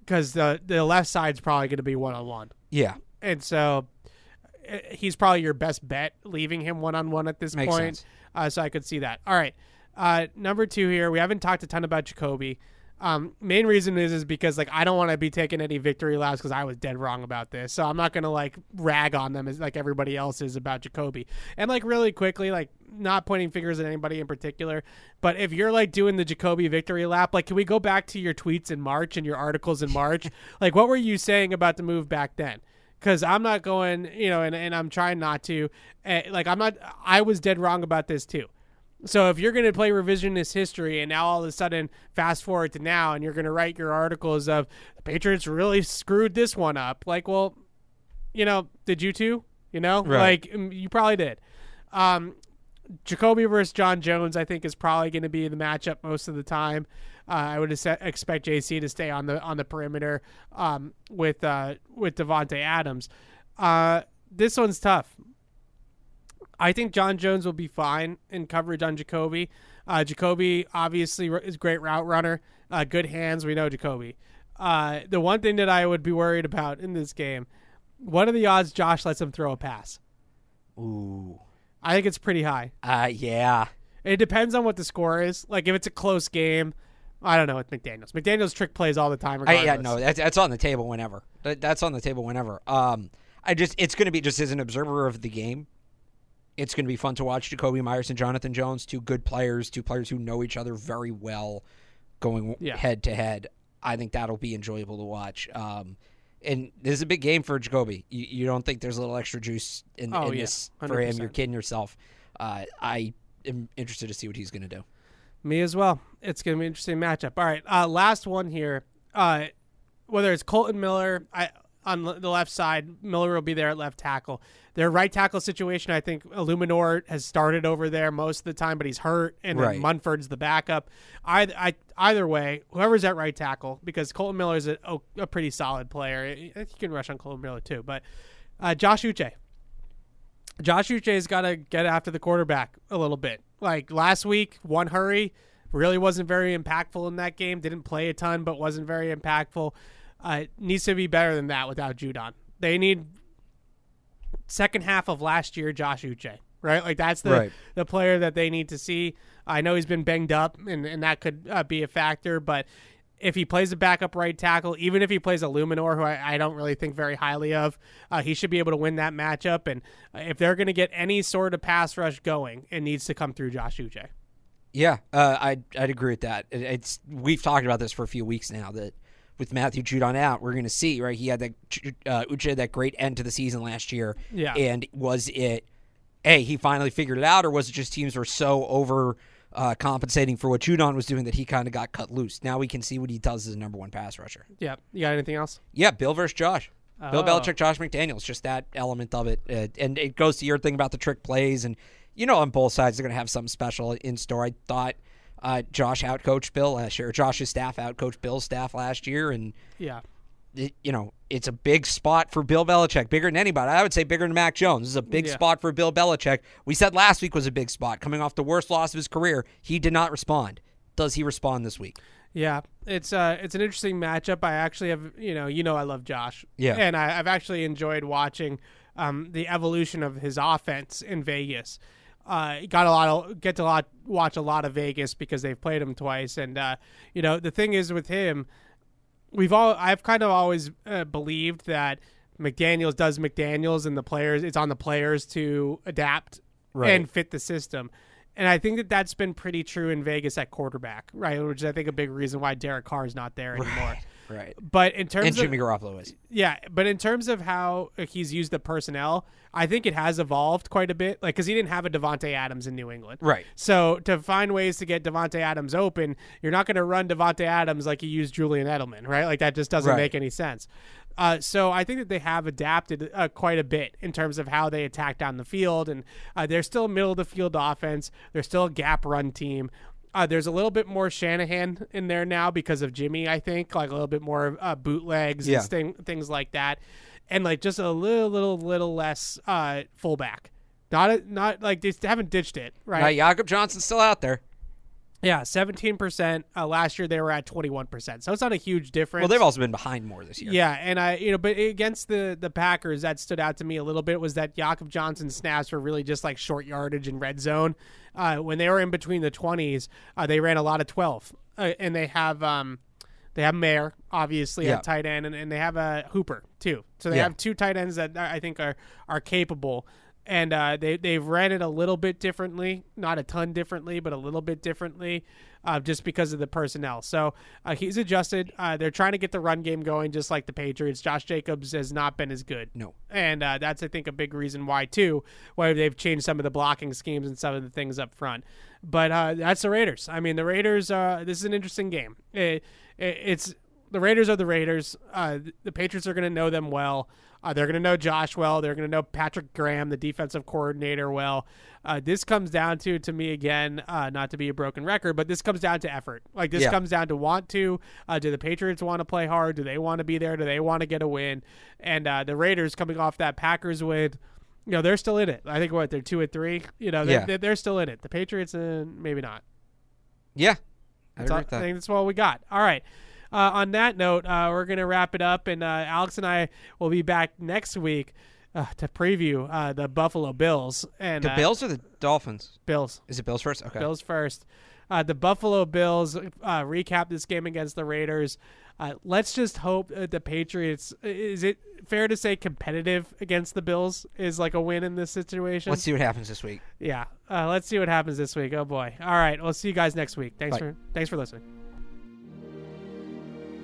because the the left side's probably going to be one on one, Yeah, and so uh, he's probably your best bet leaving him one on one at this Makes point. Uh, so I could see that. All right, uh, number two here. We haven't talked a ton about Jakobi. Um, main reason is is because like I don't want to be taking any victory laps because I was dead wrong about this, so I'm not gonna like rag on them as like everybody else is about Jakobi. And like really quickly, like not pointing fingers at anybody in particular, but if you're like doing the Jakobi victory lap, like can we go back to your tweets in March and your articles in March? [LAUGHS] like what were you saying about the move back then? Because I'm not going, you know, and, and I'm trying not to. Uh, like I'm not. I was dead wrong about this too. So if you're going to play revisionist history and now all of a sudden fast forward to now and you're going to write your articles of the Patriots really screwed this one up, like, well, you know, did you too? You know, Right. like mm, you probably did. Um, Jakobi versus John Jones, I think, is probably going to be the matchup most of the time. Uh, I would expect JC to stay on the on the perimeter um, with uh, with Davante Adams. Uh, this one's tough. I think John Jones will be fine in coverage on Jakobi. Uh, Jakobi obviously is a great route runner, uh, good hands. We know Jakobi. Uh, the one thing that I would be worried about in this game, what are the odds Josh lets him throw a pass? Ooh. I think it's pretty high. Uh, yeah. It depends on what the score is. Like if it's a close game, I don't know with McDaniels. McDaniels trick plays all the time. I, yeah, no, that's, that's on the table whenever. That, that's on the table whenever. Um, I just, it's going to be just as an observer of the game. It's going to be fun to watch Jakobi Meyers and Jonathan Jones, two good players, two players who know each other very well, going Yeah. head to head. I think that'll be enjoyable to watch. Um, and this is a big game for Jakobi. You, you don't think there's a little extra juice in, Oh, in yeah, this for him? 100%. You're kidding yourself. Uh, I am interested to see what he's going to do. Me as well. It's going to be an interesting matchup. All right, uh, last one here. Uh, whether it's Kolton Miller I, on the left side, Miller will be there at left tackle. Their right tackle situation, I think Eluemunor has started over there most of the time, but he's hurt, and then Right. Munford's the backup. Either, I, either way, whoever's at right tackle, because Kolton Miller is a, a pretty solid player. He can rush on Kolton Miller too, but uh, Josh Uche. Josh Uche's got to get after the quarterback a little bit. Like last week, one hurry really wasn't very impactful in that game. Didn't play a ton, but wasn't very impactful. Uh, needs to be better than that without Judon. They need second half of last year, Josh Uche. Right, like that's the Right. the player that they need to see. I know he's been banged up, and and that could uh, be a factor, but. If he plays a backup right tackle, even if he plays Eluemunor, who I, I don't really think very highly of, uh, he should be able to win that matchup. And if they're going to get any sort of pass rush going, it needs to come through Josh Uche. Yeah, uh, I'd I'd agree with that. It- It's we've talked about this for a few weeks now that with Matthew Judon out, we're going to see right. He had that uh, Uche had that great end to the season last year. Yeah. and was it? Hey, he finally figured it out, or was it just teams were so over uh, compensating for what Judon was doing that he kind of got cut loose? Now we can see what he does as a number one pass rusher. Yeah. You got anything else? Yeah, Bill versus Josh. Bill Oh. Belichick, Josh McDaniels, just that element of it. Uh, and it goes to your thing about the trick plays. And, you know, on both sides, they're going to have something special in store. I thought uh, Josh outcoached Bill last year, Josh's staff outcoached Bill's staff last year. And, Yeah. it, you know, it's a big spot for Bill Belichick, bigger than anybody. I would say bigger than Mac Jones. This is a big Yeah. spot for Bill Belichick. We said last week was a big spot. Coming off the worst loss of his career, he did not respond. Does he respond this week? Yeah, it's uh, it's an interesting matchup. I actually have, you know, you know, I love Josh. Yeah. and I, I've actually enjoyed watching um, the evolution of his offense in Vegas. Uh, got a lot of get to lot watch a lot of Vegas because they've played him twice, and uh, you know, the thing is with him, we've all I've kind of always uh, believed that McDaniels does McDaniels, and the players it's on the players to adapt Right. and fit the system. And I think that that's been pretty true in Vegas at quarterback, right? Which is I think a big reason why Derek Carr is not there anymore. Right. But in terms And of Jimmy Garoppolo is. yeah, but in terms of how he's used the personnel, I think it has evolved quite a bit. Like, because he didn't have a Davante Adams in New England, Right. So to find ways to get Davante Adams open, you're not going to run Davante Adams like you used Julian Edelman, right? Like that just doesn't Right. make any sense. Uh, so I think that they have adapted uh, quite a bit in terms of how they attack down the field, and uh, they're still middle of the field offense. They're still a gap run team. Uh, there's a little bit more Shanahan in there now because of Jimmy. I think like a little bit more uh, bootlegs Yeah. and thing, things like that, and like just a little, little, little less uh, fullback. Not, a, not like they haven't ditched it, right? Now, Jakob Johnson's still out there. Yeah, seventeen percent. Uh, last year they were at twenty one percent, so it's not a huge difference. Well, they've also been behind more this year. Yeah, and I, you know, but against the the Packers, that stood out to me a little bit was that Jakob Johnson snaps were really just like short yardage and red zone. Uh, when they were in between the twenties, uh, they ran a lot of twelve, uh, and they have um, They have Mayer, obviously, Yeah. at tight end, and, and they have a Hooper too. So they Yeah. have two tight ends that I think are are capable. And uh, they they've ran it a little bit differently, not a ton differently, but a little bit differently, uh, just because of the personnel. So uh, he's adjusted. Uh, they're trying to get the run game going, just like the Patriots. Josh Jacobs has not been as good. No. and uh, that's I think a big reason why too, why they've changed some of the blocking schemes and some of the things up front. But uh, that's the Raiders. I mean, the Raiders. Uh, this is an interesting game. It, it, it's the Raiders are the Raiders. Uh, the Patriots are going to know them well. Uh, they're going to know Josh well. They're going to know Patrick Graham, the defensive coordinator, well. Uh, this comes down to, to me again, uh, not to be a broken record, but this comes down to effort. Like this Yeah. comes down to want to. Uh, do the Patriots want to play hard? Do they want to be there? Do they want to get a win? And uh, the Raiders coming off that Packers win, you know, they're still in it. I think what they're two and three. You know, they're, Yeah. they're, still in it. The Patriots, uh, maybe not. Yeah. I all. I think that's all we got. All right. Uh, on that note, uh, we're going to wrap it up, and uh, Alex and I will be back next week uh, to preview uh, the Buffalo Bills and The uh, Bills or the Dolphins? Bills. Is it Bills first? Okay. Bills first. Uh, the Buffalo Bills uh, recap this game against the Raiders. Uh, let's just hope that the Patriots. Is it fair to say competitive against the Bills is like a win in this situation? Let's see what happens this week. Yeah, uh, let's see what happens this week. Oh boy! All right, we'll see you guys next week. Thanks Bye. for thanks for listening.